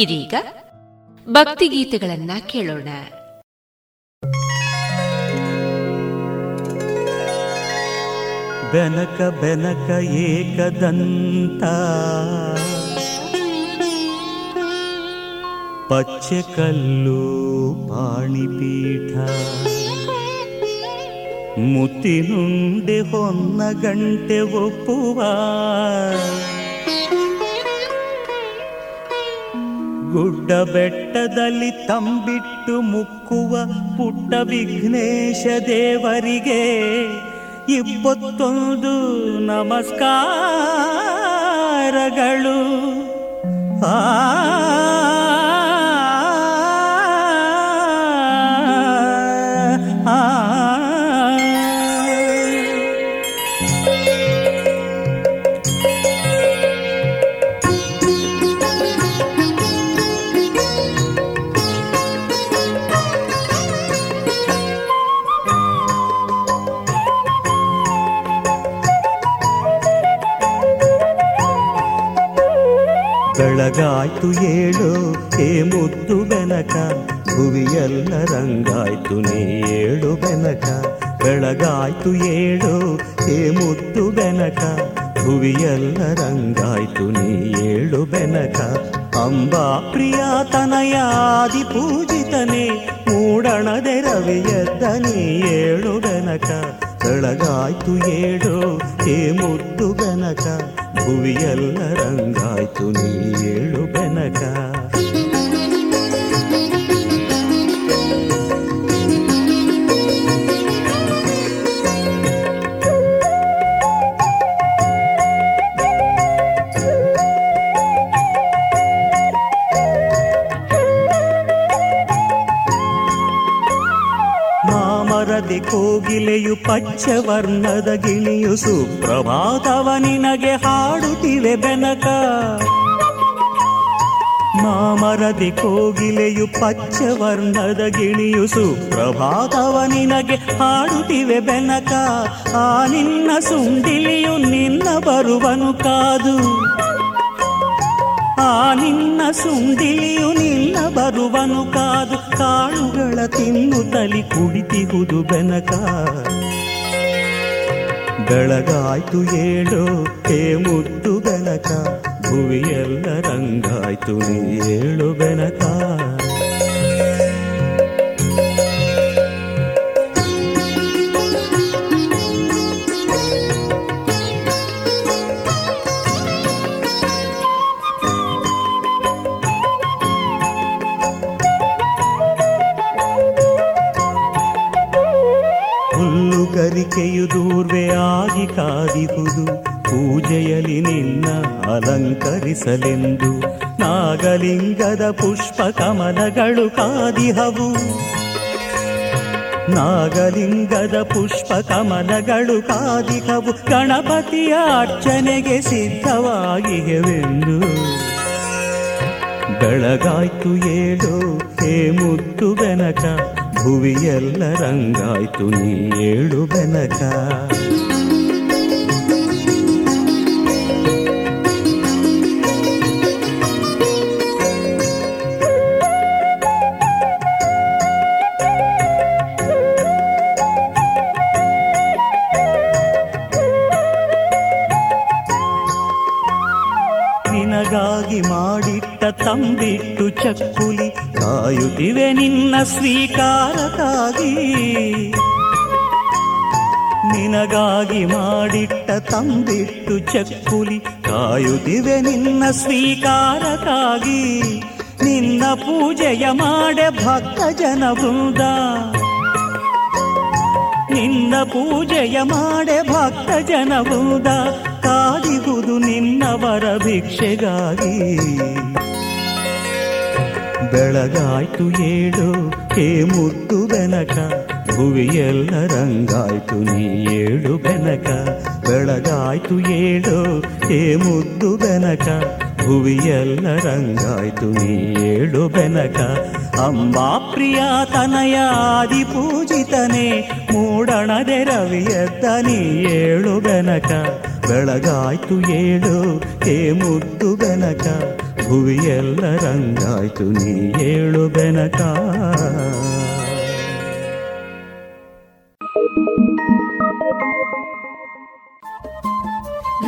ಇದೀಗ ಭಕ್ತಿಗೀತೆಗಳನ್ನ ಕೇಳೋಣ. ಬೆನಕ ಬೆನಕ ಏಕದಂತ ಪಚ್ಚೆ ಕಲ್ಲು ಪಾಣಿಪೀಠ ಮುತ್ತಿನುಂಡೆ ಹೊನ್ನ ಗಂಟೆ ಒಪ್ಪುವ ಗುಡ್ಡ ಬೆಟ್ಟದಲ್ಲಿ ತಂಬಿಟ್ಟು ಮುಕ್ಕುವ ಪುಟ್ಟ ವಿಘ್ನೇಶ ದೇವರಿಗೆ ಇಪ್ಪತ್ತೊಂದು ನಮಸ್ಕಾರಗಳು. ಆ ಬೆಳಗಾಯ್ತು ಹೇಳು ಹೇ ಮುದ್ದು ಬೆನಕ. ಭುವಿಯಲ್ಲ ರಂಗಾಯ್ತು ನೀ ಏಳು ಬೆನಕ. ಬೆಳಗಾಯ್ತು ಏಳು ಹೇ ಮುದ್ದು ಬೆನಕ. ಭುವಿಯಲ್ಲ ರಂಗಾಯ್ತು ನೀ ಏಳು ಬೆನಕ. ಅಂಬಾ ಪ್ರಿಯಾತನಯಾದಿ ಪೂಜಿತನೇ, ಮೂಡಣದೆ ರವಿಯದ್ದ ನೀ ಏಳು ಬೆನಕ. ಬೆಳಗಾಯ್ತು ಏಳು ಪಚ್ಚವರ್ಣದ ಗಿಳಿಯು ಸುಪ್ರಭಾತವ ನಿನಗೆ ಹಾಡುತ್ತಿವೆ ಬೆನಕ. ಮಾಮರದಿ ಕೋಗಿಲೆಯು ಪಚ್ಚವರ್ಣದ ಗಿಳಿಯು ಸುಪ್ರಭಾತವ ನಿನಗೆ ಹಾಡುತ್ತಿವೆ ಬೆನಕ. ಆ ನಿನ್ನ ಸುಂಡಿಲಿಯು ನಿನ್ನ ಬರುವನು ಕಾದು. ಆ ನಿನ್ನ ಸುಂಡಿಲಿಯು ನಿನ್ನ ಬರುವನು ಕಾದು. ಕಾಳುಗಳ ತಲಿ ಕುಡಿತಿಹುದು ಬೆನಕ. ಬೆಳಗಾಯ್ತು ಏಳು ಹೇ ಮುದ್ದು ಬೆನಕ ಭುವಿಯೆಲ್ಲ ರಂಗಾಯ್ತು ನೀ ಏಳು ಬೆನಕ. ಕಮಲಗಳು ಕಾದಿಹವು ನಾಗಲಿಂಗದ ಪುಷ್ಪ ಕಮಲಗಳು ಕಾದಿಹವು ಗಣಪತಿಯ ಅರ್ಚನೆಗೆ ಸಿದ್ಧವಾಗಿವೆಂದು. ಬೆಳಗಾಯ್ತು ಏಳು, ಹೇ ಮುದ್ದು ಬೆನಕ. ಭುವಿಯೆಲ್ಲ ರಂಗಾಯ್ತು ನೀ ಏಳು ಬೆನಕ. ತಂಬಿಟ್ಟು ಚಕ್ಕುಲಿ ಕಾಯುತ್ತಿವೆ ನಿನ್ನ ಸ್ವೀಕಾರಕ್ಕಾಗಿ. ನಿನ್ನ ಪೂಜೆಯ ಮಾಡೆ ಭಕ್ತ ಜನ ಬೃಂದ ನಿನ್ನ ಪೂಜೆಯ ಮಾಡೆ ಭಕ್ತ ಜನ ಬೃಂದ ಕಾದಿಗುದು ನಿನ್ನವರ ಭಿಕ್ಷೆಗಾಗಿ. ಬೆಳಗಾಯ್ತು ಏಳು, ಹೇ ಮುದ್ದು ಬೆನಕ. ಭುವಿಯೆಲ್ಲ ರಂಗಾಯ್ತು ನೀ ಏಳು ಬೆನಕ. ಬೆಳಗಾಯ್ತು ಏಳು ಹೇ ಮುದ್ದು ಬೆನಕ, ಭುವಿಯೆಲ್ಲ ರಂಗಾಯ್ತು ನೀ ಏಳು ಬೆನಕ. ಅಂಬಾ ಪ್ರಿಯ ತನಯ ಆದಿ ಪೂಜಿತನೆ, ಮೂಡಣದೆ ರವಿಯದ್ದ ನೀ ಏಳು ಬೆನಕ. ಬೆಳಗಾಯ್ತು ಏಳು ಹೇ ಮುದ್ದು ಬೆನಕ, ಭುವಿಯೆಲ್ಲ ರಂಗಾಯ್ತು ನೀ ಏಳು ಬೆನಕ.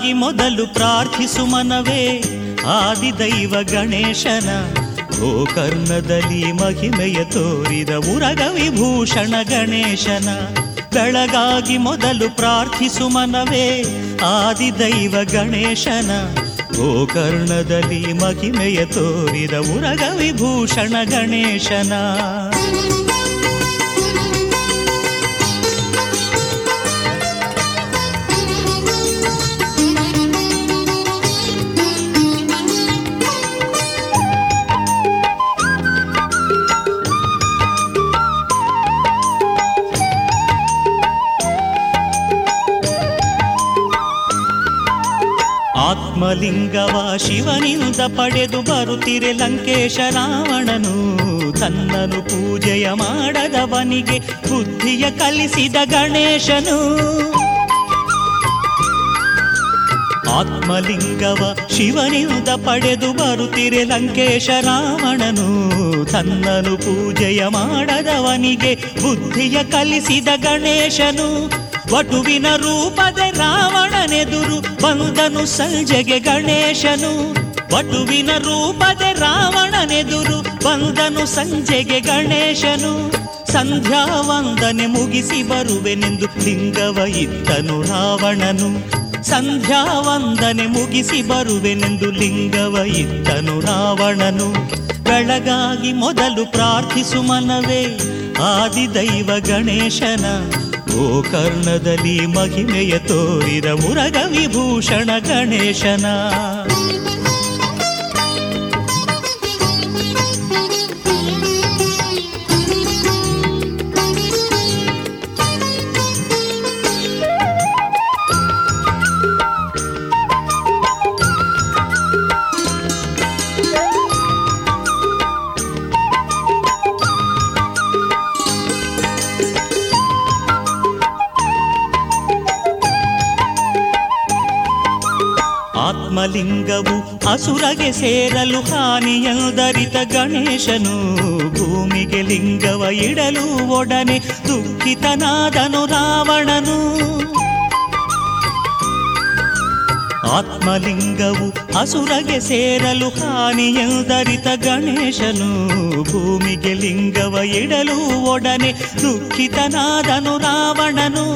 ಬೆಳಗಾಗಿ ಮೊದಲು ಪ್ರಾರ್ಥಿಸು ಮನವೇ. ಆದಿದೈವ ಗಣೇಶನ ಗೋಕರ್ಣದಲ್ಲಿ ಮಹಿಮೆಯ ತೋರಿದ ಉರಗ ವಿಭೂಷಣ ಗಣೇಶನ. ಬೆಳಗಾಗಿ ಮೊದಲು ಪ್ರಾರ್ಥಿಸು ಮನವೇ. ಆದಿದೈವ ಗಣೇಶನ ಗೋಕರ್ಣದಲ್ಲಿ ಮಹಿಮೆಯ ತೋರಿದ ಉರಗ ವಿಭೂಷಣ ಗಣೇಶನ. ಆತ್ಮಲಿಂಗವ ಶಿವನಿಂದ ಪಡೆದು ಬರುತ್ತಿರೆ ಲಂಕೇಶ ರಾವಣನು. ತನ್ನನು ಪೂಜೆಯ ಮಾಡದವನಿಗೆ ಬುದ್ಧಿಯ ಕಲಿಸಿದ ಗಣೇಶನು. ಆತ್ಮಲಿಂಗವ ಶಿವನಿಂದ ಪಡೆದು ಬರುತ್ತಿರೆ ಲಂಕೇಶ ರಾವಣನು. ತನ್ನನು ಪೂಜೆಯ ಮಾಡದವನಿಗೆ ಬುದ್ಧಿಯ ಕಲಿಸಿದ ಗಣೇಶನು. ವಟುವಿನ ರೂಪದೆ ರಾವಣನೆದುರು ಬಂದನು ಸಂಜೆಗೆ ಗಣೇಶನು. ವಟುವಿನ ರೂಪದೆ ರಾವಣನೆದುರು ಬಂದನು ಸಂಜೆಗೆ ಗಣೇಶನು. ಸಂಧ್ಯಾ ವಂದನೆ ಮುಗಿಸಿ ಬರುವೆನೆಂದು ಲಿಂಗವ ರಾವಣನು. ಸಂಧ್ಯಾ ವಂದನೆ ಮುಗಿಸಿ ಬರುವೆನೆಂದು ಲಿಂಗವ ರಾವಣನು. ಬೆಳಗಾಗಿ ಮೊದಲು ಪ್ರಾರ್ಥಿಸು ಮನವೇ, ಆದಿದೈವ ಗಣೇಶನ. ಗೋಕರ್ಣದಲ್ಲಿ ಮಹಿಮೆಯ ತೋರಿದ ಮುರಗ ವಿಭೂಷಣ ಗಣೇಶನ. ಆತ್ಮಲಿಂಗವು ಅಸುರಗೆ ಸೇರಲು ಹಾನಿಯಲ್ದರಿತ ಗಣೇಶನು ಭೂಮಿಗೆ ಲಿಂಗವ ಇಡಲು ಒಡನೆ ದುಃಖಿತನಾದನು ರಾವಣನು. ಆತ್ಮಲಿಂಗವು ಅಸುರಗೆ ಸೇರಲು ಹಾನಿಯಲ್ದರಿತ ಗಣೇಶನು ಭೂಮಿಗೆ ಲಿಂಗವ ಇಡಲು ಒಡನೆ ದುಃಖಿತನಾದನು ರಾವಣನು.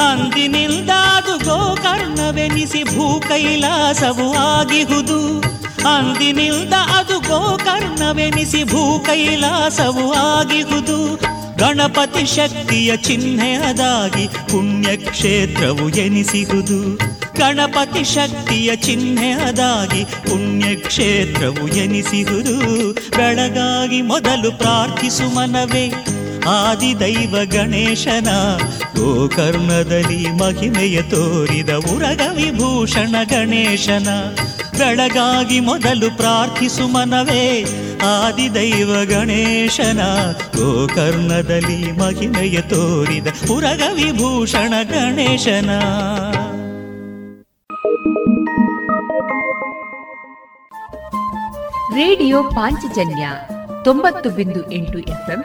ಅಂದಿನಿಂದಾದು ಗೋಕರ್ಣವೆನಿಸಿ ಭೂ ಕೈಲಾಸವು ಆಗಿಹುದು. ಅಂದಿನಿಂದ ಅದು ಗೋಕರ್ಣವೆನಿಸಿ ಭೂ ಆಗಿಹುದು. ಗಣಪತಿ ಶಕ್ತಿಯ ಚಿಹ್ನೆಯದಾಗಿ ಪುಣ್ಯಕ್ಷೇತ್ರವು ಎನಿಸಿಹುದು. ಗಣಪತಿ ಶಕ್ತಿಯ ಚಿಹ್ನೆಯದಾಗಿ ಪುಣ್ಯಕ್ಷೇತ್ರವು ಎನಿಸಿಹುದು. ಬೆಳಗಾಗಿ ಮೊದಲು ಪ್ರಾರ್ಥಿಸು ಮನವೇ. ಆದಿದೈವ ಗಣೇಶನ, ಗೋಕರ್ಣದಲ್ಲಿ ಮಹಿಮೆಯ ತೋರಿದ ಉರಗ ವಿಭೂಷಣ ಗಣೇಶನ. ಬೆಳಗಾಗಿ ಮೊದಲು ಪ್ರಾರ್ಥಿಸು ಮನವೇ, ಆದಿದೈವ ಗಣೇಶನ, ಗೋಕರ್ಣದಲ್ಲಿ ಮಹಿಮೆಯ ತೋರಿದ ಉರಗ ವಿಭೂಷಣ ಗಣೇಶನ. ರೇಡಿಯೋ ಪಾಂಚಜನ್ಯ ತೊಂಬತ್ತು ಬಿಂದು ಎಂಟು ಎಫ್ಎಂ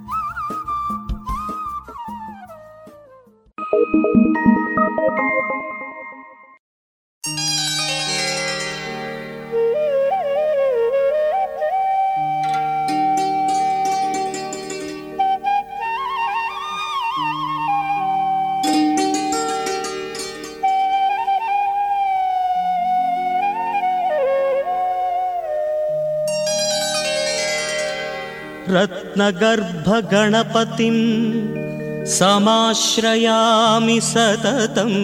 रत्नगर्भगणपतिं समाश्रयामि सततम्।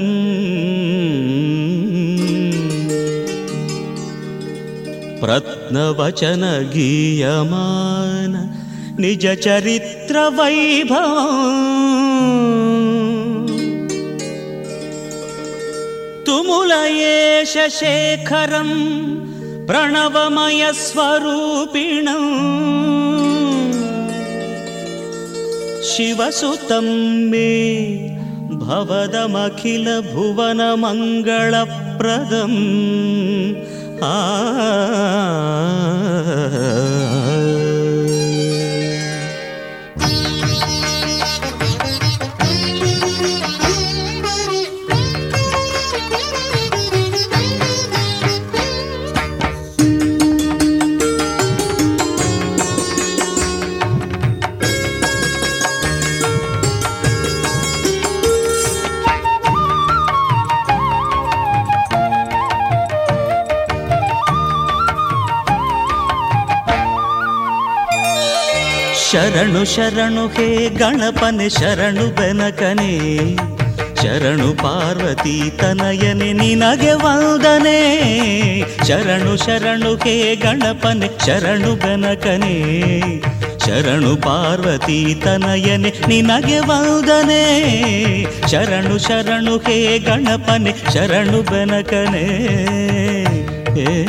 प्रत्नवचनगीयमान निजचरित्रवैभवम्। तुमुलयेश शेखरं प्रणवमयस्वरूपिणम् शिवसुतं मे भवदमखिलभुवनमङ्गलप्रदम्। आ ಶರಣು ಶರಣು ಹೇ ಗಣಪನೆ ಶರಣು ಬೆನಕನೆ. ಶರಣು ಪಾರ್ವತಿ ತನಯನೆ ನಿನಗೆ ವಂದನೆ. ಶರಣು ಶರಣು ಹೇ ಗಣಪನೆ ಶರಣು ಬೆನಕನೆ. ಶರಣು ಪಾರ್ವತಿ ತನಯನೆ ನಿನಗೆ ವಂದನೆ. ಶರಣು ಶರಣು ಹೇ ಗಣಪನೆ ಶರಣು ಬೆನಕನೆ. ಏ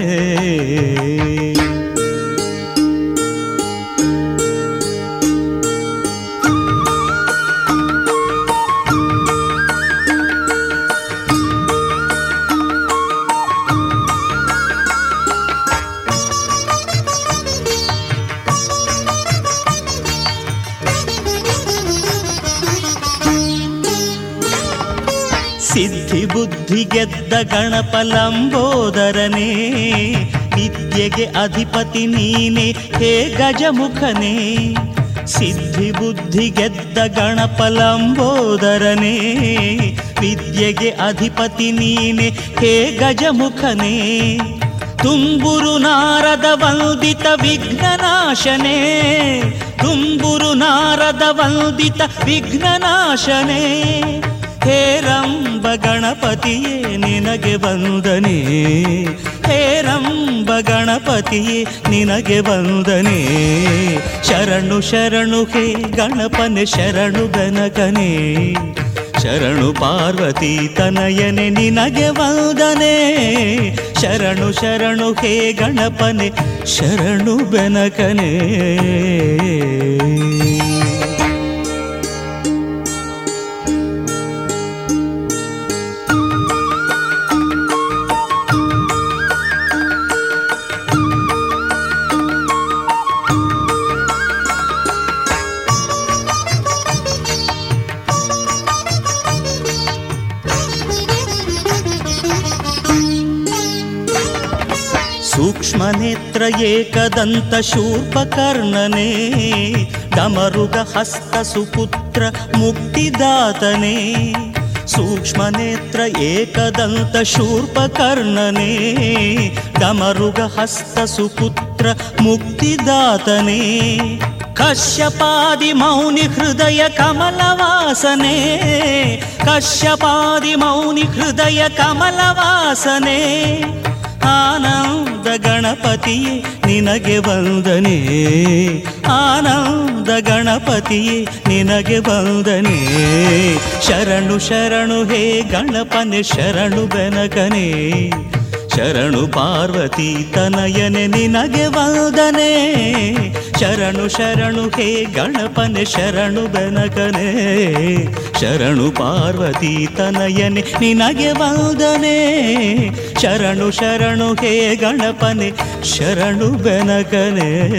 ಗೆದ್ದ ಗಣಪ ಲಂಬೋದರನೇ ವಿದ್ಯೆಗೆ ಅಧಿಪತಿ ನೀನೆ, ಹೇ ಗಜಮುಖನೇ. ಸಿದ್ಧಿ ಬುದ್ಧಿ ಗೆದ್ದ ಗಣಪ ಲಂಬೋದರನೇ ವಿದ್ಯೆಗೆ ಅಧಿಪತಿ ನೀನೆ, ಹೇ ಗಜಮುಖನೇ. ತುಂಬುರು ನಾರದ ವಂದಿತ ವಿಘ್ನನಾಶನೇ, ತುಂಬುರು ನಾರದ ವಂದಿತ ವಿಘ್ನನಾಶನೇ. ಹೇರಂಬ ಗಣಪತಿಯೇ, ನಿನಗೆ ವಂದನೆ. ಹೇರಂಬ ಗಣಪತಿಯೇ, ನಿನಗೆ ವಂದನೆ. ಶರಣು ಶರಣು ಹೇ ಗಣಪನೆ, ಶರಣು ಗನಕನೇ ಶರಣು ಪಾರ್ವತಿ ತನಯನೆ, ನಿನಗೆ ವಂದನೆ. ಶರಣು ಶರಣು ಹೇ ಗಣಪನೆ, ಶರಣು ಬೆನಕನೇ एकदन्तशूर्पकर्णने डमरुगहस्तसुपुत्र मुक्तिदातने सूक्ष्मनेत्र एकदन्तशूर्पकर्णने डमरुगहस्तसुपुत्र मुक्तिदातने कश्यपादिमौनिहृदयकमलवासने कश्यपादिमौनिहृदयकमलवासने कमलवासने ಆನಂದ ಗಣಪತಿಯೇ ನಿನಗೆ ವಂದನೆ. ಆನಂದ ಗಣಪತಿಯೇ ನಿನಗೆ ವಂದನೆ. ಶರಣು ಶರಣು ಹೇ ಗಣಪನೆ ಶರಣು ಬೆನಕನೆ. ಶರಣು ಪಾರ್ವತಿ ತನಯನೆ ನಿನಗೆ ವಂದನೆ. ಶರಣು ಶರಣು, ಹೇ ಗಣಪನೆ, ಶರಣು ಬೆನಕನೆ. ಶರಣು ಪಾರ್ವತಿ ತನಯನೆ ನಿನಗೆ ವಂದನೆ. ಶರಣು ಶರಣು, ಹೇ ಗಣಪನೆ, ಶರಣು ಬೆನಕನೆ.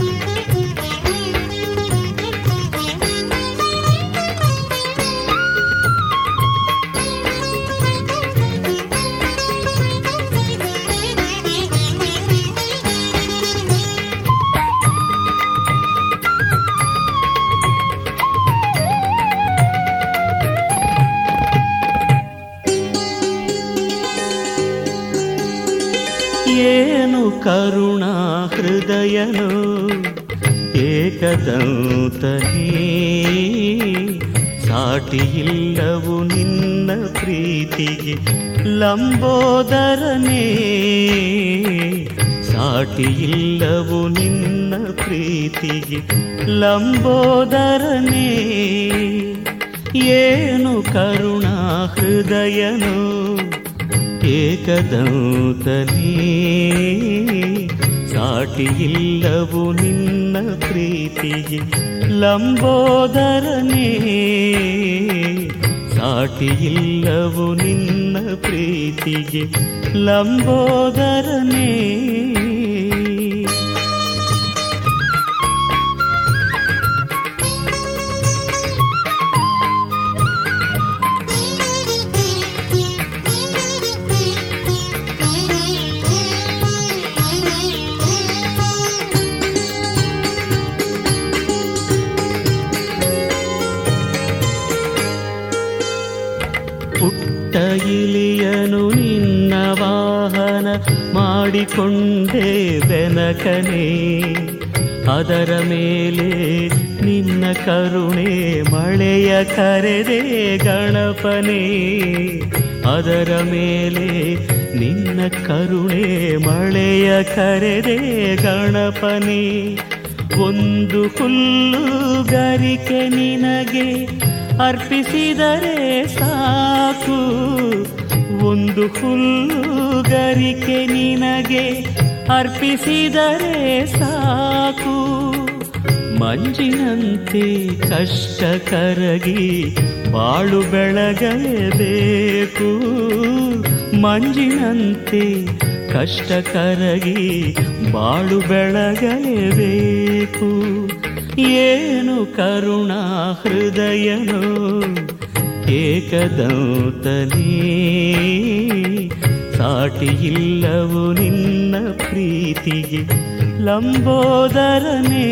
ಕರುಣಾ ಹೃದಯನು ಸಾಟಿ ಸಾಟಿಯಿಲ್ಲವು ನಿನ್ನ ಪ್ರೀತಿಗೆ ಲಂಬೋದರನೇ. ಸಾಟಿಯಿಲ್ಲವು ನಿನ್ನ ಪ್ರೀತಿಗೆ ಲಂಬೋದರನೇ. ಏನು ಕರುಣಾ ಹೃದಯನು ಏಕದಂತನೇ. ಸಾಟಿಯಿಲ್ಲವು ನಿನ್ನ ಪ್ರೀತಿಗೆ ಲಂಬೋದರನೇ. ಸಾಟಿಯಿಲ್ಲವು ನಿನ್ನ ಪ್ರೀತಿಗೆ ಲಂಬೋದರನೇ. ಮಾಡಿಕೊಂಡೇ ಬೆನಕನೆ, ಅದರ ಮೇಲೆ ನಿನ್ನ ಕರುಣೆ ಮಳೆಯ ಕರೆದೆ ಗಣಪನೇ, ಅದರ ಮೇಲೆ ನಿನ್ನ ಕರುಣೆ ಮಳೆಯ ಕರೆದೆ ಗಣಪನೇ. ಒಂದು ಹುಲ್ಲು ಗರಿಕೆ ನಿನಗೆ ಅರ್ಪಿಸಿದರೆ ಸಾಕು ಒಂದು ಹುಲ್ಲುಗರಿಕೆ ನಿನಗೆ ಅರ್ಪಿಸಿದರೆ ಸಾಕು. ಮಂಜಿನಂತೆ ಕಷ್ಟ ಕರಗಿ ಬಾಳು ಬೆಳಗಲೇಬೇಕು ಮಂಜಿನಂತೆ ಕಷ್ಟ ಕರಗಿ ಬಾಳು ಬೆಳಗಲೇಬೇಕು ಏನು ಕರುಣಾ ಹೃದಯನು ಏಕದಂತನೇ ಸಾಟಿಯಿಲ್ಲವು ನಿನ್ನ ಪ್ರೀತಿಗೆ ಲಂಬೋದರನೇ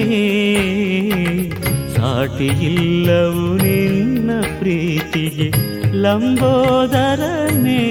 ಸಾಟಿಯಿಲ್ಲವು ನಿನ್ನ ಪ್ರೀತಿಗೆ ಲಂಬೋದರನೇ.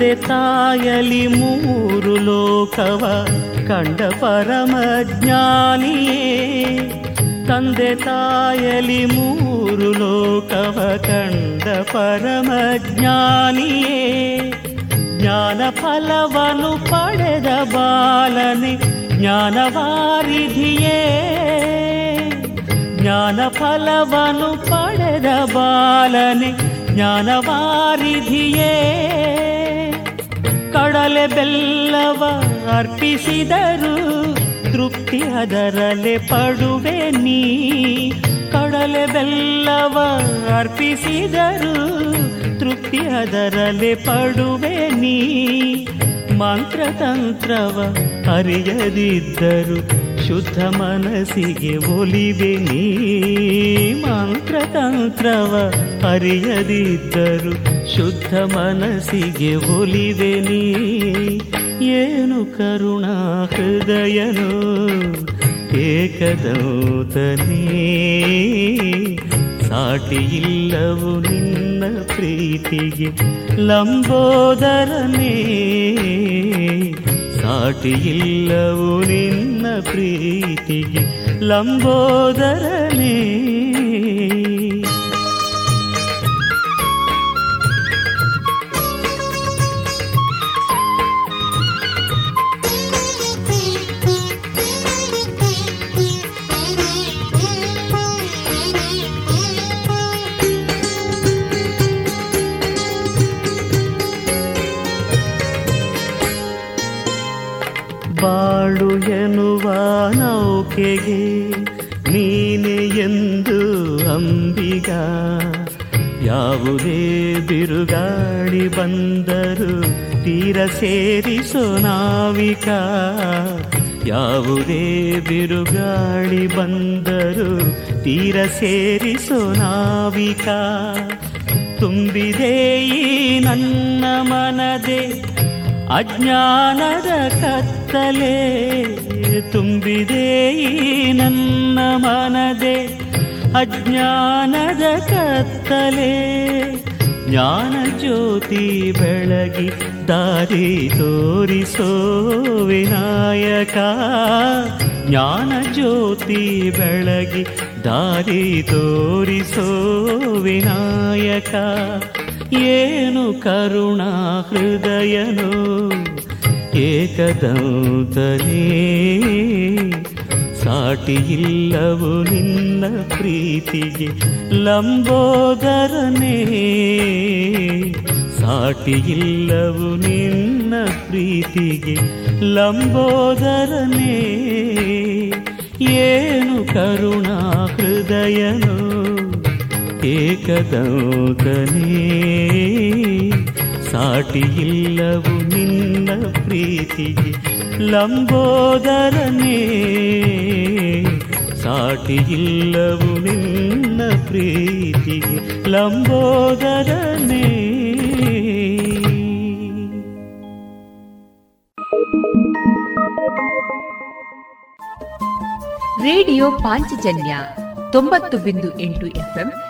ತಂದೆ ತಾಯಲಿ ಮೂರು ಲೋಕವ ಕಂಡ ಪರಮ ಜ್ಞಾನಿಯೇ. ತಂದೆ ತಾಯಲಿ ಮೂರು ಲೋಕವ ಕಂಡ ಪರಮ ಜ್ಞಾನಿಯೇ. ಜ್ಞಾನ ಫಲವನ್ನು ಪಡೆದ ಬಾಲನೆ ಜ್ಞಾನವಾರಿಧಿಯೇ ಜ್ಞಾನ ಫಲವನ್ನು ಪಡೆದ ಬಾಲನೆ ಜ್ಞಾನವಾರಿಧಿಯೇ ಕಡಲೆ ಬೆಲ್ಲವ ಅರ್ಪಿಸಿದರು, ತೃಪ್ತಿ ಅದರಲೆ ಪಡುವೆ ನೀ. ಕಡಲೆ ಬೆಲ್ಲವ ಅರ್ಪಿಸಿದರು, ತೃಪ್ತಿ ಅದರಲೆ ಪಡುವೆ ನೀ. ಮಂತ್ರತಂತ್ರವ ಅರಿಯದಿದ್ದರು, ಶುದ್ಧ ಮನಸ್ಸಿಗೆ ಒಲಿವೆ ನೀ. ಮಂತ್ರತಂತ್ರವ ಅರಿಯದಿದ್ದರು ಶುದ್ಧ ಮನಸ್ಸಿಗೆ ಒಲಿವೆ ನೀ. ಏನು ಕರುಣಾ ಹೃದಯನು ಏಕದೌತನೇ ಸಾಟಿಯಿಲ್ಲವು ನಿನ್ನ ಪ್ರೀತಿಗೆ ಲಂಬೋದರನೇ. ಸಾಟಿಯಿಲ್ಲವು ನಿನ್ನ ಪ್ರೀತಿಗೆ ಲಂಬೋದರನೇ. ನೌಕೆಗೆ ನೀನೆ ಎಂದು ಅಂಬಿಗ. ಯಾವುದೇ ಬಿರುಗಾಳಿ ಬಂದರು ತೀರ ಸೇರಿಸೋ ನಾವಿಕ ಯಾವುದೇ ಬಿರುಗಾಳಿ ಬಂದರು ತೀರ ಸೇರಿಸೋ ನಾವಿಕ ತುಂಬಿದೆ ಈ ನನ್ನ ಮನದೆ ಅಜ್ಞಾನದ ಕತ್ತಲೆ ತುಂಬಿದೆ ನನ್ನ ಮನದೆ. ಅಜ್ಞಾನದ ಕತ್ತಲೆ ಜ್ಞಾನ ಜ್ಯೋತಿ ಬೆಳಗಿ ದಾರಿ ತೋರಿಸೋ ವಿನಾಯಕ ಜ್ಞಾನ ಜ್ಯೋತಿ ಬೆಳಗಿ ದಾರಿ ತೋರಿಸೋ ವಿನಾಯಕ ಏನು ಕರುಣಾ ಹೃದಯನು ಏಕದಂತನೇ? ಸಾಟಿಯಿಲ್ಲವು ನಿನ್ನ ಪ್ರೀತಿಗೆ ಲಂಬೋದರನೇ. ಸಾಟಿಯಿಲ್ಲವು ನಿನ್ನ ಪ್ರೀತಿಗೆ ಲಂಬೋದರನೇ. ಏನು ಕರುಣಾ ಹೃದಯನು ಏಕದೌತನೇ ಸಾಟಿಯಿಲ್ಲವು ನಿನ್ನ ಪ್ರೀತಿಗೆ ಲಂಬೋದರನೇ ಸಾಟಿಯಿಲ್ಲವು ನಿನ್ನ ಪ್ರೀತಿಗೆ ಲಂಬೋದರನೇ ರೇಡಿಯೋ ಪಾಂಚಜನ್ಯ ತೊಂಬತ್ತು ಬಿಂದು ಎಂಟು ಎಫ್ಎಂ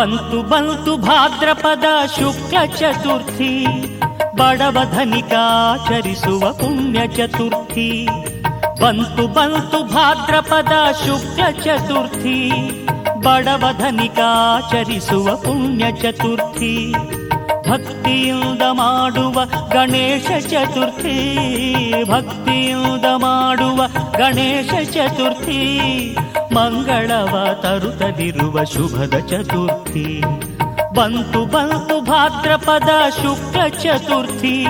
ಬಂತು ಬಂತು ಭಾದ್ರಪದ ಶುಕ್ಲ ಚತುರ್ಥಿ, ಬಡವ ಧನಿಕಾಚರಿಸುವ ಪುಣ್ಯ ಚತುರ್ಥಿ. ಬಂತು ಬಂತು ಭಾದ್ರಪದ ಶುಕ್ಲ ಚತುರ್ಥಿ, ಬಡವ ಧನಿಕಾಚರಿಸುವ ಪುಣ್ಯ ಚತುರ್ಥಿ. ಭಕ್ತಿಯಿಂದ ಮಾಡುವ ಗಣೇಶ ಚತುರ್ಥಿ, ಭಕ್ತಿಯಿಂದ ಮಾಡುವ ಗಣೇಶ ಚತುರ್ಥಿ. ಮಂಗಳವ ತರುತ್ತದಿರುವ ಶುಭದ ಚತುರ್ಥಿ. ಬಂತು ಬಂತು ಭಾದ್ರಪದ ಶುಕ್ಲ ಚತುರ್ಥಿ.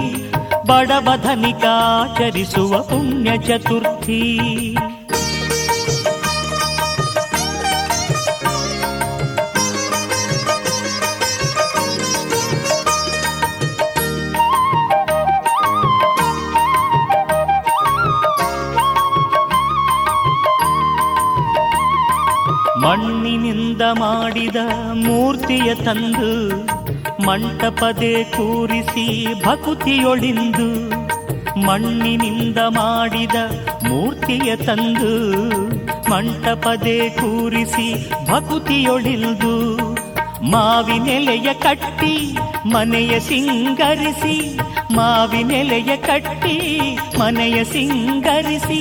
ಬಡವಧನಿಕಾಚರಿಸುವ ಪುಣ್ಯ ಚತುರ್ಥಿ. ಮಾಡಿದ ಮೂರ್ತಿಯ ತಂದು ಮಂಟಪದೆ ಕೂರಿಸಿ ಭಕುತಿಯೊಳಿಂದು ಮಣ್ಣಿನಿಂದ ಮಾಡಿದ ಮೂರ್ತಿಯ ತಂದು ಮಂಟಪದೆ ಕೂರಿಸಿ ಭಕುತಿಯೊಳಿಂದು ಮಾವಿನೆಲೆಯ ಕಟ್ಟಿ ಮನೆಯ ಸಿಂಗರಿಸಿ, ಮಾವಿನೆಲೆಯ ಕಟ್ಟಿ ಮನೆಯ ಸಿಂಗರಿಸಿ,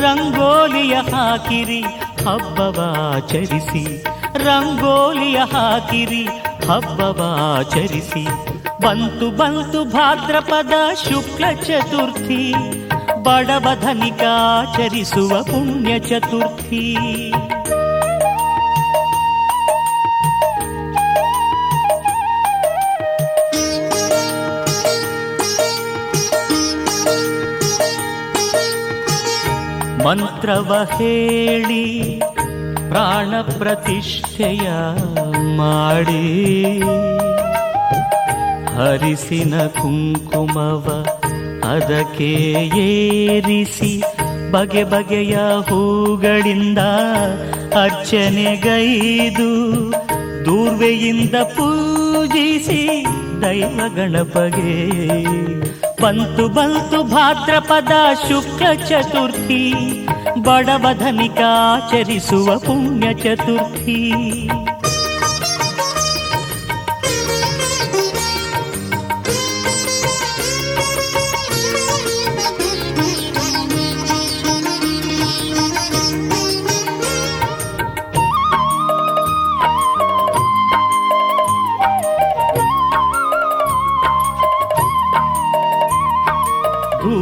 ರಂಗೋಲಿಯ ಹಾಕಿರಿ, ಹಬ್ಬವಾಚರಿಸಿ. ರಂಗೋಲಿಯ ಹಾಕಿರಿ ಹಬ್ಬವಾಚರಿಸಿ ಬಂತು ಬಂತು ಭಾದ್ರಪದ ಶುಕ್ಲ ಚತುರ್ಥಿ ಬಡವಧನಿಕಾಚರಿಸುವ ಪುಣ್ಯ ಚತುರ್ಥಿ. ಮಂತ್ರವ ಹೇಳಿ ಪ್ರಾಣ ಪ್ರತಿಷ್ಠೆಯ ಮಾಡಿ ಹರಿಸಿನ ಕುಂಕುಮವ ಅದಕ್ಕೆ ಏರಿಸಿ ಬಗೆ ಬಗೆಯ ಹೂಗಳಿಂದ ಅರ್ಚನೆಗೈದು ದೂರ್ವೆಯಿಂದ ಪೂಜಿಸಿ ದೈವ ಗಣಪಗೆ. ಬಂತು ಬಂತು ಭಾದ್ರಪದ ಶುಕ್ಲ ಚತುರ್ಥಿ ಬಡವ ಧನಿಕಾಚರಿಸುವ ಪುಣ್ಯ ಚತುರ್ಥಿ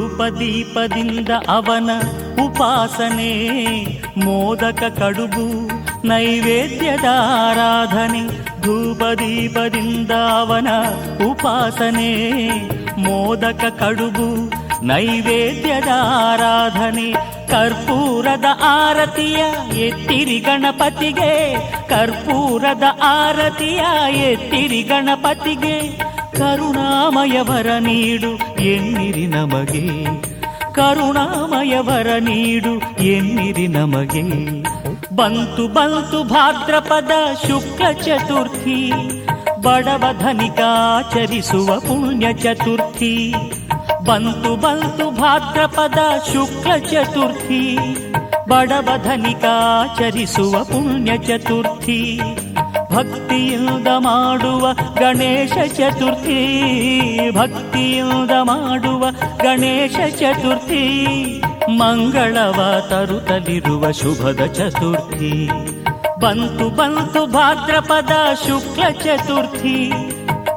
ಧೂಪದೀಪದಿಂದ ಅವನ ಉಪಾಸನೆ, ಮೋದಕ ಕಡುಬು, ನೈವೇದ್ಯದ ಆರಾಧನೆ ಧೂಪದೀಪದಿಂದಾವನ ಉಪಾಸನೆ, ಮೋದಕ ಕಡುಬು, ನೈವೇದ್ಯದ ಆರಾಧನೆ, ಕರ್ಪೂರದ ಆರತಿಯ ಎತ್ತಿರಿ ಗಣಪತಿಗೆ, ಕರ್ಪೂರದ ಆರತಿಯ ಎತ್ತಿರಿ ಗಣಪತಿಗೆ, ಕರುಣಾಮಯವರ ನೀಡು ಎನ್ನಿರಿ ನಮಗೆ. ಕರುಣಾಮಯವರ ನೀಡು ಎನ್ನಿರಿ ನಮಗೆ. ಬಂತು ಬಂತು ಭಾದ್ರಪದ ಶುಕ್ಲ ಚತುರ್ಥಿ, ಬಡವ ಧನಿಕಾಚರಿಸುವ ಪುಣ್ಯ ಚತುರ್ಥಿ. ಬಂತು ಬಂತು ಭಾದ್ರಪದ ಶುಕ್ಲ ಚತುರ್ಥಿ, ಬಡವ ಧನಿಕಾಚರಿಸುವ ಪುಣ್ಯ ಚತುರ್ಥಿ. ಭಕ್ತಿಯಿಂದ ಮಾಡುವ ಗಣೇಶ ಚತುರ್ಥಿ, ಭಕ್ತಿಯಿಂದ ಮಾಡುವ ಗಣೇಶ ಚತುರ್ಥಿ, ಮಂಗಳವ ತರುತ್ತಲಿರುವ ಶುಭದ ಚತುರ್ಥಿ, ಬಂತು ಬಂತು ಭಾದ್ರಪದ ಶುಕ್ಲ ಚತುರ್ಥಿ,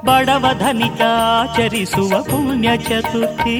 ಬಡವ ಧನಿಕಾಚರಿಸುವ ಪುಣ್ಯ ಚತುರ್ಥಿ.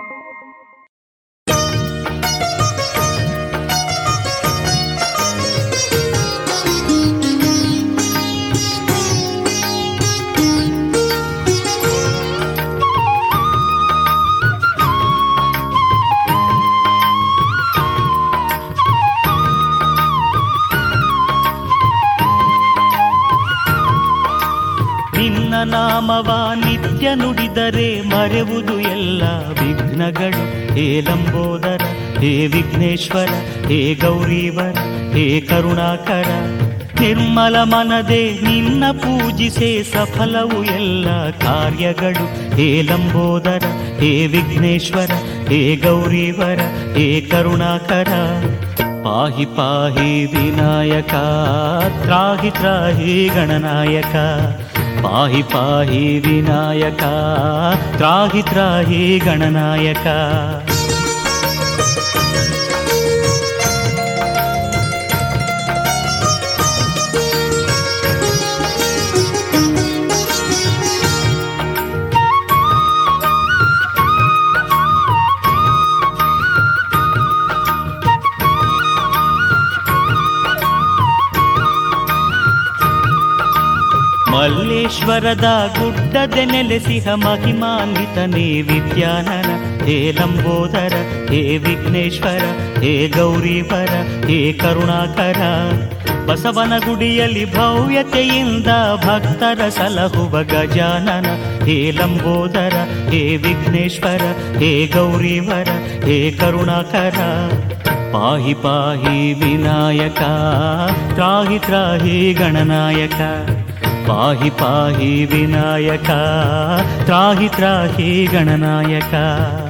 ನಾಮವ ನಿತ್ಯ ನುಡಿದರೆ ಮರೆವುದು ಎಲ್ಲ ವಿಘ್ನಗಳು. ಹೇ ಲಂಬೋದರ, ಹೇ ವಿಘ್ನೇಶ್ವರ, ಹೇ ಗೌರೀವರ, ಹೇ ಕರುಣಾಕರ. ನಿರ್ಮಲ ಮನದೆ ನಿನ್ನ ಪೂಜಿಸೆ ಸಫಲವು ಎಲ್ಲ ಕಾರ್ಯಗಳು. ಹೇ ಲಂಬೋದರ, ಹೇ ವಿಘ್ನೇಶ್ವರ, ಹೇ ಗೌರೀವರ, ಹೇ ಕರುಣಾಕರ. ಪಾಹಿ ಪಾಹಿ ವಿನಾಯಕ, ತ್ರಾಹಿ ತ್ರಾಹಿ ಗಣನಾಯಕ. पाहि पाहि विनायका त्राहि त्राहि गणनायका। ಮಹೇಶ್ವರದ ಗುಡ್ಡದ ನೆಲೆಸಿಹ ಮಹಿಮಾನ್ವಿತನೇ ವಿದ್ಯಾನನ. ಹೇ ಲಂಬೋದರ, ಹೇ ವಿಘ್ನೇಶ್ವರ, ಹೇ ಗೌರೀಪರ ಹೇ ಕರುಣಾಕರ. ಬಸವನ ಗುಡಿಯಲ್ಲಿ ಭವ್ಯತೆಯಿಂದ ಭಕ್ತರ ಸಲಹುವ ಗಜಾನನ. ಹೇ ಲಂಬೋದರ, ಹೇ ವಿಘ್ನೇಶ್ವರ, ಹೇ ಗೌರೀವರ, ಹೇ ಕರುಣಾಕರ. ಪಾಹಿ ಪಾಹಿ ವಿನಾಯಕ, ತ್ರಾಹಿ ತ್ರಾಹಿ ಗಣನಾಯಕ. पाहि पाहि विनायका त्राहि त्राहि गणनायका।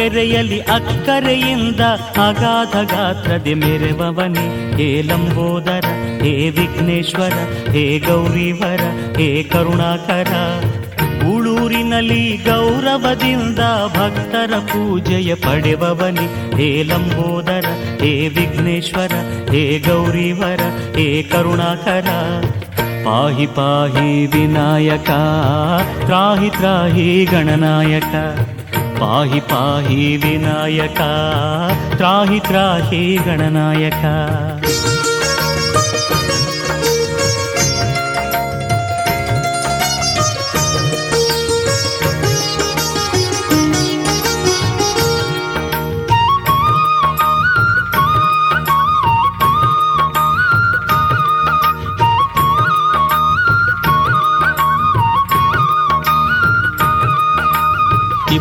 ಕೆರೆಯಲ್ಲಿ ಅಕ್ಕರೆಯಿಂದ ಅಗಾಧ ಗಾತ್ರದೆ ಮೆರೆವವನೇ. ಹೇ ಲಂಬೋದರ, ಹೇ ವಿಘ್ನೇಶ್ವರ, ಹೇ ಗೌರಿವರ, ಹೇ ಕರುಣಾಕರ. ಉಳೂರಿನಲ್ಲಿ ಗೌರವದಿಂದ ಭಕ್ತರ ಪೂಜೆಯ ಪಡೆವವನಿ. ಹೇ ಲಂಬೋದರ, ಹೇ ವಿಘ್ನೇಶ್ವರ, ಹೇ ಗೌರಿವರ, ಹೇ ಕರುಣಾಕರ. ಪಾಹಿ ಪಾಹಿ ವಿನಾಯಕ, ತ್ರಾಹಿ ತ್ರಾಹಿ ಗಣನಾಯಕ. पाहि पाहि विनायका त्राहि त्राहि गणनायका।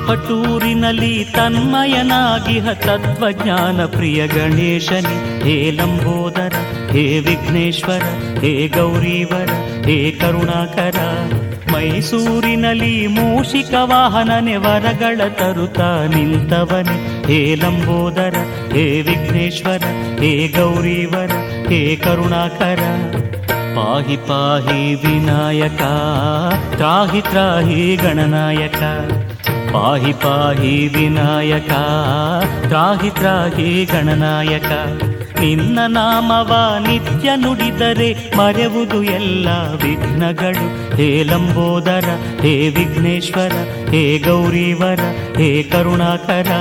ತಿಪಟೂರಿನಲ್ಲಿ ತನ್ಮಯನಾಗಿಹ ತತ್ವಜ್ಞಾನ ಪ್ರಿಯ ಗಣೇಶನಿ, ಹೇ ಲಂಬೋದರ, ಹೇ ವಿಘ್ನೇಶ್ವರ, ಹೇ ಗೌರೀವರ, ಹೇ ಕರುಣಾಕರ. ಮೈಸೂರಿನಲ್ಲಿ ಮೂಷಿಕ ವಾಹನನೆ ವರಗಳ ತರುತ ನಿಂತವನೆ, ಹೇ ಲಂಬೋದರ, ಹೇ ವಿಘ್ನೇಶ್ವರ, ಹೇ ಗೌರೀವರ, ಹೇ ಕರುಣಾಕರ. ಪಾಹಿ ಪಾಹಿ ವಿನಾಯಕ, ತ್ರಾಹಿ ತ್ರಾಹಿ ಗಣನಾಯಕ. ಪಾಹಿ ಪಾಹಿ ವಿನಾಯಕ, ತ್ರಾಹಿ ತ್ರಾಹಿ ಗಣನಾಯಕ. ನಿನ್ನ ನಾಮವ ನಿತ್ಯ ನುಡಿದರೆ ಮರೆವುದು ಎಲ್ಲ ವಿಘ್ನಗಳು. ಹೇ ಲಂಬೋದರ, ಹೇ ವಿಘ್ನೇಶ್ವರ, ಹೇ ಗೌರಿವರ, ಹೇ ಕರುಣಾಕರ.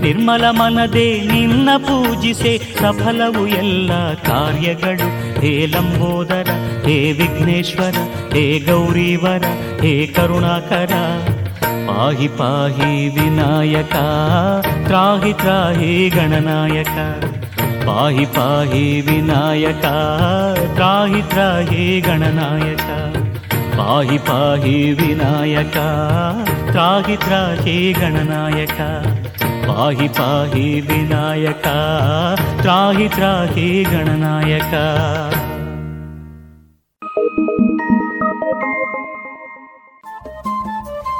ನಿರ್ಮಲ ಮನದೆ ನಿನ್ನ ಪೂಜಿಸೆ ಸಫಲವು ಎಲ್ಲ ಕಾರ್ಯಗಳು. ಹೇ ಲಂಬೋದರ, ಹೇ ವಿಘ್ನೇಶ್ವರ, ಹೇ ಗೌರಿವರ, ಹೇ ಕರುಣಾಕರ. ಪಾಹಿ ಪಾಹಿ ವಿನಾಯಕ ತ್ರಾಹಿ ತ್ರಾಹಿ ಗಣನಾಯಕ ಪಾಹಿ ಪಾಹಿ ವಿನಾಯಕ ತ್ರಾಹಿ ತ್ರಾಹಿ ಗಣನಾಯಕ ಪಾಹಿ ಪಾಹಿ ವಿನಾಯಕ ತ್ರಾಹಿ ತ್ರಾಹಿ ಗಣನಾಯಕ ಪಾಹಿ ಪಾಹಿ ವಿನಾಯಕ ತ್ರಾಹಿ ತ್ರಾಹಿ ಗಣನಾಯಕ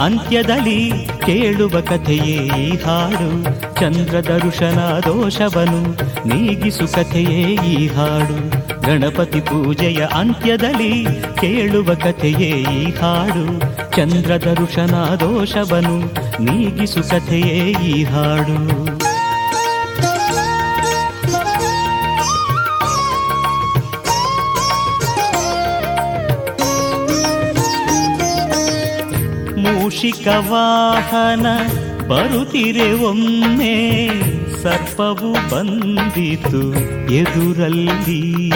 ಅಂತ್ಯದಲ್ಲಿ ಕೇಳುವ ಕಥೆಯೇ ಈ ಹಾಡು. ಚಂದ್ರ ದರ್ಶನ ದೋಷವನು ನೀಗಿಸು ಕಥೆಯೇ ಈ ಹಾಡು. ಗಣಪತಿ ಪೂಜೆಯ ಅಂತ್ಯದಲ್ಲಿ ಕೇಳುವ ಕಥೆಯೇ ಈ ಹಾಡು. ಚಂದ್ರ ದರ್ಶನ ದೋಷವನು ನೀಗಿಸು ಕಥೆಯೇ ಈ ಹಾಡು. ಮೂಷಿಕ ವಾಹನ ಬರುತ್ತಿರೆ ಒಮ್ಮೆ ಸರ್ಪವು ಬಂದಿತು ಎದುರಲ್ಲಿ.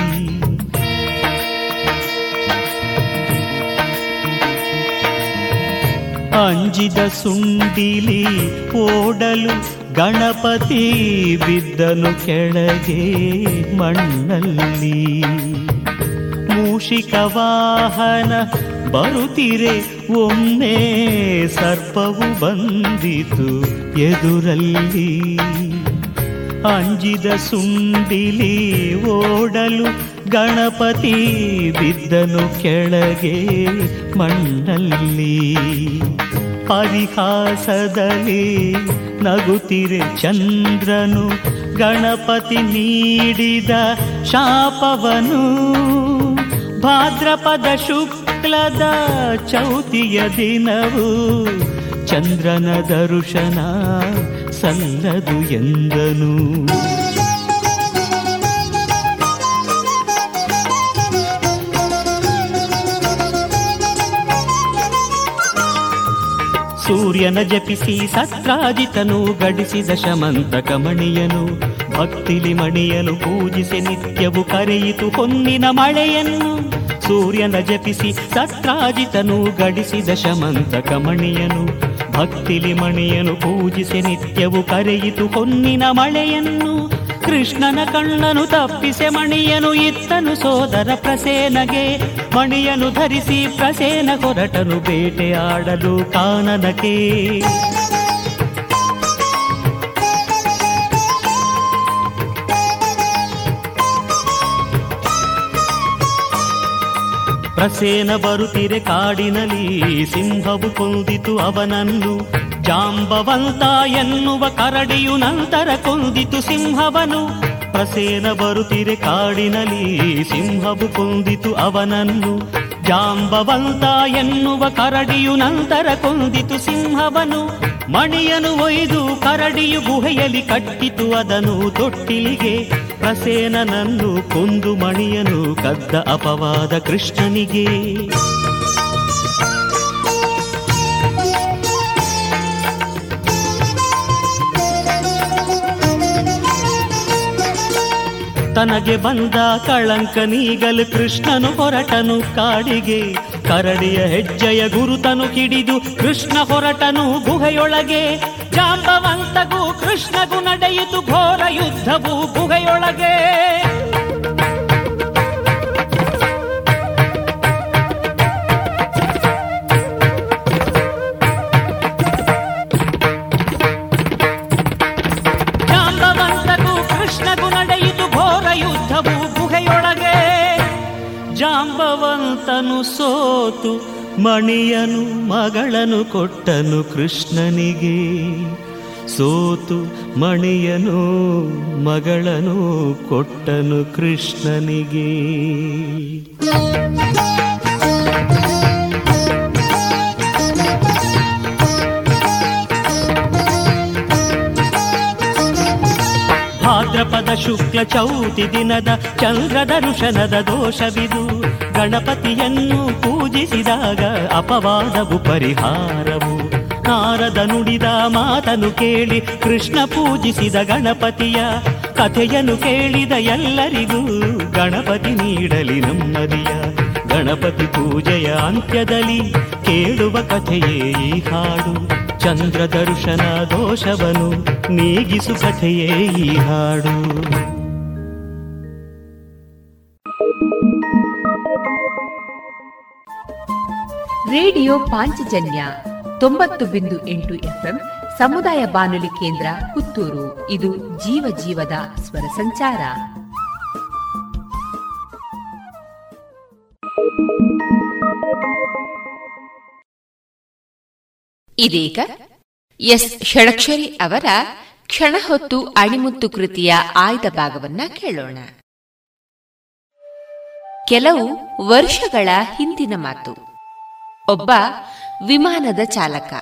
ಅಂಜಿದ ಸುಂಡಿಲಿ ಓಡಲು ಗಣಪತಿ ಬಿದ್ದನು ಕೆಳಗೆ ಮಣ್ಣಲ್ಲಿ. ಮೂಷಿಕ ವಾಹನ ಬರುತ್ತಿರೆ, ಒಮ್ಮೆ ಸರ್ಪವು ಬಂದಿತು ಎದುರಲ್ಲಿ. ಅಂಜಿದ ಸುಂಡಿಲಿ ಓಡಲು ಗಣಪತಿ ಬಿದ್ದನು ಕೆಳಗೆ ಮಣ್ಣಲ್ಲಿ. ಪರಿಹಾಸದಲ್ಲಿ ನಗುತ್ತಿರೆ ಚಂದ್ರನು, ಗಣಪತಿ ನೀಡಿದ ಶಾಪವನು. ಭಾದ್ರಪದ ಶುಕ್ಲದ ಚೌತಿಯ ದಿನವು ಚಂದ್ರನ ದರುಶನ ಸಲ್ಲದು ಎಂದನು. ಸೂರ್ಯನ ಜಪಿಸಿ ಸತ್ರಾಜಿತನು ಗಡಿಸಿದ ಶಮಂತಕ ಮಣಿಯನು. ಭಕ್ತಿಲಿ ಮಣಿಯನು ಪೂಜಿಸಿ ನಿತ್ಯವು ಕರೆಯಿತು ಹೊನ್ನಿನ ಮಳೆಯನ್ನು. ಸೂರ್ಯನ ಜಪಿಸಿ ಸತ್ರಾಜಿತನು ಗಡಿಸಿದ ಶಮಂತಕ ಮಣಿಯನು ಭಕ್ತಿಲಿ ಮಣಿಯನು ಪೂಜಿಸಿ ನಿತ್ಯವು ಕರೆಯಿತು ಹೊನ್ನಿನ ಮಳೆಯನ್ನು. ಕೃಷ್ಣನ ಕಣ್ಣನು ತಪ್ಪಿಸೆ ಮಣಿಯನು ಇತ್ತನು ಸೋದರ ಪ್ರಸೇನಗೆ. ಮಣಿಯನು ಧರಿಸಿ ಪ್ರಸೇನ ಕೊರಟನು ಬೇಟೆಯಾಡಲು ಕಾನನಕ್ಕೆ ಪ್ರಸೇನ ಬರುತ್ತಿರೆ ಕಾಡಿನಲ್ಲಿ ಸಿಂಹವು ಕೊಂದಿತು ಅವನನ್ನು. ಜಾಂಬವಂತ ಎನ್ನುವ ಕರಡಿಯು ನಂತರ ಕೊಂದಿತು ಸಿಂಹವನು. ಪ್ರಸೇನ ಬರುತ್ತಿರೆ ಕಾಡಿನಲ್ಲಿ ಸಿಂಹವು ಕೊಂದಿತು ಅವನನ್ನು. ಜಾಂಬವಂತ ಎನ್ನುವ ಕರಡಿಯು ನಂತರ ಕೊಂದಿತು ಸಿಂಹವನು. ಮಣಿಯನು ಒಯ್ದು ಕರಡಿಯು ಗುಹೆಯಲ್ಲಿ ಕಟ್ಟಿತು ಅದನು ತೊಟ್ಟಿಲಿಗೆ. ಪ್ರಸೇನನನ್ನು ಕೊಂದು ಮಣಿಯನು ಕದ್ದ ಅಪವಾದ ಕೃಷ್ಣನಿಗೆ. ತನಗೆ ಬಂದ ಕಳಂಕ ನೀಗಲು ಕೃಷ್ಣನು ಹೊರಟನು ಕಾಡಿಗೆ. ಕರಡಿಯ ಹೆಜ್ಜೆಯ ಗುರುತನು ಕಿಡಿದು ಕೃಷ್ಣ ಹೊರಟನು ಗುಹೆಯೊಳಗೆ. ಜಾಂಬವಂತಗೂ ಕೃಷ್ಣಗೂ ನಡೆಯಿತು ಘೋರ ಯುದ್ಧವು ಗುಹೆಯೊಳಗೆ. ನಡೆಯಿತು ಘೋರ ಯುದ್ಧವು ಸೋತು ಮಣಿಯನು ಮಗಳನು ಕೊಟ್ಟನು ಕೃಷ್ಣನಿಗೆ. ಸೋತು ಮಣಿಯನು ಮಗಳನು ಕೊಟ್ಟನು ಕೃಷ್ಣನಿಗೆ. ಭಾದ್ರಪದ ಶುಕ್ಲ ಚೌತಿ ದಿನದ ಚಂದ್ರದ ಋಷನದ ದೋಷವಿದು. ಗಣಪತಿಯನ್ನು ಪೂಜಿಸಿದಾಗ ಅಪವಾದವು ಪರಿಹಾರವು. ನಾರದ ನುಡಿದ ಮಾತನು ಕೇಳಿ ಕೃಷ್ಣ ಪೂಜಿಸಿದ ಗಣಪತಿಯ ಕಥೆಯನ್ನು ಕೇಳಿದ ಎಲ್ಲರಿಗೂ ಗಣಪತಿ ನೀಡಲಿ ನೆಮ್ಮದಿಯ. ಗಣಪತಿ ಪೂಜೆಯ ಅಂತ್ಯದಲ್ಲಿ ಕೇಳುವ ಕಥೆಯೇ ಈ ಹಾಡು. ಚಂದ್ರ ದರ್ಶನ ದೋಷವನು ನೀಗಿಸು ಕಥೆಯೇ ಈ ಹಾಡು. ರೇಡಿಯೋ ಪಾಂಚಜನ್ಯ ತೊಂಬತ್ತು ಬಿಂದು ಎಂಟು ಎಫ್ಎಂ ಸಮುದಾಯ ಬಾನುಲಿ ಕೇಂದ್ರ ಪುತ್ತೂರು. ಇದು ಜೀವ ಜೀವದ ಸ್ವರ ಸಂಚಾರ. ಇದೀಗ ಎಸ್ ಷಡಕ್ಷರಿ ಅವರ ಕ್ಷಣ ಹೊತ್ತು ಅಣಿಮುತ್ತು ಕೃತಿಯ ಆಯ್ದ ಭಾಗವನ್ನ ಕೇಳೋಣ. ಕೆಲವು ವರ್ಷಗಳ ಹಿಂದಿನ ಮಾತು. ಒಬ್ಬ ವಿಮಾನದ ಚಾಲಕ.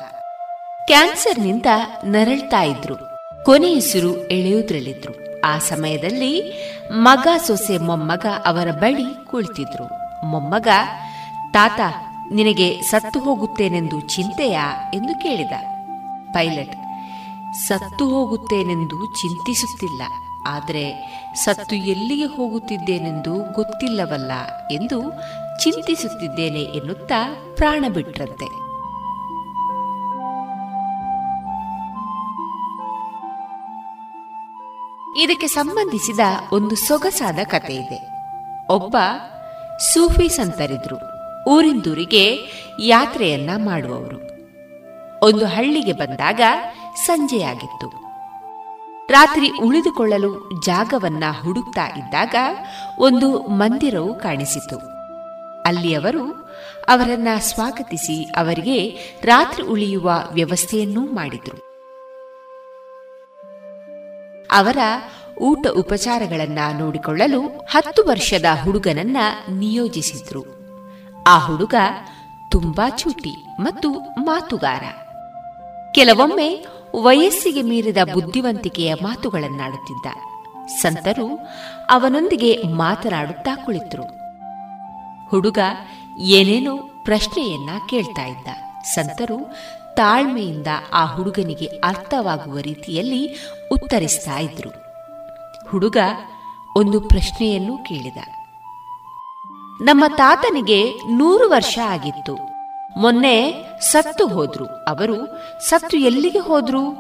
ಕ್ಯಾನ್ಸರ್ನಿಂದ ನರಳ್ತಾ ಇದ್ರು. ಕೊನೆಯುಸಿರು ಎಳೆಯುದ್ರಲ್ಲಿದ್ರು. ಆ ಸಮಯದಲ್ಲಿ ಮಗ ಸೊಸೆ ಮೊಮ್ಮಗ ಅವರ ಬಳಿ ಕುಳಿತಿದ್ರು. ಮೊಮ್ಮಗ, ತಾತ ನಿನಗೆ ಸತ್ತು ಹೋಗುತ್ತೇನೆಂದು ಚಿಂತೆಯಾ ಎಂದು ಕೇಳಿದ. ಪೈಲಟ್, ಸತ್ತು ಹೋಗುತ್ತೇನೆಂದು ಚಿಂತಿಸುತ್ತಿಲ್ಲ, ಆದರೆ ಸತ್ತು ಎಲ್ಲಿಗೆ ಹೋಗುತ್ತಿದ್ದೇನೆಂದು ಗೊತ್ತಿಲ್ಲವಲ್ಲ ಎಂದು ಚಿಂತಿಸುತ್ತಿದ್ದೇನೆ ಎನ್ನುತ್ತಾ ಪ್ರಾಣ ಬಿಟ್ರಂತೆ. ಇದಕ್ಕೆ ಸಂಬಂಧಿಸಿದ ಒಂದು ಸೊಗಸಾದ ಕಥೆ ಇದೆ ಒಬ್ಬ ಸೂಫಿ ಸಂತರಿದ್ರು. ಊರಿಂದೂರಿಗೆ ಯಾತ್ರೆಯನ್ನ ಮಾಡುವವರು. ಒಂದು ಹಳ್ಳಿಗೆ ಬಂದಾಗ ಸಂಜೆಯಾಗಿತ್ತು ರಾತ್ರಿ ಉಳಿದುಕೊಳ್ಳಲು ಜಾಗವನ್ನ ಹುಡುಕ್ತಾ ಇದ್ದಾಗ ಒಂದು ಮಂದಿರವು ಕಾಣಿಸಿತು. ಅಲ್ಲಿಯವರು ಅವರನ್ನ ಸ್ವಾಗತಿಸಿ ಅವರಿಗೆ ರಾತ್ರಿ ಉಳಿಯುವ ವ್ಯವಸ್ಥೆಯನ್ನೂ ಮಾಡಿದರು. ಅವರ ಊಟ ಉಪಚಾರಗಳನ್ನ ನೋಡಿಕೊಳ್ಳಲು ಹತ್ತು ವರ್ಷದ ಹುಡುಗನನ್ನ ನಿಯೋಜಿಸಿದ್ರು. ಆ ಹುಡುಗ ತುಂಬಾ ಚೂಟಿ ಮತ್ತು ಮಾತುಗಾರ. ಕೆಲವೊಮ್ಮೆ ವಯಸ್ಸಿಗೆ ಮೀರಿದ ಬುದ್ಧಿವಂತಿಕೆಯ ಮಾತುಗಳನ್ನಾಡುತ್ತಿದ್ದ. ಸಂತರು ಅವನೊಂದಿಗೆ ಮಾತನಾಡುತ್ತಾ ಕುಳಿತರು. ಹುಡುಗ ಏನೇನೋ ಪ್ರಶ್ನೆಯನ್ನ ಕೇಳ್ತಾ ಇದ್ದ. ಸಂತರು ತಾಳ್ಮೆಯಿಂದ ಆ ಹುಡುಗನಿಗೆ ಅರ್ಥವಾಗುವ ರೀತಿಯಲ್ಲಿ ಉತ್ತರಿಸ್ತಾ ಇದ್ರು. ಹುಡುಗ ಒಂದು ಪ್ರಶ್ನೆಯನ್ನು ಕೇಳಿದ. ನಮ್ಮ ತಾತನಿಗೆ ನೂರು ವರ್ಷ ಆಗಿತ್ತು. ಮೊನ್ನೆ ಸತ್ತು ಹೋದ್ರು. ಅವರು ಸತ್ತು ಎಲ್ಲಿಗೆ ಹೋದ್ರು?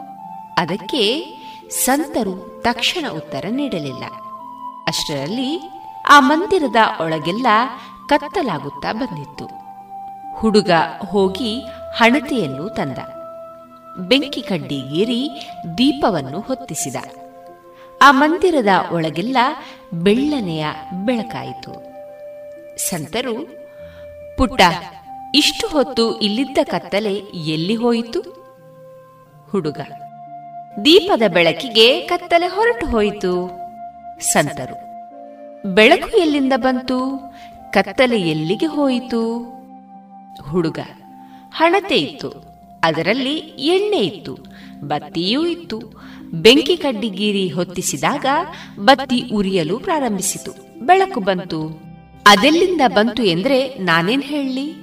ಅದಕ್ಕೆ ಸಂತರು ತಕ್ಷಣ ಉತ್ತರ ನೀಡಲಿಲ್ಲ. ಅಷ್ಟರಲ್ಲಿ ಆ ಮಂದಿರದ ಒಳಗೆಲ್ಲ ಕತ್ತಲಾಗುತ್ತಾ ಬಂದಿತ್ತು. ಹುಡುಗ ಹೋಗಿ ಹಣತೆಯನ್ನು ತಂದ. ಬೆಂಕಿ ಕಡ್ಡಿಗೇರಿ ದೀಪವನ್ನು ಹೊತ್ತಿಸಿದ. ಆ ಮಂದಿರದ ಒಳಗೆಲ್ಲ ಬೆಳ್ಳನೆಯ ಬೆಳಕಾಯಿತು. ಸಂತರು, ಪುಟ್ಟ, ಇಷ್ಟು ಹೊತ್ತು ಇಲ್ಲಿದ್ದ ಕತ್ತಲೆ ಎಲ್ಲಿ ಹೋಯಿತು? ಹುಡುಗ, ದೀಪದ ಬೆಳಕಿಗೆ ಕತ್ತಲೆ ಹೊರಟು ಹೋಯಿತು. ಸಂತರು, ಬೆಳಕು ಎಲ್ಲಿಂದ ಬಂತು? ಕತ್ತಲೆ ಎಲ್ಲಿಗೆ ಹೋಯಿತು? ಹುಡುಗ, ಹಣತೆ ಇತ್ತು, ಅದರಲ್ಲಿ ಎಣ್ಣೆ ಇತ್ತು, ಬತ್ತಿಯೂ ಇತ್ತು. ಬೆಂಕಿ ಕಡ್ಡಿಗೀರಿ ಹೊತ್ತಿಸಿದಾಗ ಬತ್ತಿ ಉರಿಯಲು ಪ್ರಾರಂಭಿಸಿತು, ಬೆಳಕು ಬಂತು. ಅದೆಲ್ಲಿಂದ ಬಂತು ಎಂದ್ರೆ ನಾನೇನ್ ಹೇಳಲಿ?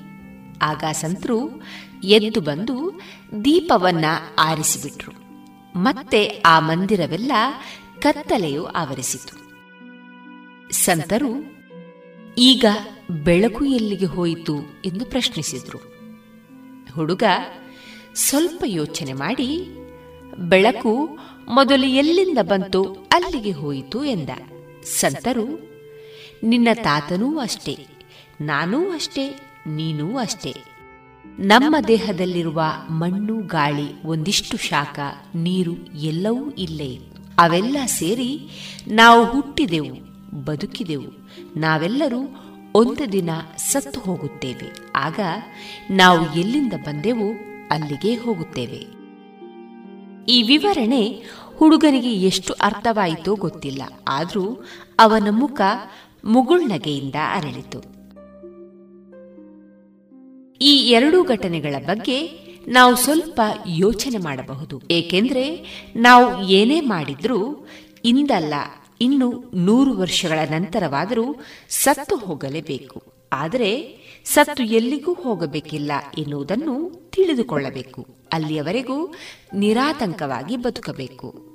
ಆಗ ಸಂತರು ಎದ್ದು ಬಂದು ದೀಪವನ್ನ ಆರಿಸಿಬಿಟ್ರು. ಮತ್ತೆ ಆ ಮಂದಿರವೆಲ್ಲ ಕತ್ತಲೆಯು ಆವರಿಸಿತು. ಸಂತರು, ಈಗ ಬೆಳಕು ಎಲ್ಲಿಗೆ ಹೋಯಿತು ಎಂದು ಪ್ರಶ್ನಿಸಿದ್ರು. ಹುಡುಗ ಸ್ವಲ್ಪ ಯೋಚನೆ ಮಾಡಿ, ಬೆಳಕು ಮೊದಲು ಎಲ್ಲಿಂದ ಬಂತು ಅಲ್ಲಿಗೆ ಹೋಯಿತು ಎಂದ. ಸಂತರು ನಿನ್ನ ತಾತನೂ ಅಷ್ಟೇ, ನಾನೂ ಅಷ್ಟೇ, ನೀನೂ ಅಷ್ಟೇ. ನಮ್ಮ ದೇಹದಲ್ಲಿರುವ ಮಣ್ಣು, ಗಾಳಿ, ಒಂದಿಷ್ಟು ಶಾಖ, ನೀರು ಎಲ್ಲವೂ ಇಲ್ಲೇ. ಅವೆಲ್ಲ ಸೇರಿ ನಾವು ಹುಟ್ಟಿದೆವು, ಬದುಕಿದೆವು. ನಾವೆಲ್ಲರೂ ಒಂದು ದಿನ ಸತ್ತು ಹೋಗುತ್ತೇವೆ. ಆಗ ನಾವು ಎಲ್ಲಿಂದ ಬಂದೆವು ಅಲ್ಲಿಗೆ ಹೋಗುತ್ತೇವೆ. ಈ ವಿವರಣೆ ಹುಡುಗನಿಗೆ ಎಷ್ಟು ಅರ್ಥವಾಯಿತೋ ಗೊತ್ತಿಲ್ಲ. ಆದರೂ ಅವನ ಮುಖ ಮುಗುಳ್ನಗೆಯಿಂದ ಅರಳಿತು. ಈ ಎರಡೂ ಘಟನೆಗಳ ಬಗ್ಗೆ ನಾವು ಸ್ವಲ್ಪ ಯೋಚನೆ ಮಾಡಬಹುದು. ಏಕೆಂದ್ರೆ ನಾವು ಏನೇ ಮಾಡಿದ್ರೂ ಇಂದಲ್ಲ, ಇನ್ನು ನೂರು ವರ್ಷಗಳ ನಂತರವಾದರೂ ಸತ್ತು ಹೋಗಲೇಬೇಕು. ಆದರೆ ಸತ್ತು ಎಲ್ಲಿಗೂ ಹೋಗಬೇಕಿಲ್ಲ ಎನ್ನುವುದನ್ನು ತಿಳಿದುಕೊಳ್ಳಬೇಕು. ಅಲ್ಲಿಯವರೆಗೂ ನಿರಾತಂಕವಾಗಿ ಬದುಕಬೇಕು.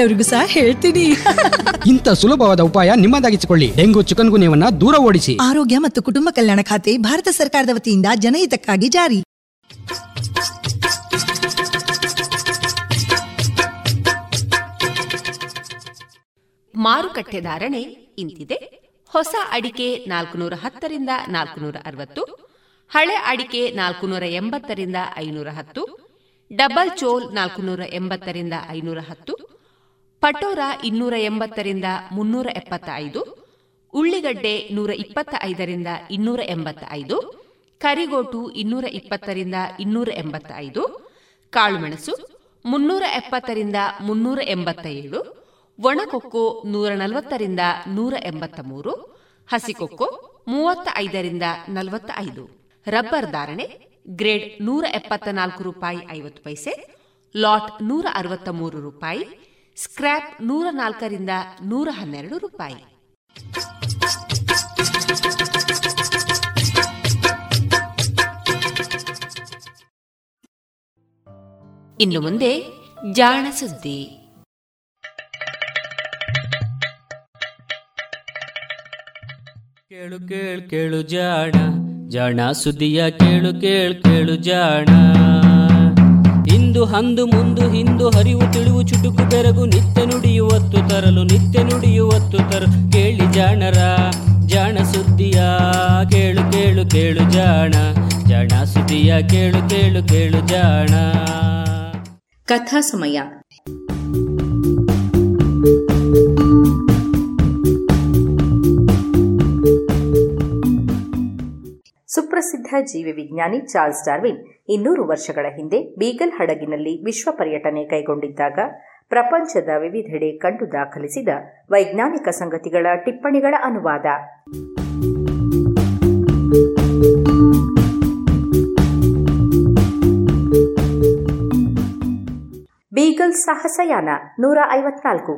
ಬೇರೆಯವರಿಗೂ ಸಹ ಹೇಳ್ತೀನಿ. ಇಂಥ ಸುಲಭವಾದ ಉಪಾಯ ನಿಮ್ಮದಾಗಿಸಿಕೊಳ್ಳಿ. ಡೆಂಗು ಚಿಕನ್ ಗುನ್ಯವನ್ನ ದೂರ ಓಡಿಸಿ. ಆರೋಗ್ಯ ಮತ್ತು ಕುಟುಂಬ ಕಲ್ಯಾಣ ಖಾತೆ ಭಾರತ ಸರ್ಕಾರದ ವತಿಯಿಂದ ಜನಹಿತಕ್ಕಾಗಿ ಜಾರಿ. ಮಾರುಕಟ್ಟೆ ಧಾರಣೆ ಇಂತಿದೆ. ಹೊಸ ಅಡಿಕೆ ನಾಲ್ಕುನೂರ ಹತ್ತರಿಂದ ನಾಲ್ಕುನೂರ ಅರವತ್ತು ಹಳೆ ಅಡಿಕೆ ನಾಲ್ಕುನೂರ ಎಂಬತ್ತರಿಂದ ಐನೂರ ಹತ್ತು ಡಬಲ್ ಚೋಲ್ ನಾಲ್ಕುನೂರ ಎಂಬತ್ತರಿಂದ ಐನೂರ ಹತ್ತು ಪಟೋರ ಇನ್ನೂರ ಎಂಬತ್ತರಿಂದ ಮುನ್ನೂರ ಎಪ್ಪತ್ತ ಐದು ಉಳ್ಳಿಗಡ್ಡೆ ನೂರ ಇಪ್ಪತ್ತ ಐದರಿಂದ ಇನ್ನೂರ ಎಂಬತ್ತ ಐದು ಕರಿಗೋಟು ಇನ್ನೂರ ಇಪ್ಪತ್ತರಿಂದ ಇನ್ನೂರ ಎಂಬತ್ತ ಐದು ಕಾಳುಮೆಣಸು ಮುನ್ನೂರ ಎಪ್ಪತ್ತರಿಂದ ಮುನ್ನೂರ ಎಂಬತ್ತ ಏಳು ಒಣಕೊಕ್ಕೋ ನೂರ ನಲವತ್ತರಿಂದ ನೂರ ಎಂಬತ್ತ ಮೂರು ಹಸಿಕೊಕ್ಕೋ ಮೂವತ್ತ ಐದರಿಂದ ನಲವತ್ತ ಐದು ರಬ್ಬರ್ ಧಾರಣೆ, ಗ್ರೇಡ್ ನೂರ ಎಪ್ಪತ್ತ ನಾಲ್ಕು ರೂಪಾಯಿ ಐವತ್ತು ಪೈಸೆ, ಲಾಟ್ ನೂರ ಅರವತ್ತ ಮೂರು ರೂಪಾಯಿ ಸ್ಕ್ರ್ಯಾಪ್ ನೂರ ನಾಲ್ಕರಿಂದ ನೂರ ಹನ್ನೆರಡು ರೂಪಾಯಿ. ಇನ್ನು ಮುಂದೆ ಜಾಣ ಸುದ್ದಿ. ಕೇಳು ಕೇಳು ಕೇಳು ಜಾಣ ಜಾಣ ಸುದ್ದಿಯ ಕೇಳು ಕೇಳು ಕೇಳು ಜಾಣ. ಇಂದು ಹಂದು ಮುಂದು ಹಿಂದು ಹರಿವು ತಿಳಿವು ಚುಟುಕು ಬೆರಗು ನಿತ್ಯ ನುಡಿಯುವತ್ತು ತರಲು, ನಿತ್ಯ ನುಡಿಯುವತ್ತು ತರಲು ಕೇಳಿ ಜಾಣರ, ಜಾಣ ಸುದ್ದಿಯ, ಕೇಳು ಕೇಳು ಕೇಳು ಜಾಣ. ಜಾಣ ಸುದ್ದಿಯ, ಕೇಳು ಕೇಳು ಕೇಳು ಜಾಣ. ಕಥಾ ಸಮಯ. ಸುಪ್ರಸಿದ್ಧ ಜೀವಿ ವಿಜ್ಞಾನಿ ಚಾರ್ಲ್ಸ್ ಡಾರ್ವಿನ್ ಇನ್ನೂರು ವರ್ಷಗಳ ಹಿಂದೆ ಬೀಗಲ್ ಹಡಗಿನಲ್ಲಿ ವಿಶ್ವ ಪರ್ಯಟನೆ ಕೈಗೊಂಡಿದ್ದಾಗ ಪ್ರಪಂಚದ ವಿವಿಧೆಡೆ ಕಂಡು ದಾಖಲಿಸಿದ ವೈಜ್ಞಾನಿಕ ಸಂಗತಿಗಳ ಟಿಪ್ಪಣಿಗಳ ಅನುವಾದ. ಬೀಗಲ್ ಸಾಹಸಯಾನ ನೂರ ಐವತ್ನಾಲ್ಕು.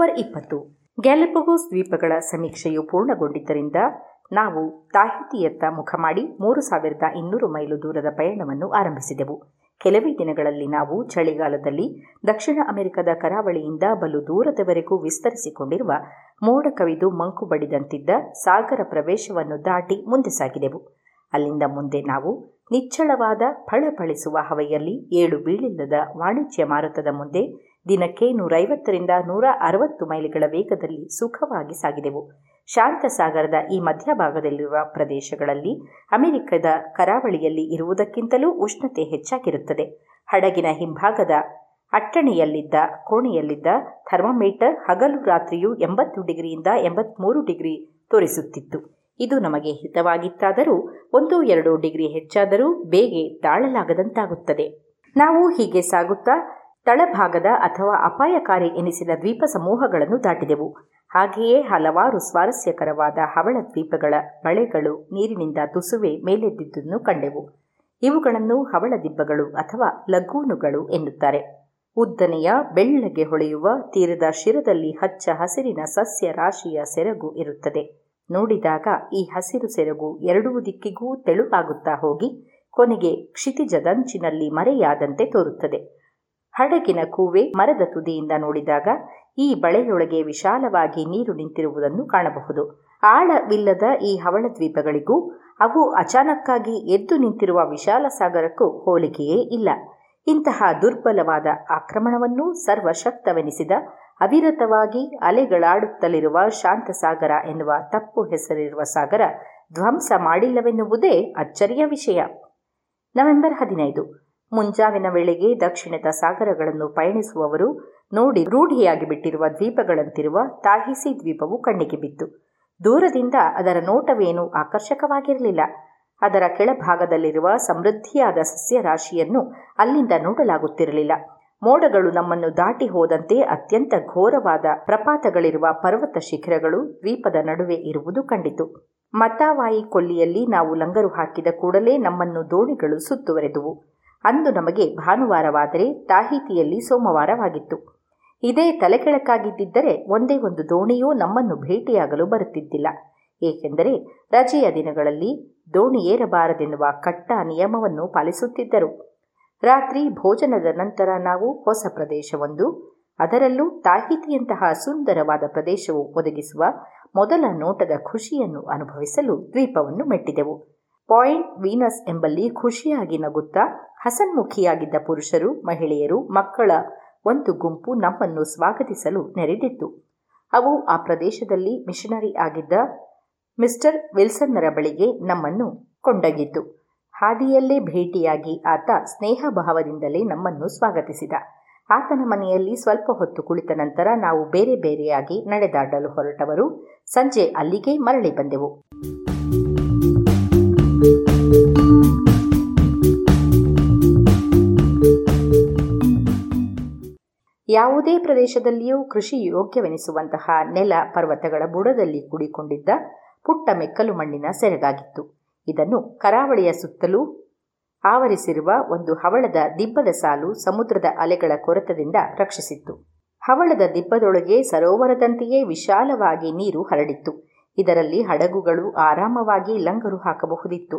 ಅಕ್ಟೋಬರ್ ಇಪ್ಪತ್ತು. ಗ್ಯಾಲಪಗೋಸ್ ದ್ವೀಪಗಳ ಸಮೀಕ್ಷೆಯು ಪೂರ್ಣಗೊಂಡಿದ್ದರಿಂದ ನಾವು ತಾಹಿತಿಯತ್ತ ಮುಖ ಮಾಡಿ ಮೂರು ಸಾವಿರದ ಇನ್ನೂರು ಮೈಲು ದೂರದ ಪಯಣವನ್ನು ಆರಂಭಿಸಿದೆವು. ಕೆಲವೇ ದಿನಗಳಲ್ಲಿ ನಾವು ಚಳಿಗಾಲದಲ್ಲಿ ದಕ್ಷಿಣ ಅಮೆರಿಕದ ಕರಾವಳಿಯಿಂದ ಬಲು ದೂರದವರೆಗೂ ವಿಸ್ತರಿಸಿಕೊಂಡಿರುವ ಮೋಡ ಕವಿದು ಮಂಕು ಬಡಿದಂತಿದ್ದ ಸಾಗರ ಪ್ರವೇಶವನ್ನು ದಾಟಿ ಮುಂದೆ ಸಾಗಿದೆವು. ಅಲ್ಲಿಂದ ಮುಂದೆ ನಾವು ನಿಚ್ಚಳವಾದ ಫಳಫಳಿಸುವ ಹವೆಯಲ್ಲಿ ಏಳು ಬೀಳಿಲ್ಲದ ವಾಣಿಜ್ಯ ಮಾರುತದ ಮುಂದೆ ದಿನಕ್ಕೆ ನೂರೈವತ್ತರಿಂದ ನೂರ ಅರವತ್ತು ಮೈಲಿಗಳ ವೇಗದಲ್ಲಿ ಸುಖವಾಗಿ ಸಾಗಿದೆವು. ಶಾಂತ ಸಾಗರದ ಈ ಮಧ್ಯಭಾಗದಲ್ಲಿರುವ ಪ್ರದೇಶಗಳಲ್ಲಿ ಅಮೆರಿಕದ ಕರಾವಳಿಯಲ್ಲಿ ಇರುವುದಕ್ಕಿಂತಲೂ ಉಷ್ಣತೆ ಹೆಚ್ಚಾಗಿರುತ್ತದೆ. ಹಡಗಿನ ಹಿಂಭಾಗದ ಅಟ್ಟಣೆಯಲ್ಲಿದ್ದ, ಕೋಣೆಯಲ್ಲಿದ್ದ ಥರ್ಮಾಮೀಟರ್ ಹಗಲು ರಾತ್ರಿಯು ಎಂಬತ್ತು ಡಿಗ್ರಿಯಿಂದ ಎಂಬತ್ಮೂರು ಡಿಗ್ರಿ ತೋರಿಸುತ್ತಿತ್ತು. ಇದು ನಮಗೆ ಹಿತವಾಗಿತ್ತಾದರೂ, ಒಂದು ಎರಡು ಡಿಗ್ರಿ ಹೆಚ್ಚಾದರೂ ಬೇಗೆ ತಾಳಲಾಗದಂತಾಗುತ್ತದೆ. ನಾವು ಹೀಗೆ ಸಾಗುತ್ತಾ ತಳಭಾಗದ ಅಥವಾ ಅಪಾಯಕಾರಿ ಎನಿಸಿದ ದ್ವೀಪ ಸಮೂಹಗಳನ್ನು ದಾಟಿದೆವು. ಹಾಗೆಯೇ ಹಲವಾರು ಸ್ವಾರಸ್ಯಕರವಾದ ಹವಳ ದ್ವೀಪಗಳ ಬಳೆಗಳು ನೀರಿನಿಂದ ತುಸುವೆ ಮೇಲೆದ್ದಿದ್ದನ್ನು ಕಂಡೆವು. ಇವುಗಳನ್ನು ಹವಳ ದಿಬ್ಬಗಳು ಅಥವಾ ಲಗೂನುಗಳು ಎನ್ನುತ್ತಾರೆ. ಉದ್ದನೆಯ, ಬೆಳ್ಳಗೆ ಹೊಳೆಯುವ, ತೀರದ ಶಿರದಲ್ಲಿ ಹಚ್ಚ ಹಸಿರಿನ ಸಸ್ಯ ರಾಶಿಯ ಸೆರಗು ಇರುತ್ತದೆ. ನೋಡಿದಾಗ ಈ ಹಸಿರು ಸೆರಗು ಎರಡೂ ದಿಕ್ಕಿಗೂ ತೆಳುವಾಗುತ್ತಾ ಹೋಗಿ ಕೊನೆಗೆ ಕ್ಷಿತಿಜದಂಚಿನಲ್ಲಿ ಮರೆಯಾದಂತೆ ತೋರುತ್ತದೆ. ಹಡಗಿನ ಕೂವೆ ಮರದ ತುದಿಯಿಂದ ನೋಡಿದಾಗ ಈ ಬಳೆಯೊಳಗೆ ವಿಶಾಲವಾಗಿ ನೀರು ನಿಂತಿರುವುದನ್ನು ಕಾಣಬಹುದು. ಆಳವಿಲ್ಲದ ಈ ಹವಳ ದ್ವೀಪಗಳಿಗೂ ಅವು ಅಚಾನಕ್ಕಾಗಿ ಎದ್ದು ನಿಂತಿರುವ ವಿಶಾಲ ಸಾಗರಕ್ಕೂ ಹೋಲಿಕೆಯೇ ಇಲ್ಲ. ಇಂತಹ ದುರ್ಬಲವಾದ ಆಕ್ರಮಣವನ್ನು ಸರ್ವಶಕ್ತವೆನಿಸಿದ ಅವಿರತವಾಗಿ ಅಲೆಗಳಾಡುತ್ತಲಿರುವ ಶಾಂತ ಸಾಗರ ಎನ್ನುವ ತಪ್ಪು ಹೆಸರಿರುವ ಸಾಗರ ಧ್ವಂಸ ಮಾಡಿಲ್ಲವೆನ್ನುವುದೇ ಅಚ್ಚರಿಯ ವಿಷಯ. ನವೆಂಬರ್ ಹದಿನೈದು. ಮುಂಜಾವಿನ ವೇಳೆಗೆ ದಕ್ಷಿಣದ ಸಾಗರಗಳನ್ನು ಪಯಣಿಸುವವರು ನೋಡಿ ರೂಢಿಯಾಗಿ ಬಿಟ್ಟಿರುವ ದ್ವೀಪಗಳಂತಿರುವ ತಾಹಿಸಿ ದ್ವೀಪವು ಕಣ್ಣಿಗೆ ಬಿತ್ತು. ದೂರದಿಂದ ಅದರ ನೋಟವೇನೂ ಆಕರ್ಷಕವಾಗಿರಲಿಲ್ಲ. ಅದರ ಕೆಳಭಾಗದಲ್ಲಿರುವ ಸಮೃದ್ಧಿಯಾದ ಸಸ್ಯರಾಶಿಯನ್ನು ಅಲ್ಲಿಂದ ನೋಡಲಾಗುತ್ತಿರಲಿಲ್ಲ. ಮೋಡಗಳು ನಮ್ಮನ್ನು ದಾಟಿ ಹೋದಂತೆ ಅತ್ಯಂತ ಘೋರವಾದ ಪ್ರಪಾತಗಳಿರುವ ಪರ್ವತ ಶಿಖರಗಳು ದ್ವೀಪದ ನಡುವೆ ಇರುವುದು ಕಂಡಿತು. ಮತಾವಾಯಿ ಕೊಲ್ಲಿಯಲ್ಲಿ ನಾವು ಲಂಗರು ಹಾಕಿದ ಕೂಡಲೇ ನಮ್ಮನ್ನು ದೋಣಿಗಳು ಸುತ್ತುವರೆದುವು. ಅಂದು ನಮಗೆ ಭಾನುವಾರವಾದರೆ ತಾಹಿತಿಯಲ್ಲಿ ಸೋಮವಾರವಾಗಿತ್ತು. ಇದೇ ತಲೆಕೆಳಕಾಗಿದ್ದರೆ ಒಂದೇ ಒಂದು ದೋಣಿಯೂ ನಮ್ಮನ್ನು ಭೇಟಿಯಾಗಲು ಬರುತ್ತಿದ್ದಿಲ್ಲ. ಏಕೆಂದರೆ ರಜೆಯ ದಿನಗಳಲ್ಲಿ ದೋಣಿ ಏರಬಾರದೆನ್ನುವ ಕಟ್ಟ ನಿಯಮವನ್ನು ಪಾಲಿಸುತ್ತಿದ್ದರು. ರಾತ್ರಿ ಭೋಜನದ ನಂತರ ನಾವು ಹೊಸ ಪ್ರದೇಶವೊಂದು, ಅದರಲ್ಲೂ ತಾಹಿತಿಯಂತಹ ಸುಂದರವಾದ ಪ್ರದೇಶವು ಒದಗಿಸುವ ಮೊದಲ ನೋಟದ ಖುಷಿಯನ್ನು ಅನುಭವಿಸಲು ದ್ವೀಪವನ್ನು ಮೆಟ್ಟಿದೆವು. ಪಾಯಿಂಟ್ ವೀನಸ್ ಎಂಬಲ್ಲಿ ಖುಷಿಯಾಗಿ ನಗುತ್ತಾ ಹಸನ್ಮುಖಿಯಾಗಿದ್ದ ಪುರುಷರು, ಮಹಿಳೆಯರು, ಮಕ್ಕಳ ಒಂದು ಗುಂಪು ನಮ್ಮನ್ನು ಸ್ವಾಗತಿಸಲು ನೆರೆದಿತ್ತು. ಅವು ಆ ಪ್ರದೇಶದಲ್ಲಿ ಮಿಷನರಿ ಆಗಿದ್ದ ಮಿಸ್ಟರ್ ವಿಲ್ಸನ್ನರ ಬಳಿಗೆ ನಮ್ಮನ್ನು ಕೊಂಡೊಯ್ಯಿತು. ಹಾದಿಯಲ್ಲೇ ಭೇಟಿಯಾಗಿ ಆತ ಸ್ನೇಹ ಭಾವದಿಂದಲೇ ನಮ್ಮನ್ನು ಸ್ವಾಗತಿಸಿದ. ಆತನ ಮನೆಯಲ್ಲಿ ಸ್ವಲ್ಪ ಹೊತ್ತು ಕುಳಿತ ನಂತರ ನಾವು ಬೇರೆ ಬೇರೆಯಾಗಿ ನಡೆದಾಡಲು ಹೊರಟವರು. ಸಂಜೆ ಅಲ್ಲಿಗೆ ಮರಳಿ ಬಂದೆವು. ಯಾವುದೇ ಪ್ರದೇಶದಲ್ಲಿಯೂ ಕೃಷಿ ಯೋಗ್ಯವೆನಿಸುವಂತಹ ನೆಲ ಪರ್ವತಗಳ ಬುಡದಲ್ಲಿ ಕುಡಿಕೊಂಡಿದ್ದ ಪುಟ್ಟ ಮೆಕ್ಕಲು ಮಣ್ಣಿನ ಸೆರಗಾಗಿತ್ತು. ಇದನ್ನು ಕರಾವಳಿಯ ಸುತ್ತಲೂ ಆವರಿಸಿರುವ ಒಂದು ಹವಳದ ದಿಬ್ಬದ ಸಾಲು ಸಮುದ್ರದ ಅಲೆಗಳ ಕೊರೆತದಿಂದ ರಕ್ಷಿಸಿತ್ತು. ಹವಳದ ದಿಬ್ಬದೊಳಗೆ ಸರೋವರದಂತೆಯೇ ವಿಶಾಲವಾಗಿ ನೀರು ಹರಡಿತ್ತು. ಇದರಲ್ಲಿ ಹಡಗುಗಳು ಆರಾಮವಾಗಿ ಲಂಗರು ಹಾಕಬಹುದಿತ್ತು.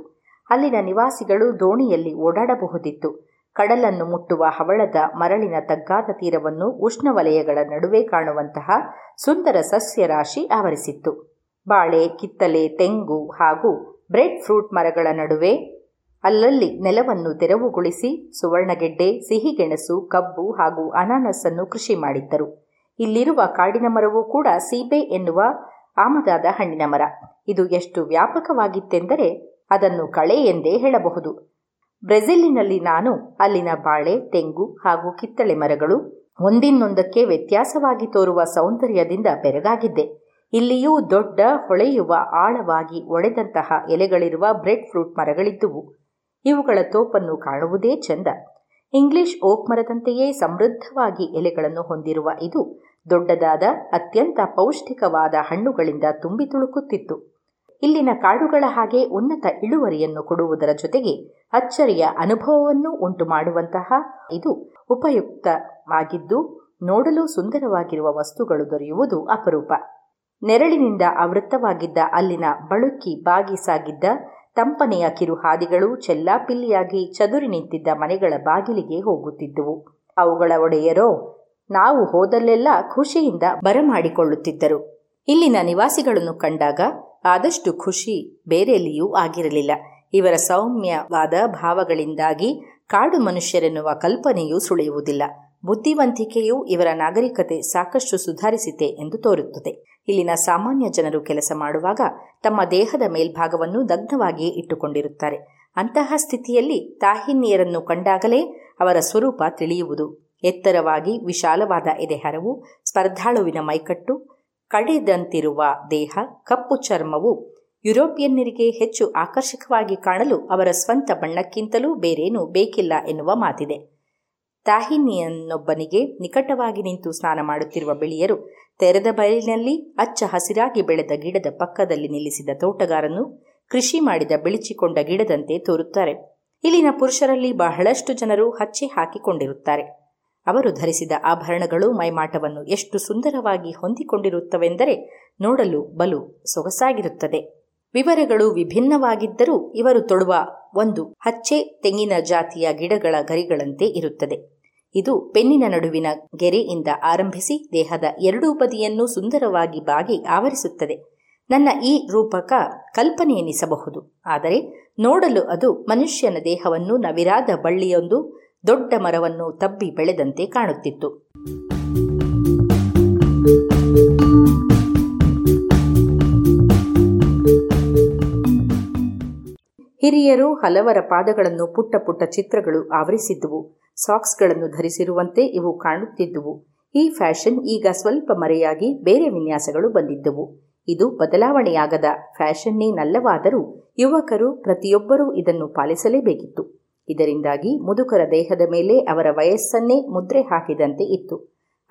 ಅಲ್ಲಿನ ನಿವಾಸಿಗಳು ದೋಣಿಯಲ್ಲಿ ಓಡಾಡಬಹುದಿತ್ತು. ಕಡಲನ್ನು ಮುಟ್ಟುವ ಹವಳದ ಮರಳಿನ ತಗ್ಗಾದ ತೀರವನ್ನು ಉಷ್ಣವಲಯಗಳ ನಡುವೆ ಕಾಣುವಂತಹ ಸುಂದರ ಸಸ್ಯರಾಶಿ ಆವರಿಸಿತ್ತು. ಬಾಳೆ, ಕಿತ್ತಲೆ, ತೆಂಗು ಹಾಗೂ ಬ್ರೆಡ್ ಫ್ರೂಟ್ ಮರಗಳ ನಡುವೆ ಅಲ್ಲಲ್ಲಿ ನೆಲವನ್ನು ತೆರವುಗೊಳಿಸಿ ಸುವರ್ಣಗೆಡ್ಡೆ, ಸಿಹಿಗೆಣಸು, ಕಬ್ಬು ಹಾಗೂ ಅನಾನಸನ್ನು ಕೃಷಿ ಮಾಡಿದ್ದರು. ಇಲ್ಲಿರುವ ಕಾಡಿನ ಮರವೂ ಕೂಡ ಸೀಬೆ ಎನ್ನುವ ಆಮದಾದ ಹಣ್ಣಿನ ಮರ. ಇದು ಎಷ್ಟು ವ್ಯಾಪಕವಾಗಿತ್ತೆಂದರೆ ಅದನ್ನು ಕಳೆ ಎಂದೇ ಹೇಳಬಹುದು. ಬ್ರೆಜಿಲಿನಲ್ಲಿ ನಾನು, ಅಲ್ಲಿನ ಬಾಳೆ, ತೆಂಗು ಹಾಗೂ ಕಿತ್ತಳೆ ಮರಗಳು ಒಂದಿನ್ನೊಂದಕ್ಕೆ ವ್ಯತ್ಯಾಸವಾಗಿ ತೋರುವ ಸೌಂದರ್ಯದಿಂದ ಬೆರಗಾಗಿದ್ದೆ. ಇಲ್ಲಿಯೂ ದೊಡ್ಡ, ಹೊಳೆಯುವ, ಆಳವಾಗಿ ಒಡೆದಂತಹ ಎಲೆಗಳಿರುವ ಬ್ರೆಡ್ ಫ್ರೂಟ್ ಮರಗಳಿದ್ದುವು. ಇವುಗಳ ತೋಪನ್ನು ಕಾಣುವುದೇ ಚಂದ. ಇಂಗ್ಲಿಷ್ ಓಕ್ ಮರದಂತೆಯೇ ಸಮೃದ್ಧವಾಗಿ ಎಲೆಗಳನ್ನು ಹೊಂದಿರುವ ಇದು ದೊಡ್ಡದಾದ, ಅತ್ಯಂತ ಪೌಷ್ಟಿಕವಾದ ಹಣ್ಣುಗಳಿಂದ ತುಂಬಿ ತುಳುಕುತ್ತಿತ್ತು. ಇಲ್ಲಿನ ಕಾಡುಗಳ ಹಾಗೆ ಉನ್ನತ ಇಳುವರಿಯನ್ನು ಕೊಡುವುದರ ಜೊತೆಗೆ ಅಚ್ಚರಿಯ ಅನುಭವವನ್ನು ಉಂಟು ಮಾಡುವಂತಹ ಇದು ಉಪಯುಕ್ತವಾಗಿದ್ದು, ನೋಡಲು ಸುಂದರವಾಗಿರುವ ವಸ್ತುಗಳು ದೊರೆಯುವುದು ಅಪರೂಪ. ನೆರಳಿನಿಂದ ಆವೃತ್ತವಾಗಿದ್ದ ಅಲ್ಲಿನ ಬಳುಕಿ ಬಾಗಿ ಸಾಗಿದ್ದ ತಂಪನೆಯ ಕಿರುಹಾದಿಗಳು ಚೆಲ್ಲಾಪಿಲ್ಲಿಯಾಗಿ ಚದುರಿ ನಿಂತಿದ್ದ ಮನೆಗಳ ಬಾಗಿಲಿಗೆ ಹೋಗುತ್ತಿದ್ದುವು. ಅವುಗಳ ಒಡೆಯರೋ, ನಾವು ಹೋದಲ್ಲೆಲ್ಲ ಖುಷಿಯಿಂದ ಬರಮಾಡಿಕೊಳ್ಳುತ್ತಿದ್ದರು. ಇಲ್ಲಿನ ನಿವಾಸಿಗಳನ್ನು ಕಂಡಾಗ ಆದಷ್ಟು ಖುಷಿ ಬೇರೆಲ್ಲಿಯೂ ಆಗಿರಲಿಲ್ಲ. ಇವರ ಸೌಮ್ಯವಾದ ಭಾವಗಳಿಂದಾಗಿ ಕಾಡು ಮನುಷ್ಯರೆನ್ನುವ ಕಲ್ಪನೆಯೂ ಸುಳಿಯುವುದಿಲ್ಲ. ಬುದ್ಧಿವಂತಿಕೆಯು ಇವರ ನಾಗರಿಕತೆ ಸಾಕಷ್ಟು ಸುಧಾರಿಸಿತೆ ಎಂದು ತೋರುತ್ತದೆ. ಇಲ್ಲಿನ ಸಾಮಾನ್ಯ ಜನರು ಕೆಲಸ ಮಾಡುವಾಗ ತಮ್ಮ ದೇಹದ ಮೇಲ್ಭಾಗವನ್ನು ದಗ್ಧವಾಗಿ ಇಟ್ಟುಕೊಂಡಿರುತ್ತಾರೆ. ಅಂತಹ ಸ್ಥಿತಿಯಲ್ಲಿ ತಾಹಿನ್ಯರನ್ನು ಕಂಡಾಗಲೇ ಅವರ ಸ್ವರೂಪ ತಿಳಿಯುವುದು ಎತ್ತರವಾಗಿ ವಿಶಾಲವಾದ ಎದೆಹರವು, ಸ್ಪರ್ಧಾಳುವಿನ ಮೈಕಟ್ಟು ಕಡೆದಂತಿರುವ ದೇಹ, ಕಪ್ಪು ಚರ್ಮವು ಯುರೋಪಿಯನ್ನರಿಗೆ ಹೆಚ್ಚು ಆಕರ್ಷಕವಾಗಿ ಕಾಣಲು ಅವರ ಸ್ವಂತ ಬಣ್ಣಕ್ಕಿಂತಲೂ ಬೇರೇನೂ ಬೇಕಿಲ್ಲ ಎನ್ನುವ ಮಾತಿದೆ. ತಾಹಿನಿಯನ್ನೊಬ್ಬನಿಗೆ ನಿಕಟವಾಗಿ ನಿಂತು ಸ್ನಾನ ಮಾಡುತ್ತಿರುವ ಬಿಳಿಯರು ತೆರೆದ ಬಯಲಿನಲ್ಲಿ ಅಚ್ಚ ಹಸಿರಾಗಿ ಬೆಳೆದ ಗಿಡದ ಪಕ್ಕದಲ್ಲಿ ನಿಲ್ಲಿಸಿದ ತೋಟಗಾರನು ಕೃಷಿ ಮಾಡಿದ ಬಿಳಿಚಿಕೊಂಡ ಗಿಡದಂತೆ ತೋರುತ್ತಾರೆ. ಇಲ್ಲಿನ ಪುರುಷರಲ್ಲಿ ಬಹಳಷ್ಟು ಜನರು ಹಚ್ಚಿ ಹಾಕಿಕೊಂಡಿರುತ್ತಾರೆ. ಅವರು ಧರಿಸಿದ ಆಭರಣಗಳು ಮೈಮಾಟವನ್ನು ಎಷ್ಟು ಸುಂದರವಾಗಿ ಹೊಂದಿಕೊಂಡಿರುತ್ತವೆಂದರೆ ನೋಡಲು ಬಲು ಸೊಗಸಾಗಿರುತ್ತದೆ. ವಿವರಗಳು ವಿಭಿನ್ನವಾಗಿದ್ದರೂ ಇವರು ತೊಡುವ ಒಂದು ಹಚ್ಚೆ ತೆಂಗಿನ ಜಾತಿಯ ಗಿಡಗಳ ಗರಿಗಳಂತೆ ಇರುತ್ತದೆ. ಇದು ಪೆನ್ನಿನ ನಡುವಿನ ಗೆರೆಯಿಂದ ಆರಂಭಿಸಿ ದೇಹದ ಎರಡೂ ಬದಿಯನ್ನು ಸುಂದರವಾಗಿ ಬಾಗಿ ಆವರಿಸುತ್ತದೆ. ನನ್ನ ಈ ರೂಪಕ ಕಲ್ಪನೆ ಎನಿಸಬಹುದು ಆದರೆ ನೋಡಲು ಅದು ಮನುಷ್ಯನ ದೇಹವನ್ನು ನವಿರಾದ ಬಳ್ಳಿಯೊಂದು ದೊಡ್ಡ ಮರವನ್ನು ತಬ್ಬಿ ಬೆಳೆದಂತೆ ಕಾಣುತ್ತಿತ್ತು. ಹಿರಿಯರು ಹಲವರ ಪಾದಗಳನ್ನು ಪುಟ್ಟ ಪುಟ್ಟ ಚಿತ್ರಗಳು ಆವರಿಸಿದ್ದುವು. ಸಾಕ್ಸ್ಗಳನ್ನು ಧರಿಸಿರುವಂತೆ ಇವು ಕಾಣುತ್ತಿದ್ದುವು. ಈ ಫ್ಯಾಷನ್ ಈಗ ಸ್ವಲ್ಪ ಮರೆಯಾಗಿ ಬೇರೆ ವಿನ್ಯಾಸಗಳು ಬಂದಿದ್ದವು. ಇದು ಬದಲಾವಣೆಯಾಗದ ಫ್ಯಾಷನ್ನೇನಲ್ಲವಾದರೂ ಯುವಕರು ಪ್ರತಿಯೊಬ್ಬರೂ ಇದನ್ನು ಪಾಲಿಸಲೇಬೇಕಿತ್ತು. ಇದರಿಂದಾಗಿ ಮುದುಕರ ದೇಹದ ಮೇಲೆ ಅವರ ವಯಸ್ಸನ್ನೇ ಮುದ್ರೆ ಹಾಕಿದಂತೆ ಇತ್ತು.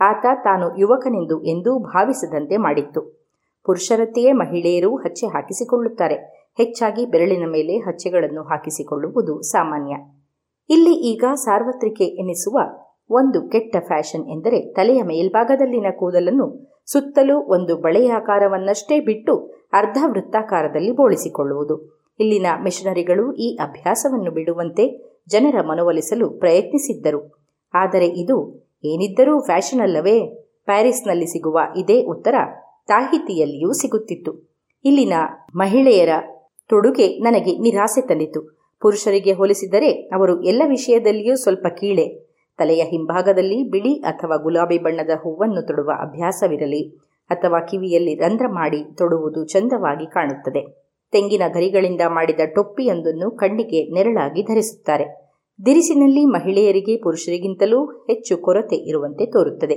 ಆತ ತಾನು ಯುವಕನೆಂದು ಎಂದೂ ಭಾವಿಸದಂತೆ ಮಾಡಿತ್ತು. ಪುರುಷರತ್ತೆಯೇ ಮಹಿಳೆಯರು ಹಚ್ಚೆ ಹಾಕಿಸಿಕೊಳ್ಳುತ್ತಾರೆ. ಹೆಚ್ಚಾಗಿ ಬೆರಳಿನ ಮೇಲೆ ಹಚ್ಚೆಗಳನ್ನು ಹಾಕಿಸಿಕೊಳ್ಳುವುದು ಸಾಮಾನ್ಯ. ಇಲ್ಲಿ ಈಗ ಸಾರ್ವತ್ರಿಕೆ ಎನಿಸುವ ಒಂದು ಕೆಟ್ಟ ಫ್ಯಾಷನ್ ಎಂದರೆ ತಲೆಯ ಮೇಲ್ಭಾಗದಲ್ಲಿನ ಕೂದಲನ್ನು ಸುತ್ತಲೂ ಒಂದು ಬಳೆಯಾಕಾರವನ್ನಷ್ಟೇ ಬಿಟ್ಟು ಅರ್ಧ ವೃತ್ತಾಕಾರದಲ್ಲಿ ಬೋಳಿಸಿಕೊಳ್ಳುವುದು. ಇಲ್ಲಿನ ಮಿಷನರಿಗಳು ಈ ಅಭ್ಯಾಸವನ್ನು ಬಿಡುವಂತೆ ಜನರ ಮನವೊಲಿಸಲು ಪ್ರಯತ್ನಿಸಿದ್ದರು. ಆದರೆ ಇದು ಏನಿದ್ದರೂ ಫ್ಯಾಷನ್ ಅಲ್ಲವೇ? ಪ್ಯಾರಿಸ್ನಲ್ಲಿ ಸಿಗುವ ಇದೇ ಉತ್ತರ ತಾಹಿತಿಯಲ್ಲಿಯೂ ಸಿಗುತ್ತಿತ್ತು. ಇಲ್ಲಿನ ಮಹಿಳೆಯರ ತೊಡುಗೆ ನನಗೆ ನಿರಾಸೆ ತಂದಿತು. ಪುರುಷರಿಗೆ ಹೋಲಿಸಿದರೆ ಅವರು ಎಲ್ಲ ವಿಷಯದಲ್ಲಿಯೂ ಸ್ವಲ್ಪ ಕೀಳೆ. ತಲೆಯ ಹಿಂಭಾಗದಲ್ಲಿ ಬಿಳಿ ಅಥವಾ ಗುಲಾಬಿ ಬಣ್ಣದ ಹೂವನ್ನು ತೊಡುವ ಅಭ್ಯಾಸವಿರಲಿ ಅಥವಾ ಕಿವಿಯಲ್ಲಿ ರಂಧ್ರ ಮಾಡಿ ತೊಡುವುದು ಚಂದವಾಗಿ ಕಾಣುತ್ತದೆ. ತೆಂಗಿನ ಗರಿಗಳಿಂದ ಮಾಡಿದ ಟೊಪ್ಪಿಯೊಂದನ್ನು ಕಣ್ಣಿಗೆ ನೆರಳಾಗಿ ಧರಿಸುತ್ತಾರೆ. ದಿರಿಸಿನಲ್ಲಿ ಮಹಿಳೆಯರಿಗೆ ಪುರುಷರಿಗಿಂತಲೂ ಹೆಚ್ಚು ಕೊರತೆ ಇರುವಂತೆ ತೋರುತ್ತದೆ.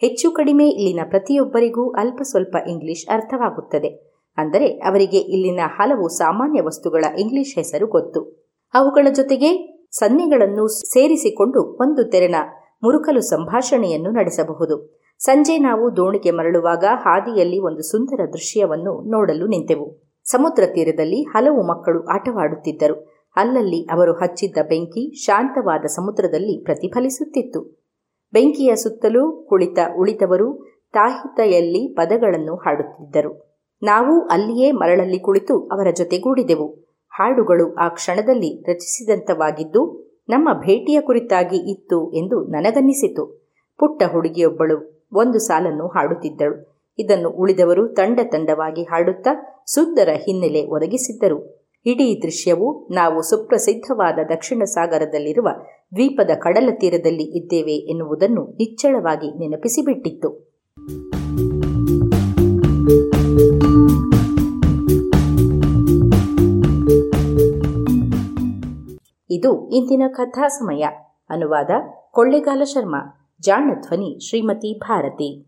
ಹೆಚ್ಚು ಕಡಿಮೆ ಇಲ್ಲಿನ ಪ್ರತಿಯೊಬ್ಬರಿಗೂ ಅಲ್ಪ ಸ್ವಲ್ಪ ಇಂಗ್ಲಿಷ್ ಅರ್ಥವಾಗುತ್ತದೆ. ಅಂದರೆ ಅವರಿಗೆ ಇಲ್ಲಿನ ಹಲವು ಸಾಮಾನ್ಯ ವಸ್ತುಗಳ ಇಂಗ್ಲಿಷ್ ಹೆಸರು ಗೊತ್ತು. ಅವುಗಳ ಜೊತೆಗೆ ಸನ್ನೆಗಳನ್ನು ಸೇರಿಸಿಕೊಂಡು ಒಂದು ತೆರನ ಮುರುಕಲು ಸಂಭಾಷಣೆಯನ್ನು ನಡೆಸಬಹುದು. ಸಂಜೆ ನಾವು ದೋಣಿಗೆ ಮರಳುವಾಗ ಹಾದಿಯಲ್ಲಿ ಒಂದು ಸುಂದರ ದೃಶ್ಯವನ್ನು ನೋಡಲು ನಿಂತೆವು. ಸಮುದ್ರ ತೀರದಲ್ಲಿ ಹಲವು ಮಕ್ಕಳು ಆಟವಾಡುತ್ತಿದ್ದರು. ಅಲ್ಲಲ್ಲಿ ಅವರು ಹಚ್ಚಿದ್ದ ಬೆಂಕಿ ಶಾಂತವಾದ ಸಮುದ್ರದಲ್ಲಿ ಪ್ರತಿಫಲಿಸುತ್ತಿತ್ತು. ಬೆಂಕಿಯ ಸುತ್ತಲೂ ಕುಳಿತ ಉಳಿದವರು ತಾಹಿತೆಯಲ್ಲಿ ಪದಗಳನ್ನು ಹಾಡುತ್ತಿದ್ದರು. ನಾವು ಅಲ್ಲಿಯೇ ಮರಳಲ್ಲಿ ಕುಳಿತು ಅವರ ಜೊತೆಗೂಡಿದೆವು. ಹಾಡುಗಳು ಆ ಕ್ಷಣದಲ್ಲಿ ರಚಿಸಿದಂತವಾಗಿದ್ದು, ನಮ್ಮ ಭೇಟಿಯ ಕುರಿತಾಗಿ ಇತ್ತು ಎಂದು ನನಗನ್ನಿಸಿತು. ಪುಟ್ಟ ಹುಡುಗಿಯೊಬ್ಬಳು ಒಂದು ಸಾಲನ್ನು ಹಾಡುತ್ತಿದ್ದಳು. ಇದನ್ನು ಉಳಿದವರು ತಂಡ ತಂಡವಾಗಿ ಹಾಡುತ್ತಾ ಸುಂದರ ಹಿನ್ನೆಲೆ ಒದಗಿಸಿದ್ದರು. ಇಡೀ ದೃಶ್ಯವು ನಾವು ಸುಪ್ರಸಿದ್ಧವಾದ ದಕ್ಷಿಣ ಸಾಗರದಲ್ಲಿರುವ ದ್ವೀಪದ ಕಡಲ ತೀರದಲ್ಲಿ ಇದ್ದೇವೆ ಎನ್ನುವುದನ್ನು ನಿಚ್ಚಳವಾಗಿ ನೆನಪಿಸಿಬಿಟ್ಟಿತ್ತು. ಇದು ಇಂದಿನ ಕಥಾ ಸಮಯ ಅನುವಾದ ಕೊಳ್ಳೆಗಾಲ ಶರ್ಮಾ. ಜಾಣ ಧ್ವನಿ ಶ್ರೀಮತಿ ಭಾರತಿ.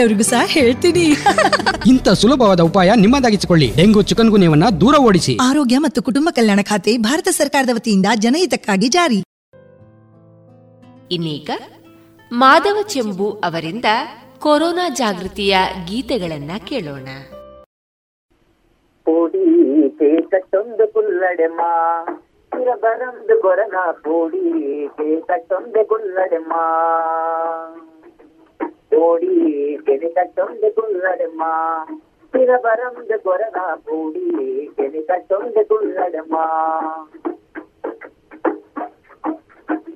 ಬೇರೆಯವ್ರಿಗೂ ಸಹ ಹೇಳ್ತೀನಿ. ಇಂಥ ಸುಲಭವಾದ ಉಪಾಯ ನಿಮ್ಮದಾಗಿಸಿಕೊಳ್ಳಿ. ಡೆಂಗು ಚಿಕನ್ ಗುಣವನ್ನ ದೂರ ಓಡಿಸಿ. ಆರೋಗ್ಯ ಮತ್ತು ಕುಟುಂಬ ಕಲ್ಯಾಣ ಖಾತೆ ಭಾರತ ಸರ್ಕಾರದ ವತಿಯಿಂದ ಜನಹಿತಕ್ಕಾಗಿ ಜಾರಿ. ಇನ್ನೀಗ ಮಾಧವ ಚೆಂಬು ಅವರಿಂದ ಕೊರೋನಾ ಜಾಗೃತಿಯ ಗೀತೆಗಳನ್ನ ಕೇಳೋಣ. ಬರಂದು ಕೊರನ ಪೋಡಿ ಕಟ್ಟೊಂದು ಕುಲ್ಲಡೆಮ್ಮ ஓடி கெனிக்கட்டொண்டு கொள்ளடுமா பிற பரந்து கொரடா கூடி கெனிக்கட்டொண்டு கொள்ளடுமா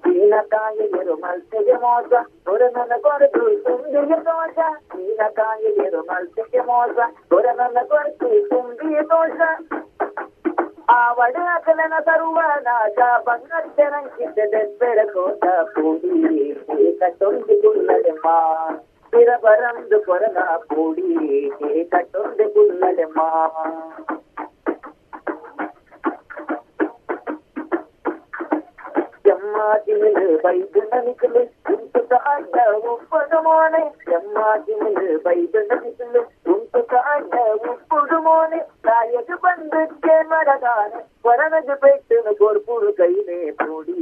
నీలకాయ ఎరుమల్సెయ మోస కొరనల కొరకు తుండియ దోష నీలకాయ ఎరుమల్సెయ మోస కొరనల కొరకు తుండియ దోష ದೋಷ ಆ ವಡಕಲನ ತರುವ ನಾಶ ಬಂಗಟ್ಟರಂಕಿದ್ದೆಬ್ಬೆರ ಕೋಟ ಪೂಡಿ ಕಟ್ಟೊಂದು ಕುಲ್ಲಡೆಮ್ಮ ಬರಂದು ಕೊರನ ಪೂಡಿ ಕಟ್ಟೊಂದು బైబిల్ నదికలు ఉంటుత అడ్డ ఉప్పడుమోనే ఎమ్మాజిములు బైబిల్ నదికలు ఉంటుత అడ్డ ఉప్పుడుమోనే తాయకు బంధుకే మరగానే వరనకు పెట్టిన గొడుపుడు కైనే పొడి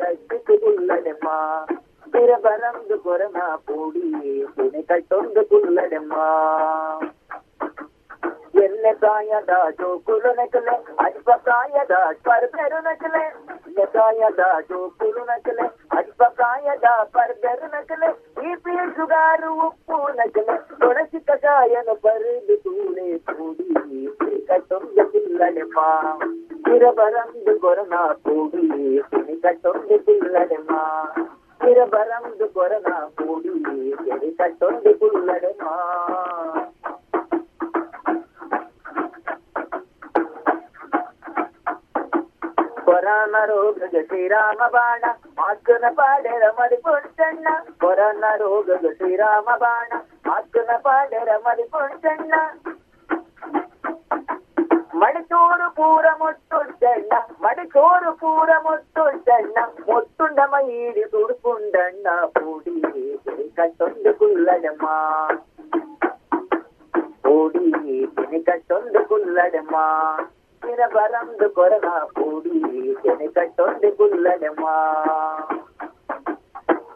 తగ్గుకుల్లనమ్మా பிற பரந்து கொரமா பூடி துணை கட்டொந்து குள்ளடம்மா என்ன தாயடா ஜோக்குலுனக்கல அடிப்பக்காயடா பர்பெருனக்கல என்ன தாயடா ஜோக்குலுனக்கல அடிப்பக்காயடா பர்பெருனக்கல பிபி சுகார் உப்பு நக்கல துளசி கஷாயன பருது தூளே கூடி கட்டொங்க பிள்ளனப்பா திரபரந்து கொரோனா கூடி கட்டொங்க பிள்ளனம்மா திரபரந்து கொரோனா கூடி கட்டொங்க பிள்ளனம்மா ಪಿಲ್ಲಡೆಮ್ಮ ಇರಬರಂದು ಕೊರನ ಕೂಡಿ ತಿನಿ ಕಟ್ಟೊಂದು ಪಿಲ್ಲಡೆಮ್ಮ ಇರಬರಂದು ಕೊರನ ಕೂಡಿ ತಿನಿ ಕಟ್ಟೊಂದು ಪಿಲ್ಲಡೆಮ್ಮ ಕೊರೋನಾ ರೋಗದ ಶ್ರೀರಾಮ ಬಾಣ ಮಾಸ್ಕನ ಪಾಡೆರ ಮರಿಪುಡ್ಸಣ್ಣ ಕೊರೋನಾ ರೋಗದ ಶ್ರೀರಾಮ ಬಾಣ ಮಾಸ್ಕನ ಪಾಡೆರ ಮರಿಪುಡ್ಸಣ್ಣ ಮಡಿಚೋರು ಪೂರ ಮೊಟ್ಟುಂಡಣ್ಣ ಮಡಿಚೋರು ಪೂರ ಮೊಟ್ಟುಂಡಣ್ಣ ಮೊಟ್ಟುಂಡ ಮೈಡಿ ತುಡುಕುಂಡಣ್ಣ ಪಿನ ಬರಂದು ಕೊರಗ ಪೂಡಿ ತೆನೆ ಕಟ್ಟೊಂದು ಗುಲ್ಲನೆ ಮಾ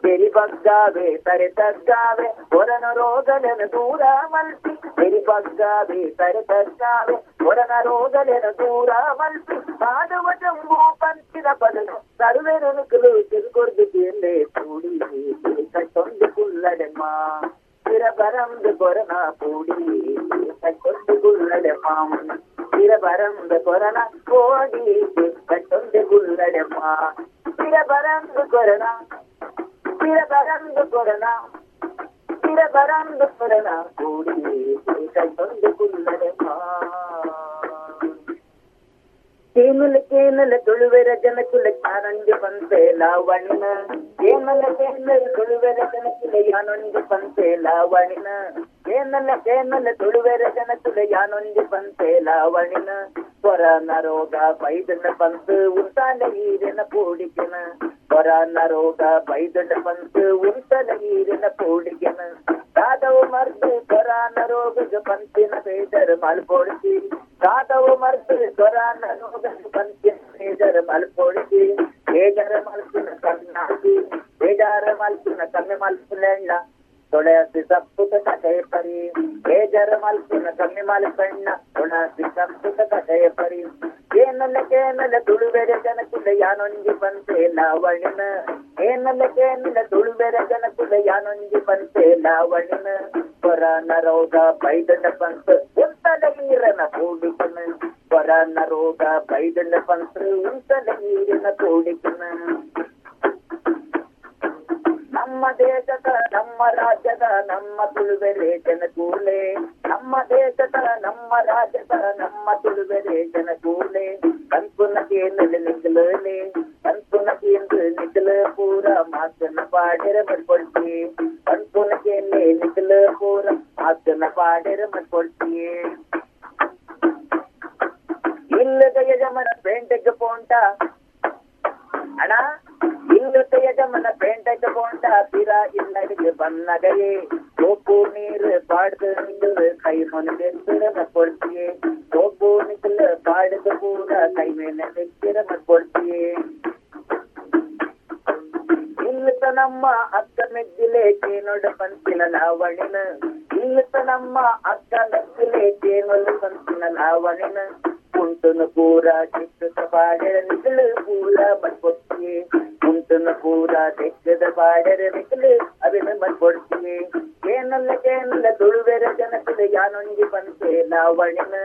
ಬೆರಿ ಬಗ್ಗಾವೆ ತರೆ ತಗ್ಗಾವೆ ಹೊರನ ರೋಗಲೆನ ದೂರ ಮಲ್ಪಿ ಬೆರಿ ಬಗ್ಗಾವೆ ತರೆ ತಗ್ಗಾವೆ ಹೊರನ ರೋಗಲೆನ ದೂರ ಮಲ್ಪಿ ಪಾದವ ಜಂಬೂ ಪಂಚಿನ ಬದಲು ಸರ್ವೆ ನನುಕಲು ತಿರುಗೊರ್ದು ತಿಂದೆ ಪೂಡಿ ತೆನೆ ಕಟ್ಟೊಂದು ಗುಲ್ಲನೆ ಮಾ பிற பரந்து கொரனா பூடி கட்டொண்டு குல்லடமாம் சிறபரந்து கொரனா கோடி கட்டொந்து குள்ளடமா சிறபரந்து கொரனா. சிறபரந்து கொரனா. சிறபரந்து கொரனா கோடி கட்டொந்து குள்ளடமா ಕೇನಲ ತುಳುವೆರ ಜನಕುಲ ಯಾನೊಂದು ಪಂತೆ ಲಾವಣ್ಣ. ಕೇಮಲ ಕೇನಲ ತುಳುವೆರ ಜನಕುಲ ಯಾನೊಂದು ಪಂತೆ ಲಾವಣಿನ ಕೇನಲ ಕೇನಲ ತುಳುವೆರ ಜನಕುಲ ಯಾನೊಂದು ಪಂತೆ ಲಾವಣಿನ ಕೊರನ ರೋಗ ಪೈದನ ಪಂತು ಉತ್ತಾನ ಈರಿನ ಪೂಡಿಕೆನ ಕೊರೋನಾ ರೋಗ ಬೈದಡ ಬಂತು ಉಂಟಲ ನೀರಿನ ಪೂಡಿಕೆನ ಕಾದವು ಮರ್ದು ಬರನ ರೋಗದ ಪಂತಿನ ಬೇದರ ಮಲ್ಪೋಡಿಸಿ ಕಾದವು ಮರ್ದು ಬರನ ರೋಗದ ಪಂತಿನ ಬೇದರ ಮಲ್ಪೋಡಿಸಿ ಬೇಜಾರ ಮಲ್ಪಿನ ಕಣ್ಣಾಕಿ, ಬೇಜಾರ ಮಲ್ಪಿನ ಕಮ್ಮಿ ಮಲ್ಪಿನ ತೊಳೆಸಿ ಸಪ್ಪುತ ಕಥೆಯ ಪರಿ ಬೇಜಾರ ಮಲ್ಪಿನ ಕಮ್ಮಿ ಮಲ್ಪಣ್ಣ ತೊಳಸಿ ಸಪ್ಪುತ ಕಥೆಯ ಪರಿ ಏನಲ್ಲ ಕೇನಲ್ಲ ತುಳುವೆರೆ ಜನಕುಲ ಯಾನೊಂಜಿ ಪಂತೆ ಲಾವಣಿನ ಏನಲ್ಲ ಕೇನಲ್ಲ ತುಳುವೆರೆ ಜನಕುಲ ಯಾನೊಂಜಿ ಪಂತೆ ಲಾವಣಿನ ಕೊರೋನಾ ರೋಗ ಬೈದಂಡ ಪಂತ ಉಂಟಲ ನೀರನ ಕೂಡಿಕನ ಕೊರೋನಾ ರೋಗ ಬೈದಂಡ ಪಂತ ಉಂಟಲ ನೀರಿನ ಕೂಡಿಕನ ನಮ್ಮ ದೇಶದ ನಮ್ಮ ರಾಜ್ಯದ ನಮ್ಮ ತುಳುವೆರೆ ಜನಕೂಲೆ ನಮ್ಮ ದೇಶದ ನಮ್ಮ ರಾಜ್ಯದ ನಮ್ಮ ತುಳುವೆರೆ ಜನಕೂಲೆ ಕಂಕುನ ಕೇಂದ್ರ ನಿಗಲೇ ಕಂಕುನ ಕೇಂದ್ರ ನಿಗಲ ಪೂರ ಮಾತನ ಪಾಡಿರ ಮಾಡ್ಕೊಳ್ತಿ ಕಂಕುನ ಕೇಂದ್ರ ನಿಗಲ ಪೂರ ಮಾತನ ಪಾಡಿರ ಮಾಡ್ಕೊಳ್ತಿ ಇಲ್ಲದ ಯಜಮನ ಪೇಂಟೆಗೆ ಪೋಂಟ ಅಣ್ಣ ಇಲ್ಲದ ಯಜಮನ ಪೇಂಟೆಗೆ ಪೋಂಟ ತೀರ ಇಲ್ಲಡಿಗೆ ಬನ್ನಗಯೇ ಸೋಪು ನೀರು ಪಾಡ್ದು ನಿಗಲು ಕೈ ಮೊನಗೆತ್ತಿರ ಮಾಡ್ಕೊಳ್ತೀಯೇ ಸೋಪು ನಿಗಲು ಪಾಡ್ದು ಪೂರ ಕೈ ಮೇಲೆ ಬೆಕ್ಕಿರ ಮಾಡ್ಕೊಳ್ತೀಯೇ ಇಲ್ಲತ ನಮ್ಮ ಅಕ್ಕ ಮೆದ್ದಿಲೆ ಚೇನೊಡ ಪಂಚಿನ ಲಾವಣಿನ ಇಲ್ಲತ ನಮ್ಮ ಅಕ್ಕ ಮೆದ್ದಿಲೆ ಚೇನೊಡ ಪಂಚಿನ ಲಾವಣಿನ ಕುಂಟುನ ಪೂರ ಚಿಕ್ಕದ ಪಾಡರ ನಿಗಲು ಪೂರ ಮಟ್ಕೊಡ್ತೀವಿ ಕುಂಟುನ ಪೂರ ತೆಕ್ಕದ ಪಾಡರ ನಿಗಲು ಅವಿನ ಮಟ್ಕೊಡ್ತೀವಿ ಕೇನಲ್ಲ ಕೇನಲ್ಲ ತುಳುವೆರ ಜನಕುಲ ಯಾನೊಂಜಿ ಪಂಚೆ ಲಾವಣಿನ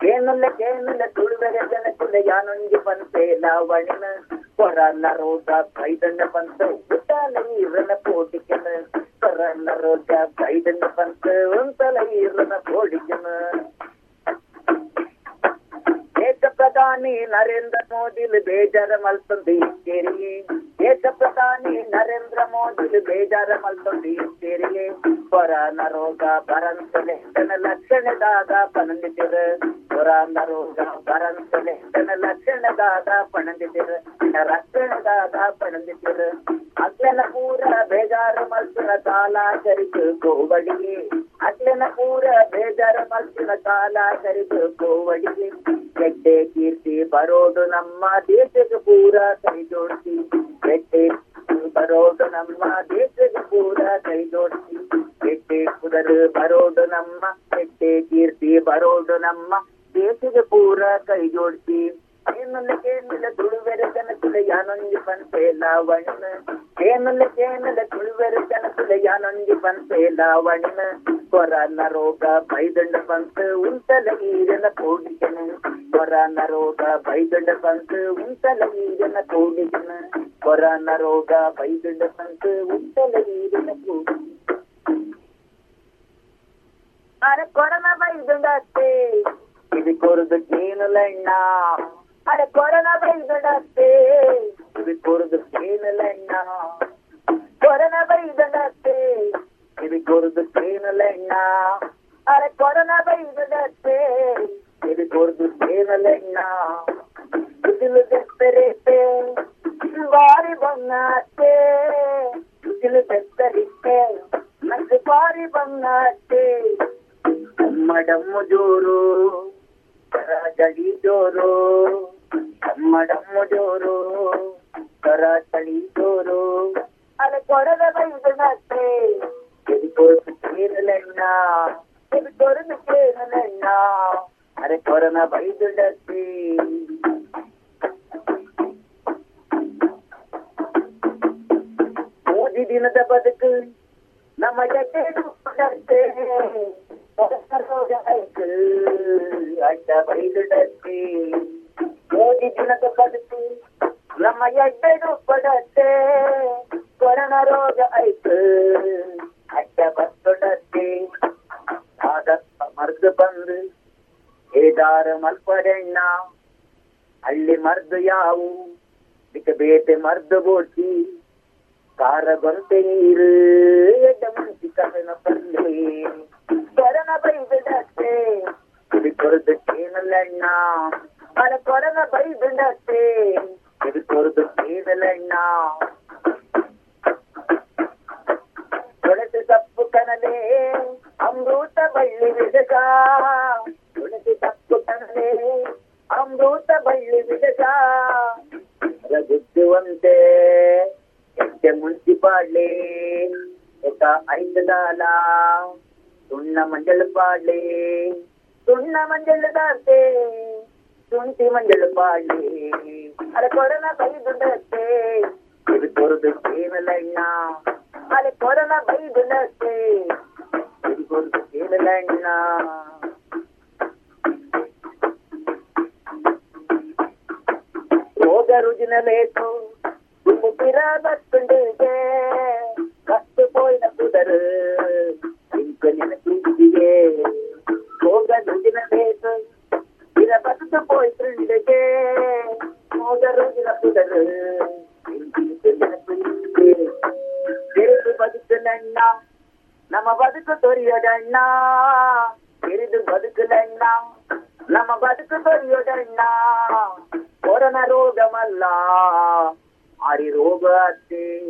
ಕೇನಲ್ಲ ಕೇನಲ್ಲ ತುಳುವೆರ ಜನಕುಲ ಯಾನೊಂಜಿ ಪಂಚೆ ಲಾವಣಿನ ಕೊರಲ್ಲ ರೋಗ ಬೈದಂಡ ಪಂತ ಉತ್ತಾಲ ಈರನ ಪೋಟಿಕೆನ ಕೊರಲ್ಲ ರೋಗ ಬೈದಂಡ ಪಂತ ಉಂತಲ ಈರನ ಪೋಡಿಕೆನ ದೇಶ ಪ್ರಧಾನಿ ನರೇಂದ್ರ ಮೋದಿಲು ಬೇಜಾರ ಮಲ್ತೊಂದು ಇಟ್ಟೇರಿಯೇ ದೇಶ ಪ್ರಧಾನಿ ನರೇಂದ್ರ ಮೋದಿಲು ಬೇಜಾರ ಮಲ್ತೊಂದು ಇಟ್ಟೇರಿಯೇ ಕೊರೋನಾ ರೋಗ ಬರಂತಲೆ ತನ್ನ ಲಕ್ಷಣದಾಗ ಪಣಂದಿದ್ದೀರ ಕೊರೋನಾ ರೋಗ ಬರಂತಲೆ ತನ್ನ ಲಕ್ಷಣದಾಗ ಪಣಂದಿದ್ದೀರ ತನ್ನ ರಕ್ಷಣದಾಗ ಪಣಂದಿದ್ದೀರ ಅಗ್ಲನ ಪೂರ ಬೇಜಾರ ಮಲ್ತನ ಕಾಲ ಕರಿತು ಗೋವಡಿಗೆ ಅಗ್ಲನ ಪೂರ ಬೇಜಾರ ಮಲ್ತನ ಕಾಲ ಕರಿತು ಗೋವಡಿಗೆ ಗೆಡ್ಡೆ ಕೀರ್ತಿ ಬರೋದು ನಮ್ಮ ದೇಶಕ್ಕೆ ಪೂರ ಕೈ ಜೋಡಿಸಿ ಗೆಡ್ಡೆ ಬರೋದು ನಮ್ಮ ದೇಶಕ್ಕೆ ಪೂರ ಕೈ ಜೋಡಿಸಿ ಗೆಡ್ಡೆ ಕುದರು ಬರೋದು ನಮ್ಮ ಗೆಡ್ಡೆ ಕೀರ್ತಿ ಬರೋದು ನಮ್ಮ ದೇಶಕ್ಕೆ ಪೂರ ಕೈ ಜೋಡಿಸಿ ಏನಲ್ಲ ಕೇನಲ್ಲ ತುಳುವೆರ ಜನಕುಲ ಯಾನೊಂಜಿ ಪಂತೆ ಲಾವಣಿನ ಏನಲ್ಲ ಕೇನಲ್ಲ ತುಳುವೆರ ಜನಕುಲ ಯಾನೊಂಜಿ ಪಂತೆ ಲಾವಣಿನ ಕೊರೋನಾ ರೋಗ ಬೈದಂಡ ಪಂತ ಉಂಟಲ ಈರನ ಕೋಡಿಗೆನ ಕೊರೋನಾ ರೋಗ ಬೈದಂಡ ಪಂತ ಉಂಟಲ ಈರನ ಕೋಡಿಗೆನ ಕೊರೋನಾ ರೋಗ ಬೈದಂಡ ಪಂತ ಉಂಟಲ ಈರನ ಕೋಡಿಗೆ ಅರೆ அட கொரோனா வைதடா பே இது பொறுத்து பேனலண்ணா கொரோனா வைதடா பே இது பொறுத்து பேனலண்ணா அட கொரோனா வைதடா பே இது பொறுத்து பேனலண்ணா இதுல தெஸ்தரேட்டே வாரி பண்ணாட்டே இதுல தெஸ்தரிட்டே அந்த பாரி பண்ணாட்டே நம்மடம் ஜோரோ ಕರಾಚಳಿ ಜೋರು ಕಮ್ಮಡಮ್ಮ ಜೋರು ಕರಾಚಳಿ ಜೋರು ಅಲ್ಲಿ ಕೊಡದ ಬೈದನತ್ತೆ ಎದುಕೊರದು ಕೇರಲಣ್ಣ ಎದುಕೊರದು ಕೇರಲಣ್ಣ ಅರೆ ಕೊರನ ಬೈದುಡತ್ತೆ ಮೋದಿ ದಿನದ ಬದುಕು ನಮ್ಮ ಜೊತೆ ಕೊಡತ್ತೆ ಆಯ್ತು ಅಡ್ಡ ಬೈದುಡತ್ತೆ ಮೋದಿ ದಿನದ ಬದುಕು ನಮ್ಮ ಎಡ್ಡೆಡು ಕೊಡತ್ತೆ ಕೊರೋನಾ ರೋಗ ಆಯ್ತು ಅಡ್ಡ ಬರ್ತೊಡತ್ತೆ ಆದ ಮರ್ದು ಬಂದು ಏದಾರ ಮಲ್ಪಡೆಣ್ಣ ಹಳ್ಳಿ ಮರ್ದು ಯಾವು ಬಿಕ್ಕ ಬೇತೆ ಮರ್ದು ಬೋಟಿ ಕಾರ ಗೊಂತೆ ನೀರು ಎಡ್ಡ ಮುಂಚಿ ಕಸನ ಪಲ್ಲೆ ಕೊರನ ಬೈಬಿಡತ್ತೆ ಇದು ಕೊರದು ಕೇನಲಣ್ಣ ಅಲ ಕೊರನ ಬೈಬಿಡತ್ತೆ ಇದು ಕೊರದು ಕೇನಲಣ್ಣ ತುಳಸಿ ತಪ್ಪು ಕನಲೆ ಅಮೃತ ಬಳ್ಳಿ ವಿಷಕ ತುಳಸಿ ತಪ್ಪು ಕನಲೆ ಅಮೃತ ಬಳ್ಳಿ முனிசிபாலே ஐந்து தாலா சுண்ண மஞ்சள் பாலே சுண்ண மஞ்சள் தாத்தே சுண்டி மஞ்சள் பாலே அட கொரோனா பைதுண்டே இது பொருது கேவலண்ணா அட கொரோனா பைதுண்டே இது பொருது கேவலண்ணா ರೋಗ ರುಜಿನ ಬೇಕು நம்ம பதுக்கு தொரியோடண்ணா பெரிது பதுக்குலண்ணா நம்ம பதுக்கு தொரியோடண்ணா கொரோனா ரோகமல்லா. ಮಾಡಿರೋಬಾರ್ತೆ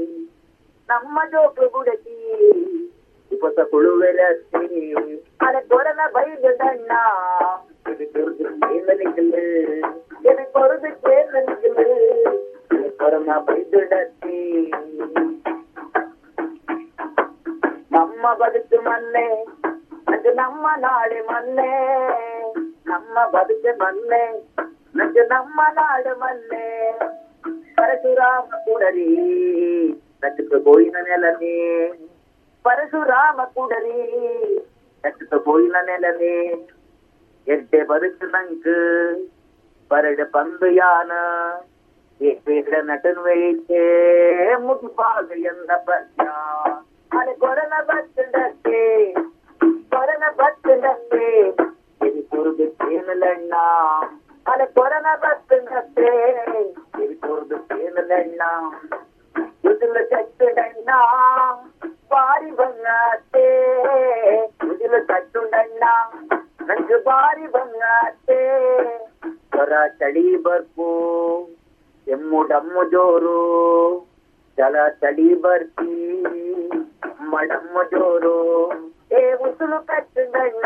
ನಮ್ಮ ಜೋಕು ಗುಡಕಿ ಉಪಸ ಕೊಳುವೆರತ್ತೆ ಅರೆ ಕೊರನ ಬೈದಣ್ಣ எனக்கு ஒரு கொரோனா பைதுடத்தி நம்ம பதுக்கு மண்ணே. நஞ்சு நம்ம நாடு மண்ணே. நம்ம பதுக்கு மண்ணே. நஞ்சு நம்ம நாடு மண்ணே. పరశురామకుడరి నచ్చుకుపోయిన నెలనే పరశురామకుడరి నచ్చుకుపోయిన నెలనే എന്റെ പതുക്ക് നങ്ക് പരട് പന്തയാണ് ഇവിടെ നട്ടൻ വഴിക്ക് മുൻപാകെ എന്ന പറ്റ അത് കൊറന പറ്റുണ്ടേ കൊറന പറ്റുണ്ടേ എനിക്ക് ഒരു കിട്ടിയെന്നല്ല ಕೊರನ ಬತ್ತುಂಡಕ್ಕೆ ಇದು ಕುರುದು ತೇನಲಣ್ಣ ಅರೆ ಕೊರನ ಬತ್ತುಂಡಕ್ಕೆ ಇದು ಕುರುದು ತೇನಲಣ್ಣ ಮುದುಲ ಚಟ್ಟುಡಣ್ಣ ಬಾರಿ ಬಂಗಾತೆ ಮುದುಲ ಚಟ್ಟುಡಣ್ಣ ನಂಗೆ ಬಾರಿ ಬಂಗಾತೆ ಹೊರ ಚಳಿ ಬರ್ಪು ಎಮ್ಮು ಡಮ್ಮು ಜೋರು ಜಲ ಚಳಿ ಬರ್ತಿ ಮಡಮ್ಮು ಜೋರು ಏ ಉಸುಲು ಕಟ್ಟುದಣ್ಣ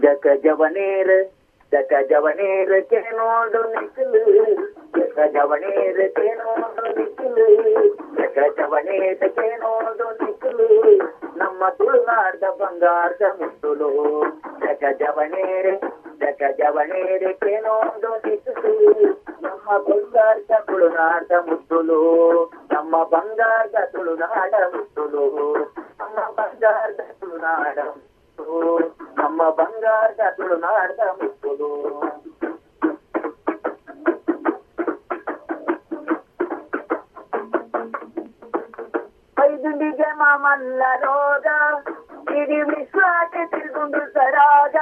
ಜಕ ಜವನೇರ್ ಜಕ ಜವನೇರ್ ಕೆ ನೋಡು ನಿಖಲು ಜಕ ಜವನೇರ್ ಕೆ ನೋಡು ನಿಖಲು ಜಕ ಜವನೇರ್ ಕೆ ನೋಡು ನಿಖಲು ನಮ್ಮ ತುಳುನಾಡ್ದ ಬಂಗಾರದ ಮುತ್ತುಲು ಜಕ ಜವನೇರ್ ಜಕ ಜವನೇರ್ ಕೆ ನೋಡು ನಿಖಲು ನಮ್ಮ ಬಂಗಾರದ ತುಳುನಾಡ ಮುತ್ತುಲು ನಮ್ಮ ಬಂಗಾರದ ತುಳುನಾಡ ಮುತ್ತುಲು ನಮ್ಮ ಬಂಗಾರದ ತುಳುನಾಡ ಮುತ್ತುಲು ನಮ್ಮ ಬಂಗಾರದ ತುಳುನಾಡ ಮುತ್ತುಲು ಐದುಂಡಿಗೆ ಮಾಮಲ್ಲ ರೋಗ ಇಡೀ ವಿಶ್ವಕ್ಕೆ ತಿರುಗುಂಡು ಸರಾಗ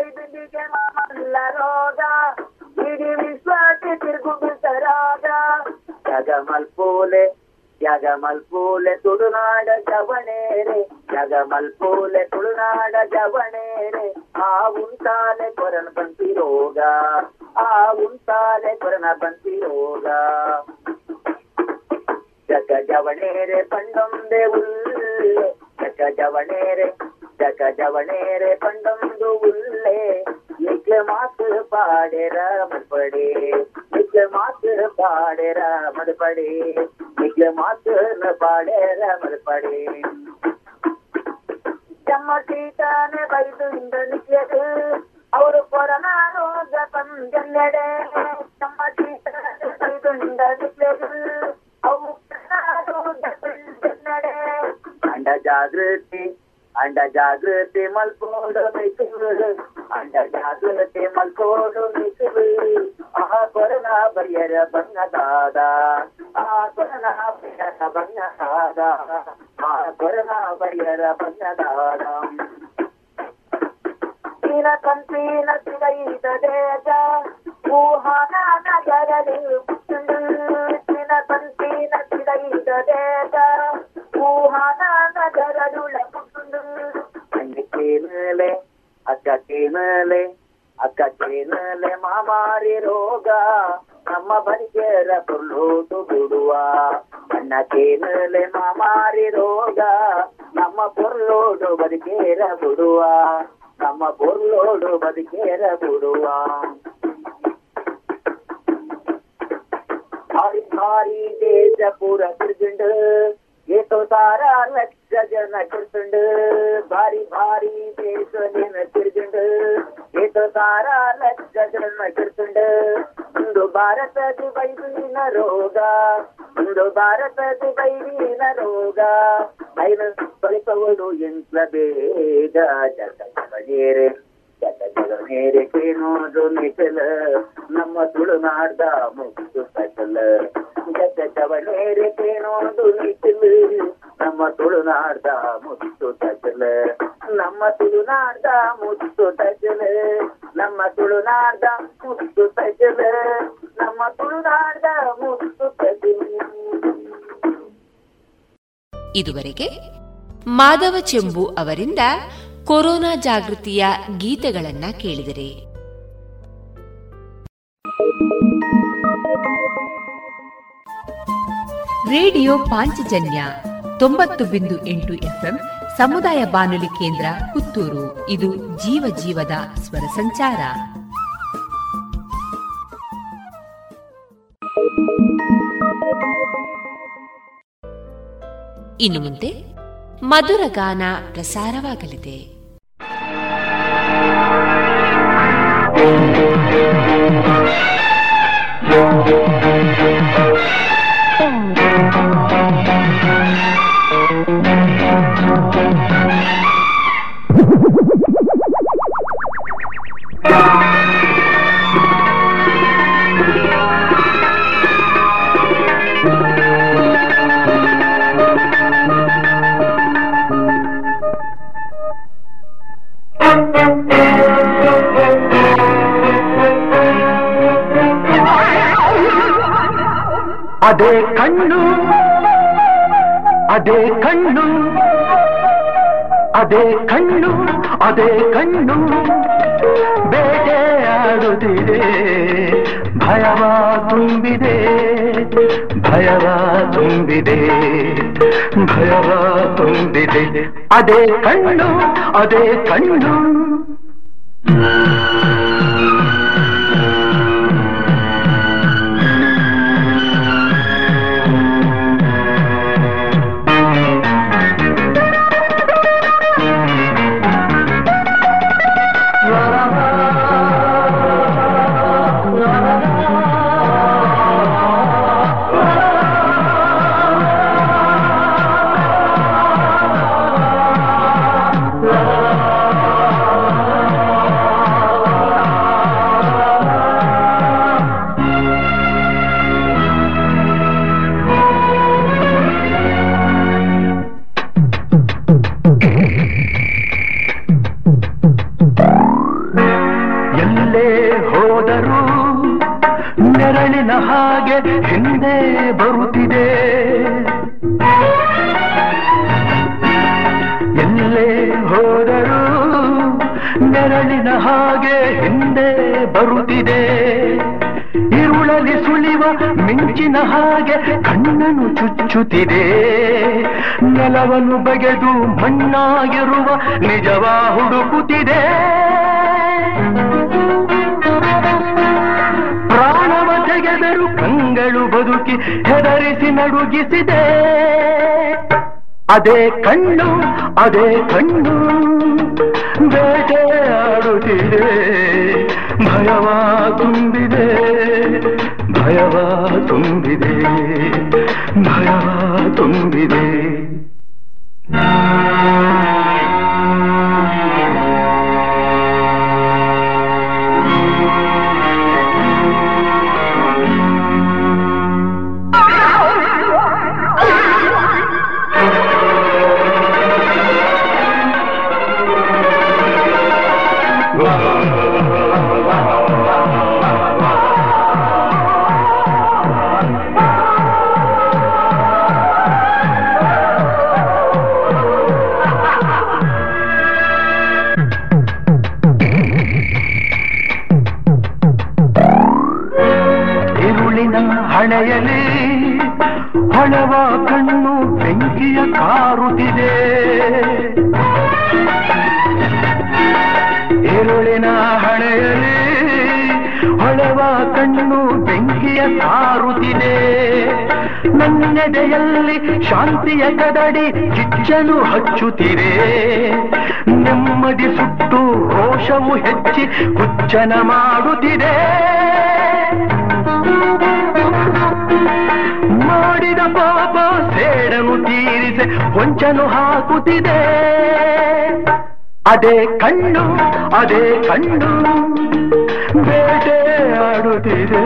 ಐದುಂಡಿಗೆ ಮಾಮಲ್ಲ ರೋಗ ಇಡೀ ವಿಶ್ವಕ್ಕೆ ತಿರುಗುಂಡು ಸರಾಗ ಜಗ ಮಲ್ಪೋಲೆ ಜಗಮಲ್ಪೂಲೆ ತುಳುನಾಡ ಜವಣೇರೆ జగమల్ పూలె తుళునాడ జవనేరే ఆ ఉంటానే కొరన పంతి రోగా ఆ ఉంటానే కొరన పంతి రోగా జగ జవనేరే పండొందే ఉల్లే జగ జవనేరే జగ జవనేరే పండొందు ఉల్లే இக்கு மாத்து பாடுற மதுபடி இக்கு மாத்து பாடுற மதுபடி இக்கு மாத்து பாடுற மதுபடி ಸೀತಾನೆ ಬೈದು ಇಂದ ನಿಕ್ಲೆದು ಅವರು ಕೊರನಾ ರೋಗ ತಂದೆಲ್ಲೆಡೆ ಜಮ್ಮ ಸೀತಾನೆ ಬೈದು ಇಂದ ನಿಕ್ಲೆದು ಅವು ಕೊರನಾ ರೋಗ ತಂದೆಲ್ಲೆಡೆ ಅಂಡ ಜಾಗೃತಿ ಅಂಡ ಜಾಗೃತಿ ಮಲ್ಕೋಡು ಮಿಸುಳು ಅಂಡ ಜಾಗೃತಿ ಮಲ್ಕೋಡು ಮಿಸುಳು ಆ ಕೊರನಾ ಬಯ್ಯರ ಬಣ್ಣದಾದ ಆ ಕೊರನಾ ಬಯ್ಯರ ಬಣ್ಣದಾದ ಆ ಕೊರನಾ ಬಯ್ಯರ ಬಣ್ಣದಾದ ತೀನ ಕಂತೀನ ತಿರೈದ ದೇಶ ಊಹಾನ ನಗರಲಿ ಪುಟ್ಟುಂಡು ತೀನ ಕಂತೀನ ತಿರೈದ ದೇಶ ಊಹಾನ ನಗರದುಳ ಪುಟ್ಟುಂಡು ಅಣ್ಣಕ್ಕೆ ಮೇಲೆ ಅಕ್ಕಕ್ಕೆ ಮೇಲೆ ಅಕ್ಕಕ್ಕೆ ಮೇಲೆ ಮಾಮಾರಿ ರೋಗ ನಮ್ಮ ಬರಿಗೆರ ಪುರ್ಲೋಟು ಬಿಡುವ ಅಣ್ಣಕ್ಕೆ ಮೇಲೆ ಮಾಮಾರಿ ರೋಗ ನಮ್ಮ ಪುರ್ಲೋಡು ಬರಿಗೇರ ಬಿಡುವ ನಮ್ಮ ಪುರ್ಲೋಡು ಬದುಕೇರ ಬಿಡುವ ಭಾರಿ ಭಾರಿ ದೇಶ ಪೂರ ತಿರ್ಗುಂಡು ಏಟು ತಾರ ಲಕ್ಷ ಜನ ಕಿರ್ತುಂಡು ಭಾರಿ ಭಾರಿ ದೇಶಲಿನ ತಿರ್ಗುಂಡು ಏಟು ತಾರ ಲಕ್ಷ ಜನ ಕಿರ್ತುಂಡು ಒಂದು ಭಾರತದ ಬೈದಿನ ರೋಗ ಒಂದು ಭಾರತದ ಬೈದಿನ ರೋಗ ಐನ ಬಳಿಪವಳು ಎಂಟ್ಲ ಬೇಗ ಜಗನೇರೆ ಜಗನೇರೆ ಕೇನೋದು ನಿಖಲ ನಮ್ಮ ತುಳುನಾಡ್ದ ಮುಗಿದು ಸಕಲ ಜಗ ಜವನೇರೆ ಕೇನೋದು ನಿಖಲ ನಮ್ಮ ತುಳುನಾಡ್ದ ಮುಗಿದು ತಜಲೆ ನಮ್ಮ ತುಳುನಾಡ್ದ ಮುಗಿದು ತಜಲೆ ನಮ್ಮ ತುಳುನಾಡ್ದ ಮುಗಿದು ತಜಲೆ ನಮ್ಮ ತುಳುನಾಡ್ದ ಮುಗಿದು ತಜಲೆ ಇದುವರೆಗೆ ಮಾಧವ ಚೆಂಬು ಅವರಿಂದ ಕೊರೋನಾ ಜಾಗೃತಿಯ ಗೀತೆಗಳನ್ನ ಕೇಳಿದರೆ. ರೇಡಿಯೋ ಪಾಂಚಜನ್ಯ ತೊಂಬತ್ತು ಬಿಂದು ಎಂಟು ಎಫ್ಎಂ ಸಮುದಾಯ ಬಾನುಲಿ ಕೇಂದ್ರ ಪುತ್ತೂರು. ಇದು ಜೀವ ಜೀವದ ಸ್ವರ ಸಂಚಾರ. ಇನ್ನು ಮುಂದೆ ಮಧುರ ಗಾನ ಪ್ರಸಾರವಾಗಲಿದೆ. ಅದೇ ಕಣ್ಣು ಅದೇ ಕಣ್ಣು ಅದೇ ಕಣ್ಣು ಅದೇ ಕಣ್ಣು, ಬೇಟೆ ಭಯವ ತುಂಬಿದೆ ಭಯವ ತುಂಬಿದೆ ಭಯವ ತುಂಬಿದೆ. ಅದೇ ಕಣ್ಣು ಅದೇ ಕಣ್ಣು. ಹಾಗೆ ಹಿಂದೆ ಬರುತ್ತಿದೆ. ಎಲ್ಲೇ ಹೋದರೂ ನೆರಳಿನ ಹಾಗೆ ಹಿಂದೆ ಬರುತ್ತಿದೆ. ಇರುಳಲ್ಲಿ ಸುಳಿವ ಮಿಂಚಿನ ಹಾಗೆ ಕಣ್ಣನು ಚುಚ್ಚುತ್ತಿದೆ. ನೆಲವನ್ನು ಬಗೆದು ಮಣ್ಣಾಗಿರುವ ನಿಜವ ಹುಡುಕುತ್ತಿದೆ. ಬದುಕಿ ಹೆದರಿಸಿ ನಡುಗಿಸಿದೆ. ಅದೇ ಕಣ್ಣು ಅದೇ ಕಣ್ಣು ಬೇಟೆಯಾಡುತ್ತಿದೆ ಭಯವ ತುಂಬಿದೆ ಭಯವ ತುಂಬಿದೆ ಭಯವ ತುಂಬಿದೆ. ಬೆಂಕಿಯ ಕಾರುತ್ತಿದೆ ನನ್ನೆದೆಯಲ್ಲಿ ಶಾಂತಿಯ ಕದಡಿ ಕಿಚ್ಚನು ಹಚ್ಚುತ್ತಿದೆ. ನೆಮ್ಮದಿ ಸುಟ್ಟು ರೋಷವು ಹೆಚ್ಚಿ ಕುಚ್ಚನ ಮಾಡುತ್ತಿದೆ. ಮಾಡಿದ ಪಾಪ ಸೇಡನು ತೀರಿಸಿ ಹೊಂಚನು ಹಾಕುತ್ತಿದೆ. ಅದೇ ಕಣ್ಣು ಅದೇ ಕಣ್ಣು ಬೇಟೆಯಾಡುತ್ತಿದೆ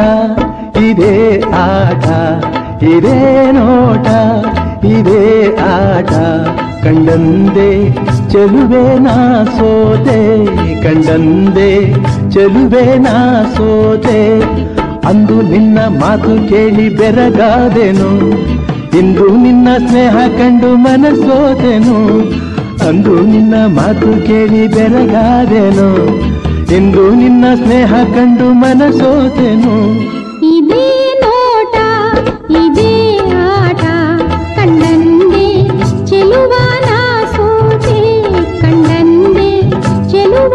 ನೋಟ, ಇದೇ ಆಟ, ಇದೇ ನೋಟ, ಇದೇ ಆಟ. ಕಂಡಂದೆ ಚೆಲುವೆ ನಾ ಸೋತೆ, ಕಂಡಂದೆ ಚೆಲುವೆ ನಾ ಸೋತೆ. ಅಂದು ನಿನ್ನ ಮಾತು ಕೇಳಿ ಬೆರಗಾದೆನು, ಇಂದು ನಿನ್ನ ಸ್ನೇಹ ಕಂಡು ಮನಸೋದೆನು ಅಂದು ನಿನ್ನ ಮಾತು ಕೇಳಿ ಬೆರಗಾದೆನು. ಇಂದು ನಿನ್ನ ಸ್ನೇಹ ಕಂಡು ಮನಸೋತೆನು ಇದೇ ನೋಟ ಇದೇ ಆಟ ಕಂಡಂದೆ ಚೆಲುವ ನಾ ಸೋತೆ ಕಂಡಂದೆ ಚೆಲುವ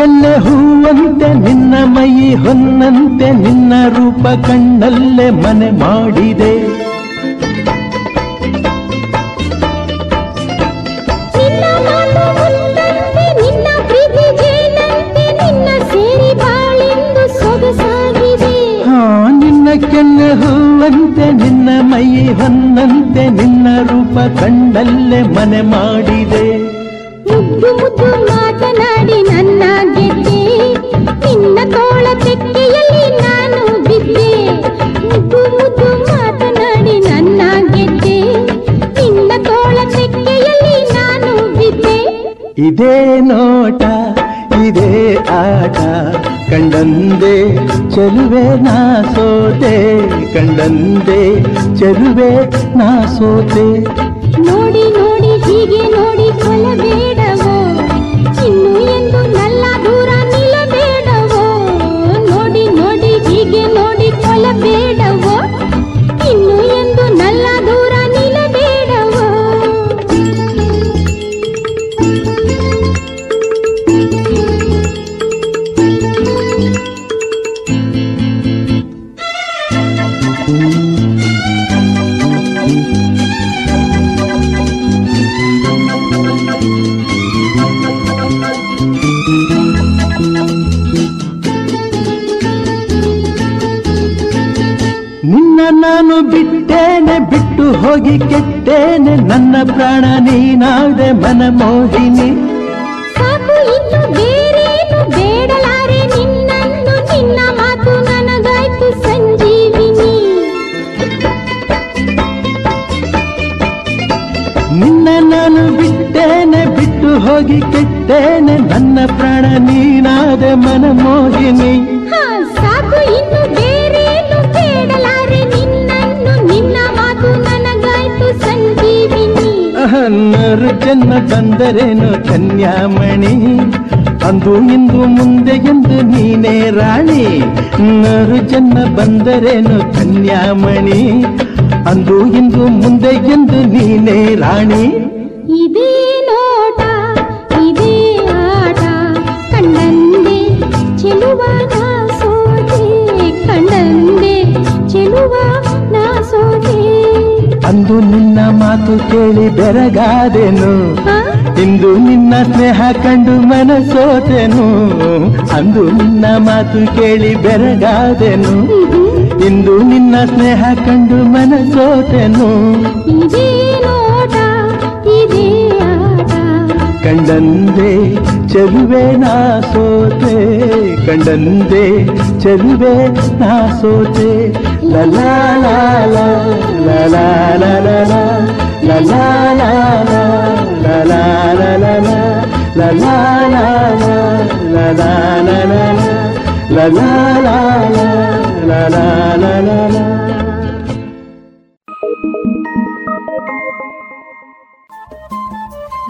ಕೆನ್ನೆ ಹೂವಂತೆ ನಿನ್ನ ಮೈ ಹೊನ್ನಂತೆ ನಿನ್ನ ರೂಪ ಕಣ್ಣಲ್ಲೇ ಮನೆ ಮಾಡಿದೆ. ಕೆನ್ನೆ ಹೂವಂತೆ ನಿನ್ನ ಮೈ ಹೊನ್ನಂತೆ ನಿನ್ನ ರೂಪ ಕಂಡಲ್ಲೇ ಮನೆ ಮಾಡಿದೆ. ಕಂಡಂದೆ ಚೆಲುವೆ ನಾ ಸೋತೆ ಕಂಡಂದೆ ಚೆಲುವೆ ನಾ ಸೋತೆ. ಹೋಗಿ ಕೆತ್ತೇನೆ ನನ್ನ ಪ್ರಾಣ ನೀನಾದೆ ಮನಮೋಹಿನಿ ಸಾಕು ಇನ್ನು ಬೇರೇನು ಬೇಡಲಾರೆ ನಿನ್ನನ್ನು ನಿನ್ನ ಮಾತು ನನಗಾಯ್ತು ಸಂಜೀವಿನಿ. ನಿನ್ನ ನಾನು ಬಿಟ್ಟೇನೆ ಬಿಟ್ಟು ಹೋಗಿ ಕೆಟ್ಟೇನೆ ನನ್ನ ಪ್ರಾಣ ನೀನಾದೆ ಮನಮೋಹಿನಿ ಜನ್ಮ ಬಂದರೇನು ಕನ್ಯಾಮಣಿ? ಅಂದು ಇಂದು ಮುಂದೆ ಎಂದು ನೀನೇ ರಾಣಿ. ನರು ಜನ್ಮ ಬಂದರೇನು ಕನ್ಯಾಮಣಿ? ಅಂದು ಇಂದು ಮುಂದೆ ಎಂದು ನೀನೇ ರಾಣಿ. ಇದೇ ನೋಟ, ಇದೇ ಆಟ ಕಂಡಂದೆ ಚೆಲುವ ನಾ ಸೋತೆ ಕಂಡಂದೆ ಚೆಲುವ ನಾ ಸೋತೆ ಅಂದು ನಿನ್ನ ಮಾತು ಕೇಳಿ ಬೆರಗಾದೆನು. ಇಂದು ನಿನ್ನ ಸ್ನೇಹ ಕಂಡು ಮನಸೋತೆನು. ಅಂದು ನಿನ್ನ ಮಾತು ಕೇಳಿ ಬೆರಗಾದೆನು. ಇಂದು ನಿನ್ನ ಸ್ನೇಹ ಕಂಡು ಮನಸೋತೆನು. ಕಂಡಂದೆ ಚೆಲುವೆ ನಾ ಸೋತೆ. ಕಂಡಂದೆ ಚೆಲುವೆ ನಾ ಸೋತೆ.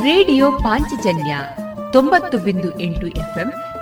ರೇಡಿಯೋ ಪಾಂಚಜನ್ಯ ತೊಂಬತ್ತು ಬಿಂದು ಎಂಟು ಎಫ್ಎಂ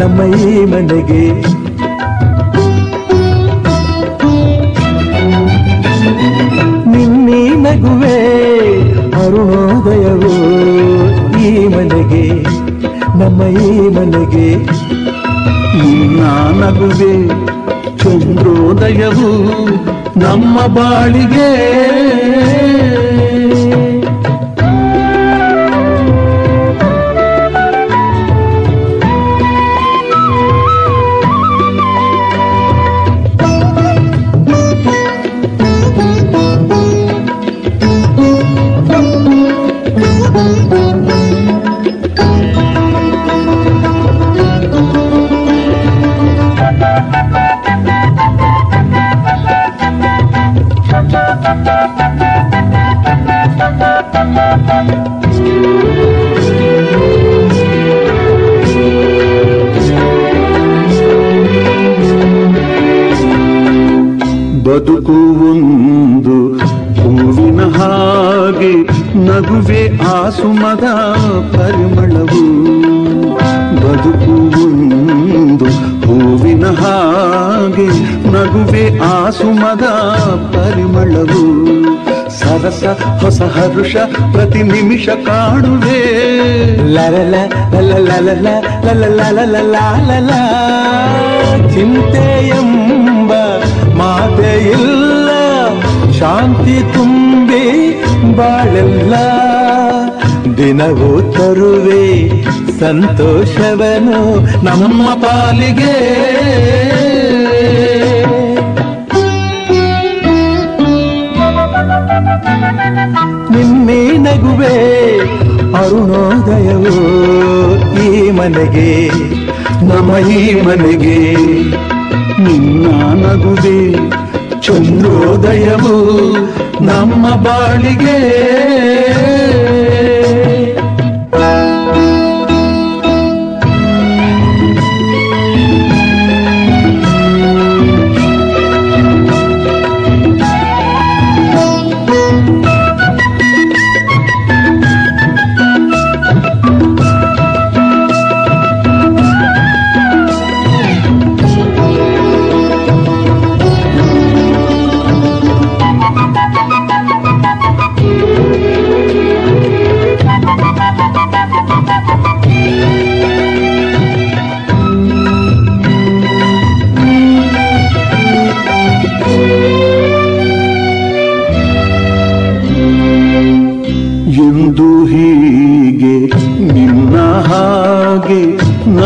ನಮ್ಮ ಈ ಮನೆಗೆ. ನಿನ್ನಿ ನಗುವೆ ಅರುಣೋದಯವು ಈ ಮನೆಗೆ, ನಮ್ಮ ಈ ಮನೆಗೆ. ನಿನ್ನ ನಗುವೆ ಚಂದ್ರೋದಯವು ನಮ್ಮ ಬಾಳಿಗೆ. ಬದುಕು ಒಂದು. ಹೂವಿನ ಹಾಗೆ ನಗುವೆ ಆ ಸುಮದ ಪರಿಮಳವು. ಬದುಕು ಒಂದು, ಹೂವಿನ ಹಾಗೆ ನಗುವೆ ಆ ಸುಮದ ಪರಿಮಳವು. ಸರಸ ಹೊಸ ಹರುಷ ಪ್ರತಿ ನಿಮಿಷ ಕಾಣುವೆ. ಲರಲ ಲಲ ಲಲ ಲಲ ಲಲ ಲಲ ಲಲ ಚಿಂತೆ ಎಂಬ ಮಾತೆ ಇಲ್ಲ ಶಾಂತಿ ತುಂಬಿ ಬಾಳೆಲ್ಲ. ದಿನವೂ ತರುವೆ ಸಂತೋಷವನು ನಮ್ಮ ಪಾಲಿಗೆ. ನಿನ್ನೆ ನಗುವೆ ಅರುಣೋದಯವು ಈ ಮನೆಗೆ, ನಮ್ಮ ಈ ಮನೆಗೆ. ನಿನ್ನ ನಗುವೆ ಚಂದ್ರೋದಯವು ನಮ್ಮ ಬಾಳಿಗೆ.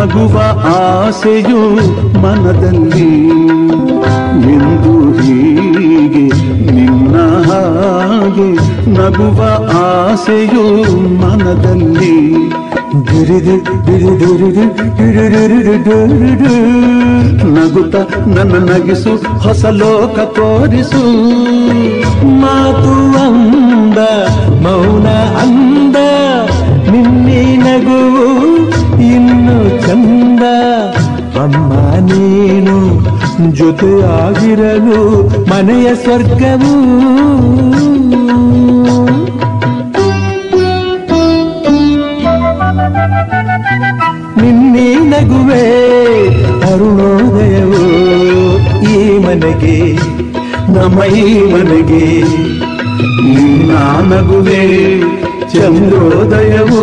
ನಗುವ ಆಸೆಯು ಮನದಲ್ಲಿ ಎಂದು ಹೀಗೆ ನಿನ್ನ ಹಾಗೆ ನಗುವ ಆಸೆಯು ಮನದಲ್ಲಿ ದುರಿದು ದುರಿದುರಿದು ದುರಿದುರಿದು ನಗುತ್ತ ನನ್ನ ನಗಿಸು ಹೊಸ ಲೋಕ ತೋರಿಸು ಮಾತು ಅಂದ ಮೌನ ಅಂದ ನಿನ್ನೆ ನಗುವು ಚಂದ ಅಮ್ಮ ನೀನು ಜೊತೆಯಾಗಿರಲು ಮನೆಯ ಸ್ವರ್ಗವು. ನಿನ್ನೆ ನಗುವೆ ಅರುಣೋದಯವು ಈ ಮನೆಗೆ, ನಮ್ಮ ಈ ಮನೆಗೆ. ನಿನ್ನ ನಗುವೆ ಚಂದ್ರೋದಯವು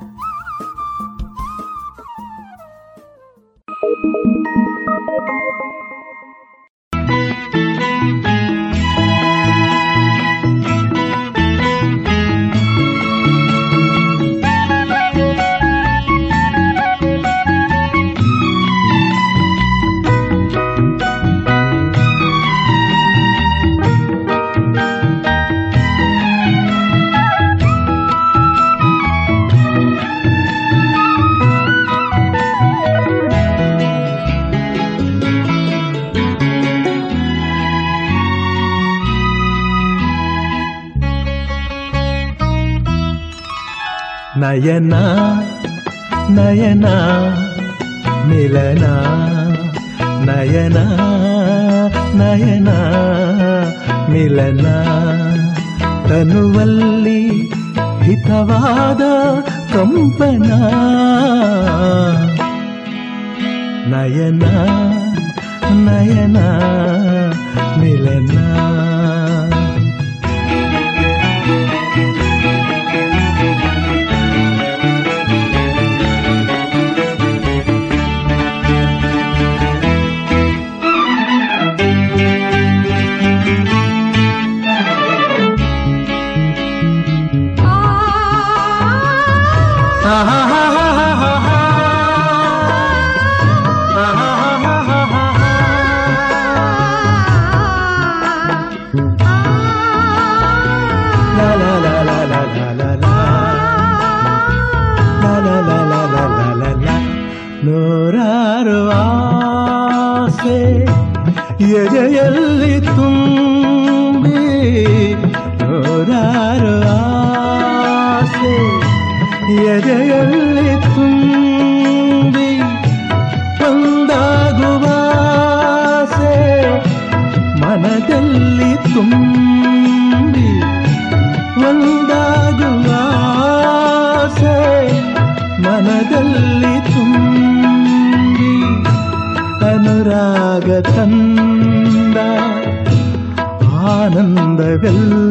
ನಯನ ನಯನ ಮಿಲನ ನಯನ ನಯನ ಮಿಲನ. ತನುವಲ್ಲಿ ಹಿತವಾದ ಕಂಪನ. ನಯನ ನಯನ ಮಿಲನ. 人。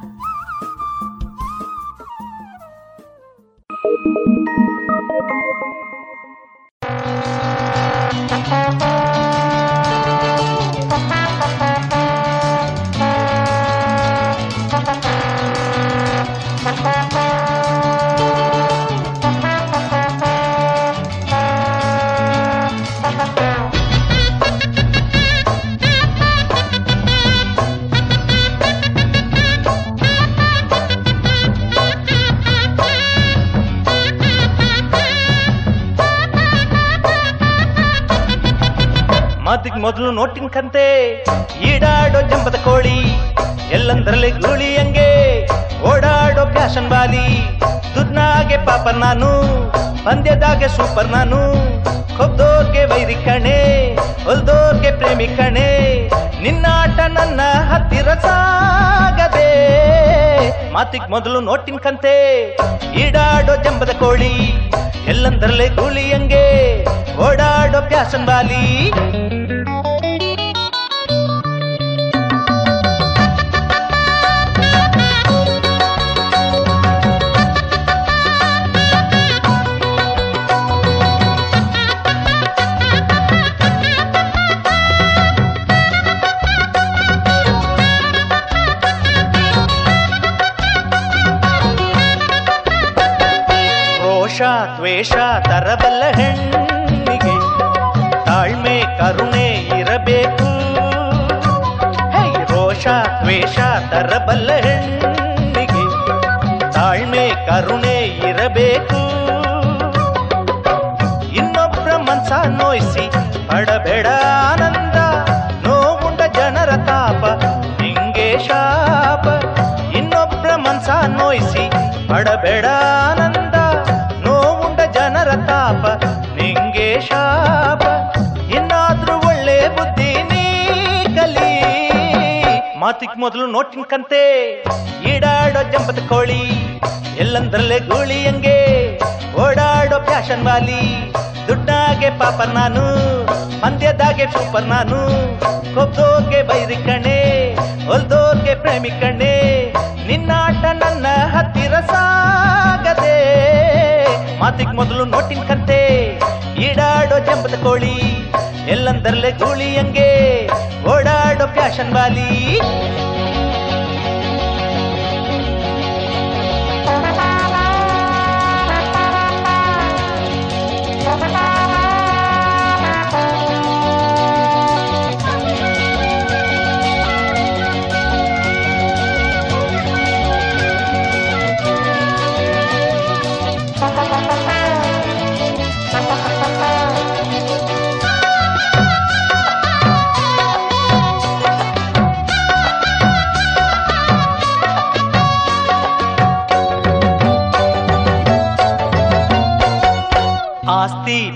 ಕಂತೆ ಈಡಾಡೋ ಜಂಬದ ಕೋಳಿ, ಎಲ್ಲಂದರಲ್ಲಿ ಗೂಳಿ ಹಂಗೆ ಓಡಾಡೋ ಫ್ಯಾಷನ್ ಬಾಲಿ ದುಡ್ನಾಗೆ ಪಾಪ ನಾನು, ಪಂದ್ಯದಾಗೆ ಸೂಪರ್ ನಾನು. ಕೊಬ್ದೋರ್ಗೆ ವೈರಿ ಕಣೆ, ಹೊಲ್ದೋರ್ಗೆ ಪ್ರೇಮಿ ಕಣೆ. ನಿನ್ನಾಟ ನನ್ನ ಹತ್ತಿರ ಸಾಗದೆ. ಮಾತಿಗೆ ಮೊದಲು ನೋಟಿನ ಕಂತೆ, ಈಡಾಡೋ ಜಂಬದ ಕೋಳಿ, ಎಲ್ಲಂದರಲ್ಲೇ ಗೂಳಿ ಹಂಗೆ ಓಡಾಡೋ ಪ್ಯಾಸನ್ ಬಾಲಿ ವೇಷ ತರಬಲ್ಲ ಹೆಣ್ಣಿಗೆ ತಾಳ್ಮೆ ಕರುಣೆ ಇರಬೇಕು ಹೇ ರೋಷ ದ್ವೇಷ ತರಬಲ್ಲ ಹೆಣ್ಣಿಗೆ ತಾಳ್ಮೆ ಕರುಣೆ ಇರಬೇಕು ಇನ್ನೊಬ್ಬರ ಮನ್ಸ ನೋಯಿಸಿ ಪಡಬೇಡ ಆನಂದ ನೋವುಂಡ ಜನರ ತಾಪ ನಿಂಗೆ ಶಾಪ ಇನ್ನೊಬ್ಬರ ಮನ್ಸ ನೋಯಿಸಿ ಪಡಬೇಡ ಆನಂದ ಮಾತಿಗ್ ಮೊದಲು ನೋಟಿನ್ಕಂತೆ ಈಡಾಡೋ ಜಂಬದ ಕೋಳಿ, ಎಲ್ಲಂದ್ರಲ್ಲೇ ಗೂಳಿ ಹಂಗೆ. ಓಡಾಡೋ ಫ್ಯಾಷನ್ ವಾಲಿ, ದುಡ್ಡಾಗೆ ಪಾಪ ನಾನು ಮಂದ್ಯದಾಗೆ ಸೂಪರ್ ನಾನು. ಕೊಬ್ದೋರ್ಗೆ ಬೈರಿ ಕಣೆ, ಹೊಲ್ದೋರ್ಗೆ ಪ್ರೇಮಿ ಕಣೆ. ನಿನ್ನಾಟ ನನ್ನ ಹತ್ತಿರ ಸಾಗದೆ. ಮಾತಿಗೆ ಮೊದಲು ನೋಟಿನ್ ಕಂತೆ, ಈಡಾಡೋ ಜಂಬದ ಕೋಳಿ, ಎಲ್ಲಂದ್ರಲ್ಲೇ ಗೂಳಿ ಹಂಗೆ. ಓಡಾಡೋ ಫ್ಯಾಷನ್ ವಾಲಿ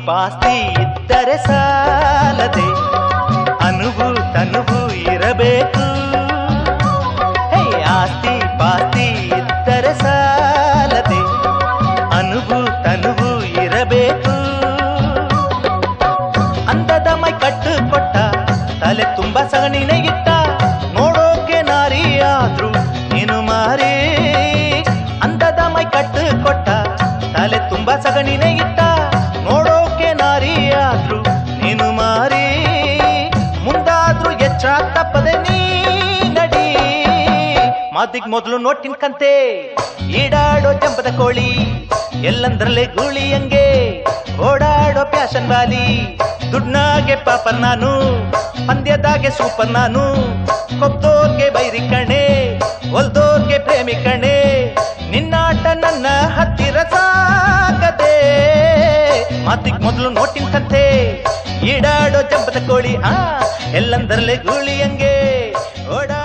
ಪಾಸ್ತಿ ಇದ್ದರೆ ಸಾಲದೆ ಅನುಭು ತನುಭು ಇರಬೇಕು ಹೇ ಆಸ್ತಿ ಪಾಸ್ತಿ ಇದ್ದರೆ ಸಾಲದೆ ಅನುಭು ತನುಭು ಇರಬೇಕು ಅಂದದ ಮೈ ಕಟ್ಟು ಕೊಟ್ಟ ತಲೆ ತುಂಬ ಸಗಣಿನ ಇಟ್ಟ ನೋಡೋಕೆ ನಾರಿ ಆದ್ರು ನೀನು ಮಾರಿ ಅಂದದ ಮೈ ಕಟ್ಟು ಕೊಟ್ಟ ತಲೆ ತುಂಬ ಸಗಣಿನ ಮಾತಿಗ್ ಮೊದಲು ನೋಟಿನ್ ಕಂತೆ. ಈಡಾಡೋ ಜಂಪದ ಕೋಳಿ, ಎಲ್ಲಂದ್ರಲ್ಲೇ ಗೂಳಿ ಹಂಗೆ. ಓಡಾಡೋ ಪ್ಯಾಷನ್ ಬಾಲಿ, ದುಡ್ನಾಗೆ ಪಾಪರ್ ನಾನು, ಪಂದ್ಯದಾಗೆ ಸೂಪರ್ ನಾನು. ಕೊಬ್ದೋರ್ಗೆ ಬೈರಿ ಕಣೆ ಹೊಲ್ದೋರ್ಗೆ ಪ್ರೇಮಿ ಕಣೆ. ನಿನ್ನಾಟ ನನ್ನ ಹತ್ತಿರ ಸಾಕದೆ ಮಾತಿಗ್ ಮೊದಲು ನೋಟಿನ್ ಕಥೆ ಈಡಾಡೋ ಜಂಪದ ಕೋಳಿ, ಹಾ, ಎಲ್ಲಂದರಲ್ಲೇ ಗೂಳಿ ಹಂಗೆ. ಓಡಾಡೋ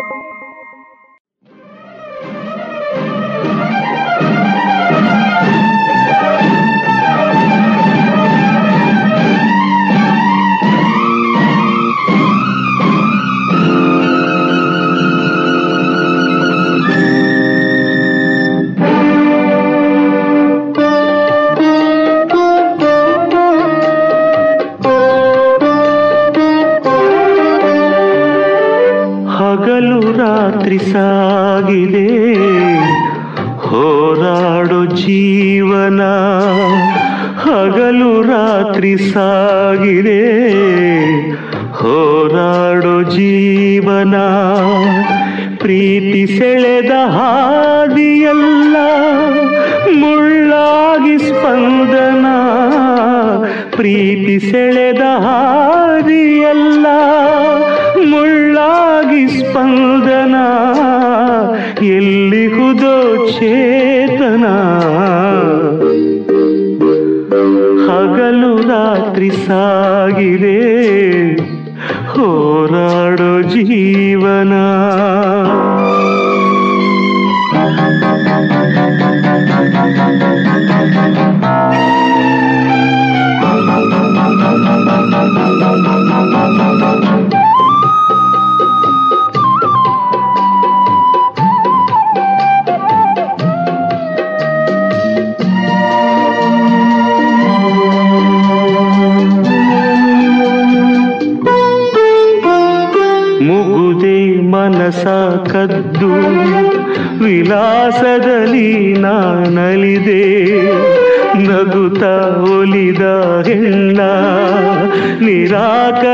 ಸಾಗಿದೆ ಹೋರಾಡೋ ಜೀವನ. ಹಗಲು ರಾತ್ರಿ ಸಾಗಿದೆ. ಹೋರಾಡೋ ಜೀವನ. ಪ್ರೀತಿ ಸೆಳೆದ ಹಾದಿಯಲ್ಲ. ಮುಳ್ಳಾಗಿ ಸ್ಪಂದನ. ಪ್ರೀತಿ ಸೆಳೆದ ಹಾದಿಯಲ್ಲ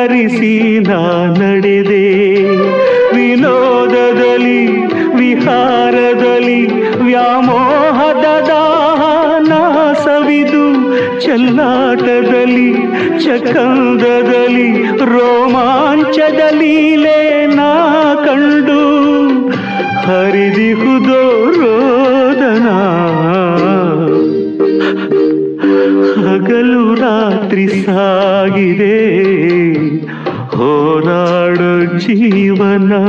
ನಿರಾಕರಿಸಿ ನಾ ನಡೆದೆ. ವಿನೋದದಲ್ಲಿ, ವಿಹಾರದಲ್ಲಿ, ವ್ಯಾಮೋಹದ ನಾ ಸವಿದು ಚಲ್ಲಾಟದಲ್ಲಿ, ಚಕಂದದಲ್ಲಿ, ರೋಮಾಂಚದ ಲೀಲೆ ನಾ ಕಂಡು. ಹರಿದಿಹುದೋ ರೋದನ. ಹಗಲು ರಾತ್ರಿ ಸಾಗಿದೆ. ಹೋರಾಡೋ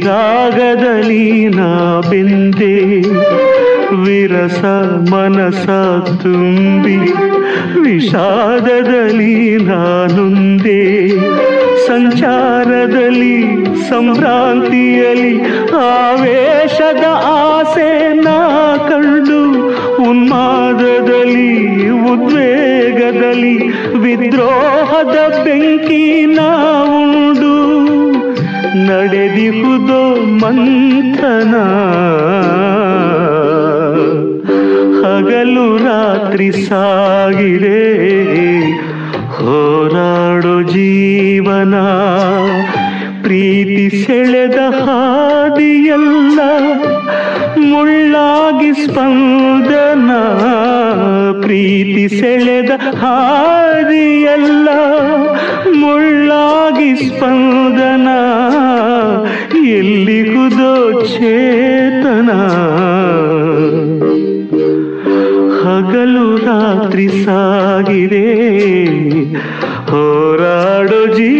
ವಿರಾಗದಲ್ಲಿ ನಾ ಬೆಂದೆ, ವಿರಸ ಮನಸ ತುಂಬಿ, ವಿಷಾದದಲ್ಲಿ ನಾನುಂದೆ ಸಂಚಾರದಲ್ಲಿ, ಸಂಭ್ರಾಂತಿಯಲ್ಲಿ, ಆವೇಶದ ಆಸೆ ನಾ ಕಂಡು, ಉನ್ಮಾದದಲ್ಲಿ, ಉದ್ವೇಗದಲ್ಲಿ, ವಿದ್ರೋಹದ ಬೆಂಕಿ ನಾವುಂಡು ನಡೆದಿಹುದೋ ಮಂಥನ. ಹಗಲು ರಾತ್ರಿ ಸಾಗಿರೆ ಹೋರಾಡೋ ಜೀವನ. ಪ್ರೀತಿ ಸೆಳೆದ ಹಾದಿಯಲ್ಲ, ಮುಳ್ಳಾಗಿ ಸ್ಪಂದನ. ಪ್ರೀತಿ ಸೆಳೆದ ಹಾದಿಯಲ್ಲ, ಮುಳ್ಳಾಗಿ ಸ್ಪಂದನ. ಎಲ್ಲಿಗುದೋ ಚೇತನ ಹಗಲು ರಾತ್ರಿ ಸಾಗಿದೆ ಹೋರಾಡೋ ಜೀವನ